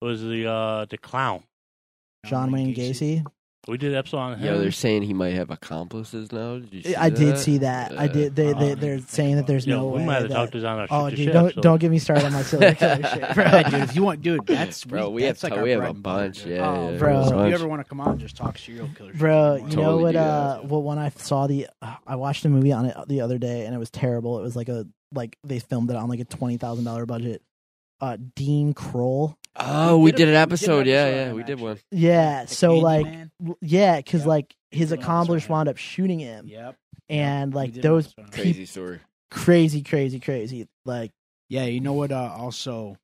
Speaker 4: was the uh the clown.
Speaker 6: John Wayne Gacy.
Speaker 4: We did an episode on him.
Speaker 3: Yo, they're saying he might have accomplices now. Did you see
Speaker 6: I did see that. I
Speaker 3: Uh,
Speaker 6: did. They, they
Speaker 4: uh,
Speaker 6: they're saying that there's
Speaker 4: Yo,
Speaker 6: no
Speaker 4: we
Speaker 6: way.
Speaker 4: might have
Speaker 6: that-
Speaker 4: talked this on our
Speaker 6: oh, dude, don't
Speaker 4: Shit
Speaker 6: don't get me started on my silly killer shit, bro.
Speaker 2: Right, dude, if you want, dude, that's
Speaker 3: Bro,
Speaker 2: we,
Speaker 3: we have
Speaker 2: like
Speaker 3: to- we have a bunch,
Speaker 2: dude.
Speaker 3: yeah,
Speaker 6: Oh,
Speaker 3: yeah,
Speaker 6: bro.
Speaker 2: So if you ever want to come on, just talk serial killers,
Speaker 6: Bro, you know
Speaker 3: Totally
Speaker 6: what? Uh, well, when I saw the, I watched a movie on it the other day, and it was terrible. It was like a like they filmed it on like a twenty thousand dollar budget. Uh, Dean Corll.
Speaker 3: Oh,
Speaker 2: We
Speaker 3: we
Speaker 2: did
Speaker 3: did
Speaker 2: a-
Speaker 3: an
Speaker 2: we did an
Speaker 3: episode. Yeah, yeah,
Speaker 2: him,
Speaker 3: we did one.
Speaker 6: Yeah, so like,
Speaker 2: Candyman?
Speaker 6: w- yeah, because
Speaker 2: Yep.
Speaker 6: like his
Speaker 2: We did an
Speaker 6: accomplice wound up shooting him,
Speaker 2: Yep.
Speaker 6: and like those
Speaker 2: episode.
Speaker 3: Crazy story.
Speaker 6: crazy, crazy, crazy. Like,
Speaker 2: Yeah, you know what? Uh, also,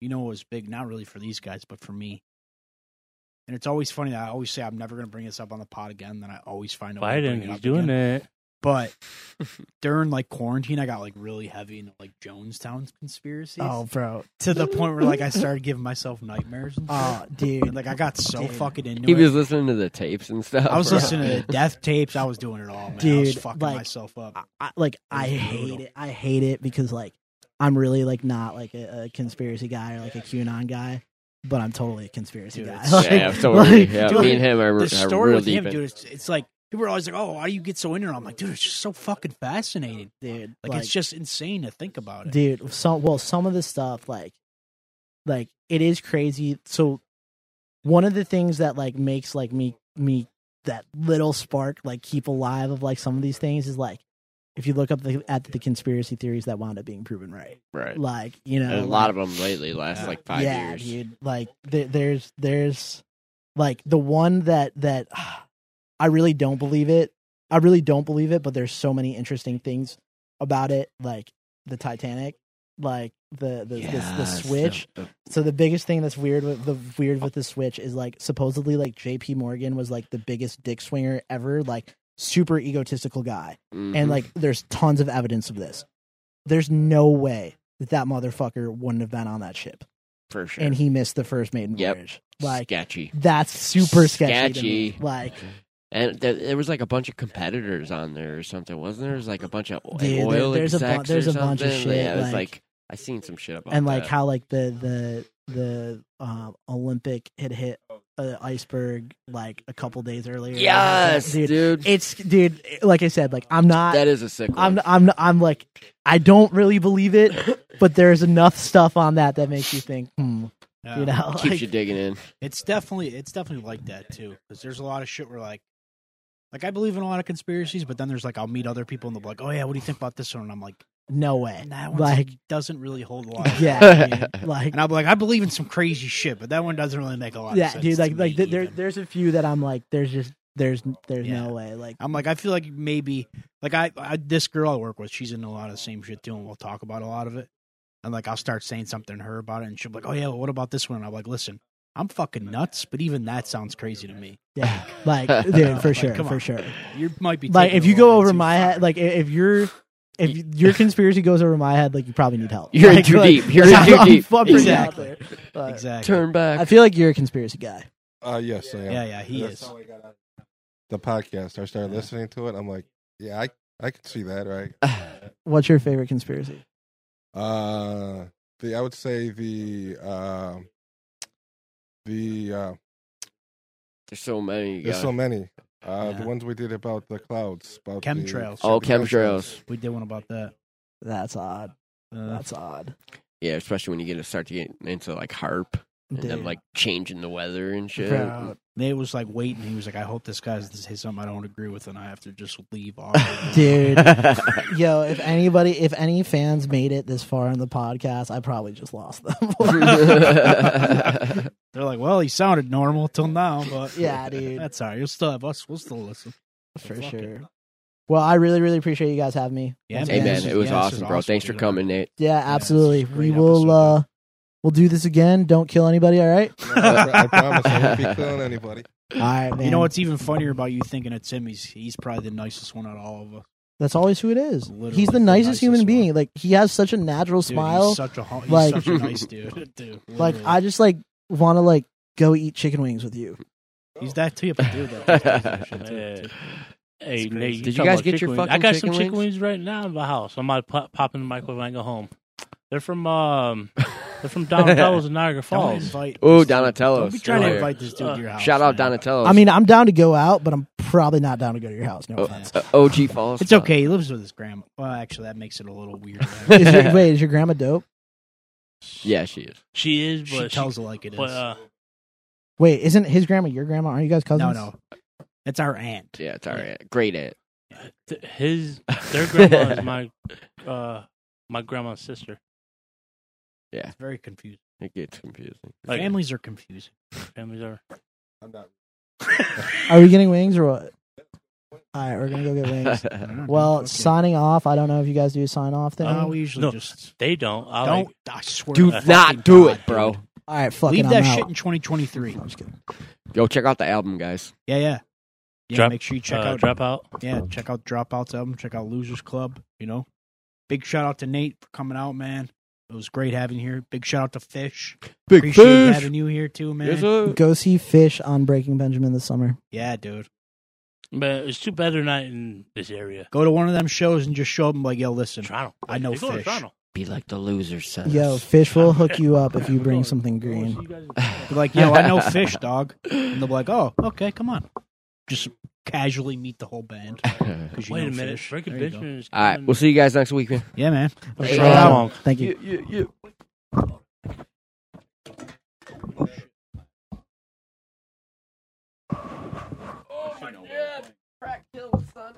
Speaker 2: you know what was big? Not really for these guys, but for me. And it's always funny that I always say I'm never going to bring this up on the pod again. Then I always find a way to bring
Speaker 4: Biden,
Speaker 2: it
Speaker 4: he's
Speaker 2: up
Speaker 4: doing
Speaker 2: again.
Speaker 4: it.
Speaker 2: But during like quarantine, I got like really heavy into like Jonestown conspiracies.
Speaker 6: oh, bro,
Speaker 2: to the point where like I started giving myself nightmares. And oh, shit.
Speaker 6: oh, dude,
Speaker 2: like I got so
Speaker 6: Dude.
Speaker 2: fucking into
Speaker 3: He
Speaker 2: it.
Speaker 3: was listening to the tapes and stuff.
Speaker 2: I was
Speaker 3: bro.
Speaker 2: listening to the death tapes. I was doing it all, man. I was
Speaker 6: Dude,
Speaker 2: fucking
Speaker 6: like,
Speaker 2: myself up.
Speaker 6: I, I, like I hate
Speaker 2: brutal.
Speaker 6: it. I hate it because like I'm really like not like a, a conspiracy guy or like a QAnon guy, but I'm totally a conspiracy
Speaker 2: Dude,
Speaker 6: guy. Like-
Speaker 3: yeah, totally.
Speaker 6: like,
Speaker 3: yeah,
Speaker 2: dude,
Speaker 3: me and him are,
Speaker 2: the
Speaker 3: are
Speaker 2: story
Speaker 3: real
Speaker 2: with
Speaker 3: deep
Speaker 2: him,
Speaker 3: in.
Speaker 2: dude, it's, it's like people are always like, "Oh, why do you get so into it?" I'm like, dude, it's just so fucking fascinating.
Speaker 6: dude,
Speaker 2: Like,
Speaker 6: like,
Speaker 2: it's just insane to think about it.
Speaker 6: dude. Some well, some of the stuff like, like it is crazy. So one of the things that like makes like me me that little spark like keep alive of like some of these things is like if you look up the, at the conspiracy theories that wound up being proven right,
Speaker 3: Right.
Speaker 6: like you know,
Speaker 3: And a
Speaker 6: like-
Speaker 3: lot of them lately last
Speaker 2: Yeah.
Speaker 3: like five
Speaker 6: yeah,
Speaker 3: years.
Speaker 6: dude. Like there, there's there's like the one that that I really don't believe it. I really don't believe it, but there's so many interesting things about it, like the Titanic, like the the the, the
Speaker 3: Yes,
Speaker 6: switch.
Speaker 3: the-
Speaker 6: So the biggest thing that's weird with the weird with the switch is like supposedly like J.P. Morgan was like the biggest dick swinger ever, like super egotistical guy
Speaker 3: Mhm.
Speaker 6: and like there's tons of evidence of this. There's no way that that motherfucker wouldn't have been on that ship,
Speaker 3: for sure.
Speaker 6: and he missed the first maiden
Speaker 3: Yep.
Speaker 6: voyage. Like
Speaker 3: sketchy.
Speaker 6: that's super sketchy.
Speaker 3: Sketchy.
Speaker 6: Like,
Speaker 3: And there, there was like a bunch of competitors on there or something, wasn't there? There was like a bunch of o-
Speaker 6: Dude, there-
Speaker 3: oil
Speaker 6: there's a bu- there's
Speaker 3: or
Speaker 6: a bunch of shit,
Speaker 3: Yeah, it was
Speaker 6: like-
Speaker 3: like I seen some shit about
Speaker 6: and like
Speaker 3: that.
Speaker 6: how like the the the uh, Olympic had hit an iceberg like a couple days earlier.
Speaker 3: yes,
Speaker 6: dude.
Speaker 3: dude.
Speaker 6: It's dude. Like I said, like I'm not.
Speaker 3: that is a sick
Speaker 6: I'm
Speaker 3: one.
Speaker 6: I'm I'm like I don't really believe it, but there's enough stuff on that that makes you think, hmm,
Speaker 2: Yeah.
Speaker 6: you know,
Speaker 3: Keeps
Speaker 6: like,
Speaker 3: you digging in.
Speaker 2: It's definitely it's definitely like that too. Because there's a lot of shit where like, like I believe in a lot of conspiracies, but then there's like I'll meet other people and they'll be like, "Oh yeah, what do you think about this one?" And I'm like,
Speaker 6: no way.
Speaker 2: "And that one
Speaker 6: Like,
Speaker 2: doesn't really hold a lot." of
Speaker 6: yeah,
Speaker 2: weight."
Speaker 6: dude, like
Speaker 2: And I'll be like, "I believe in some crazy shit, but that one doesn't really make a lot
Speaker 6: yeah,
Speaker 2: of sense."
Speaker 6: dude, like like th- there there's a few that I'm like, there's just there's there's
Speaker 2: Yeah.
Speaker 6: no way. Like,
Speaker 2: I'm like, I feel like maybe like I, I this girl I work with, she's in a lot of the same shit too, and we'll talk about a lot of it. And like I'll start saying something to her about it, and she'll be like, "Oh yeah, well, what about this one?" And I'm like, "Listen, I'm fucking nuts, but even that sounds crazy to me.
Speaker 6: yeah, like dude, for sure,
Speaker 2: come
Speaker 6: for
Speaker 2: on.
Speaker 6: sure.
Speaker 2: You might be
Speaker 6: Like if you go over my head, like if you're if your conspiracy goes over my head, like you probably need help.
Speaker 3: You're in too
Speaker 6: like,
Speaker 3: deep. You're in too
Speaker 6: I'm
Speaker 3: deep.
Speaker 6: fucking
Speaker 2: Exactly.
Speaker 6: out there.
Speaker 2: Exactly.
Speaker 3: Turn back.
Speaker 6: I feel like you're a conspiracy guy.
Speaker 5: Uh, yes, I am.
Speaker 2: Yeah, yeah, he
Speaker 5: That's
Speaker 2: is.
Speaker 5: how got the podcast. I started
Speaker 2: Yeah.
Speaker 5: listening to it. I'm like, yeah, I I can see that, right?
Speaker 6: What's your favorite conspiracy?
Speaker 5: Uh, the I would say the uh, the uh,
Speaker 3: There's so many.
Speaker 5: there's
Speaker 3: yeah.
Speaker 5: so many. Uh,
Speaker 2: Yeah.
Speaker 5: the ones we did about the clouds, about
Speaker 2: Chemtrails.
Speaker 5: The,
Speaker 3: Oh, chemtrails.
Speaker 2: We did one about that.
Speaker 6: That's odd.
Speaker 2: Uh,
Speaker 6: That's odd.
Speaker 3: Yeah, especially when you get to start to get into like HAARP and
Speaker 6: Dude.
Speaker 3: then like changing the weather and shit.
Speaker 6: Bro,
Speaker 2: Nate was like waiting. He was like, "I hope this guy's to say something I don't agree with, and I have to just leave." Off.
Speaker 6: dude. Yo, if anybody, if any fans made it this far in the podcast, I probably just lost them.
Speaker 2: They're like, "Well, he sounded normal till now, but
Speaker 6: yeah, dude,
Speaker 2: that's all right. You'll still have us. We'll still listen."
Speaker 6: for
Speaker 2: Fuck
Speaker 6: sure.
Speaker 2: it.
Speaker 6: Well, I really, really appreciate you guys having me.
Speaker 2: Yeah,
Speaker 3: hey
Speaker 2: man,
Speaker 6: again.
Speaker 3: man,
Speaker 2: this
Speaker 3: it was
Speaker 2: yeah,
Speaker 3: awesome, bro.
Speaker 2: awesome,
Speaker 3: Thanks for coming, Nate.
Speaker 6: Yeah, absolutely.
Speaker 2: a great
Speaker 6: we will.
Speaker 2: episode.
Speaker 6: uh We'll do this again. Don't kill anybody. All right.
Speaker 5: I promise I won't be killing anybody.
Speaker 6: All right, man.
Speaker 2: You know what's even funnier about you thinking it's him? He's he's probably the nicest one out of all of us.
Speaker 6: That's always who it is.
Speaker 2: Literally
Speaker 6: he's the
Speaker 2: the
Speaker 6: nicest,
Speaker 2: nicest
Speaker 6: human
Speaker 2: one.
Speaker 6: being. Like he has such a natural
Speaker 2: Dude,
Speaker 6: smile.
Speaker 2: He's such a hu- he's
Speaker 6: Like-
Speaker 2: such a nice dude. dude
Speaker 6: like. I just like want to like go eat chicken wings with you.
Speaker 2: he's that type of dude. Though. That too. Too.
Speaker 4: Hey, Nate,
Speaker 3: Did you guys get your
Speaker 4: wings? I
Speaker 3: fucking
Speaker 4: got some
Speaker 3: chicken
Speaker 4: chicken
Speaker 3: wings?
Speaker 4: wings right now in the house. I might pop, pop in the microwave and go home. They're from um, They're from Donatello's in Niagara
Speaker 2: Don't
Speaker 4: Falls.
Speaker 2: invite.
Speaker 3: Oh,
Speaker 2: this.
Speaker 3: Donatello's
Speaker 2: Don't be trying
Speaker 3: still
Speaker 2: to
Speaker 3: here.
Speaker 2: invite this dude to your house.
Speaker 3: Shout out
Speaker 2: man.
Speaker 3: Donatello.
Speaker 6: I mean, I'm down to go out, but I'm probably not down to go to your house. No
Speaker 3: Oh,
Speaker 6: offense.
Speaker 3: uh, OG Falls.
Speaker 2: It's okay. He lives with his grandma. Well, actually, that makes it a little weird.
Speaker 6: Is your, wait, is your grandma dope?
Speaker 3: Yeah, she is.
Speaker 4: She is,
Speaker 2: she
Speaker 4: but
Speaker 2: tells it like it is.
Speaker 4: But uh,
Speaker 6: Wait, isn't his grandma your grandma? Aren't you guys cousins?
Speaker 2: no, no, it's our aunt.
Speaker 3: Yeah, it's all right. Great aunt.
Speaker 4: th- his their grandma is my uh my grandma's sister.
Speaker 2: It's very confusing.
Speaker 3: It gets confusing.
Speaker 4: Like
Speaker 2: Families are confusing.
Speaker 4: families are.
Speaker 5: I'm not.
Speaker 6: Are we getting wings or what? All right, we're gonna go get wings.
Speaker 2: I don't know,
Speaker 6: Well,
Speaker 2: dude.
Speaker 6: signing off. I don't know if you guys do a sign off thing.
Speaker 2: Uh, we usually
Speaker 4: No,
Speaker 2: just
Speaker 4: they don't. I
Speaker 2: don't.
Speaker 4: like
Speaker 2: I swear,
Speaker 3: Do not do
Speaker 2: God,
Speaker 3: it, bro.
Speaker 2: dude.
Speaker 6: All right, fucking.
Speaker 2: Leave
Speaker 6: I'm
Speaker 2: that
Speaker 6: out.
Speaker 2: shit in 2023.
Speaker 6: I'm just kidding.
Speaker 3: Go check out the album, guys.
Speaker 2: Yeah, yeah. Yeah,
Speaker 4: Drop-
Speaker 2: make sure you check
Speaker 4: uh,
Speaker 2: out
Speaker 4: drop out.
Speaker 2: Yeah, check out Dropouts album. Check out Losers Club. You know, big shout out to Nate for coming out, man. It was great having you here. Big shout out to Fish.
Speaker 3: Big
Speaker 2: Appreciate having you here too, man.
Speaker 3: Yes, sir.
Speaker 6: Go see Fish on Breaking Benjamin this summer.
Speaker 2: Yeah, dude.
Speaker 4: But it's too bad they're not in this area.
Speaker 2: Go to one of them shows and just show them like, yo, listen,
Speaker 4: Toronto.
Speaker 2: I know
Speaker 4: They go to
Speaker 2: fish.
Speaker 4: Toronto.
Speaker 3: Be like the losers, son.
Speaker 6: Yo, Fish will hook you up if you bring something
Speaker 4: we're going to
Speaker 6: green.
Speaker 4: see you guys in
Speaker 2: Be like, yo, I know Fish, dog. And they'll be like, oh, okay, come on. Just casually meet the whole band. you
Speaker 4: Wait
Speaker 2: know
Speaker 4: a minute.
Speaker 2: You
Speaker 3: All right, we'll see you guys next week, man.
Speaker 2: Yeah, man.
Speaker 6: Hey,
Speaker 2: Thank you.
Speaker 4: Oh,
Speaker 6: my God.
Speaker 3: Crack son.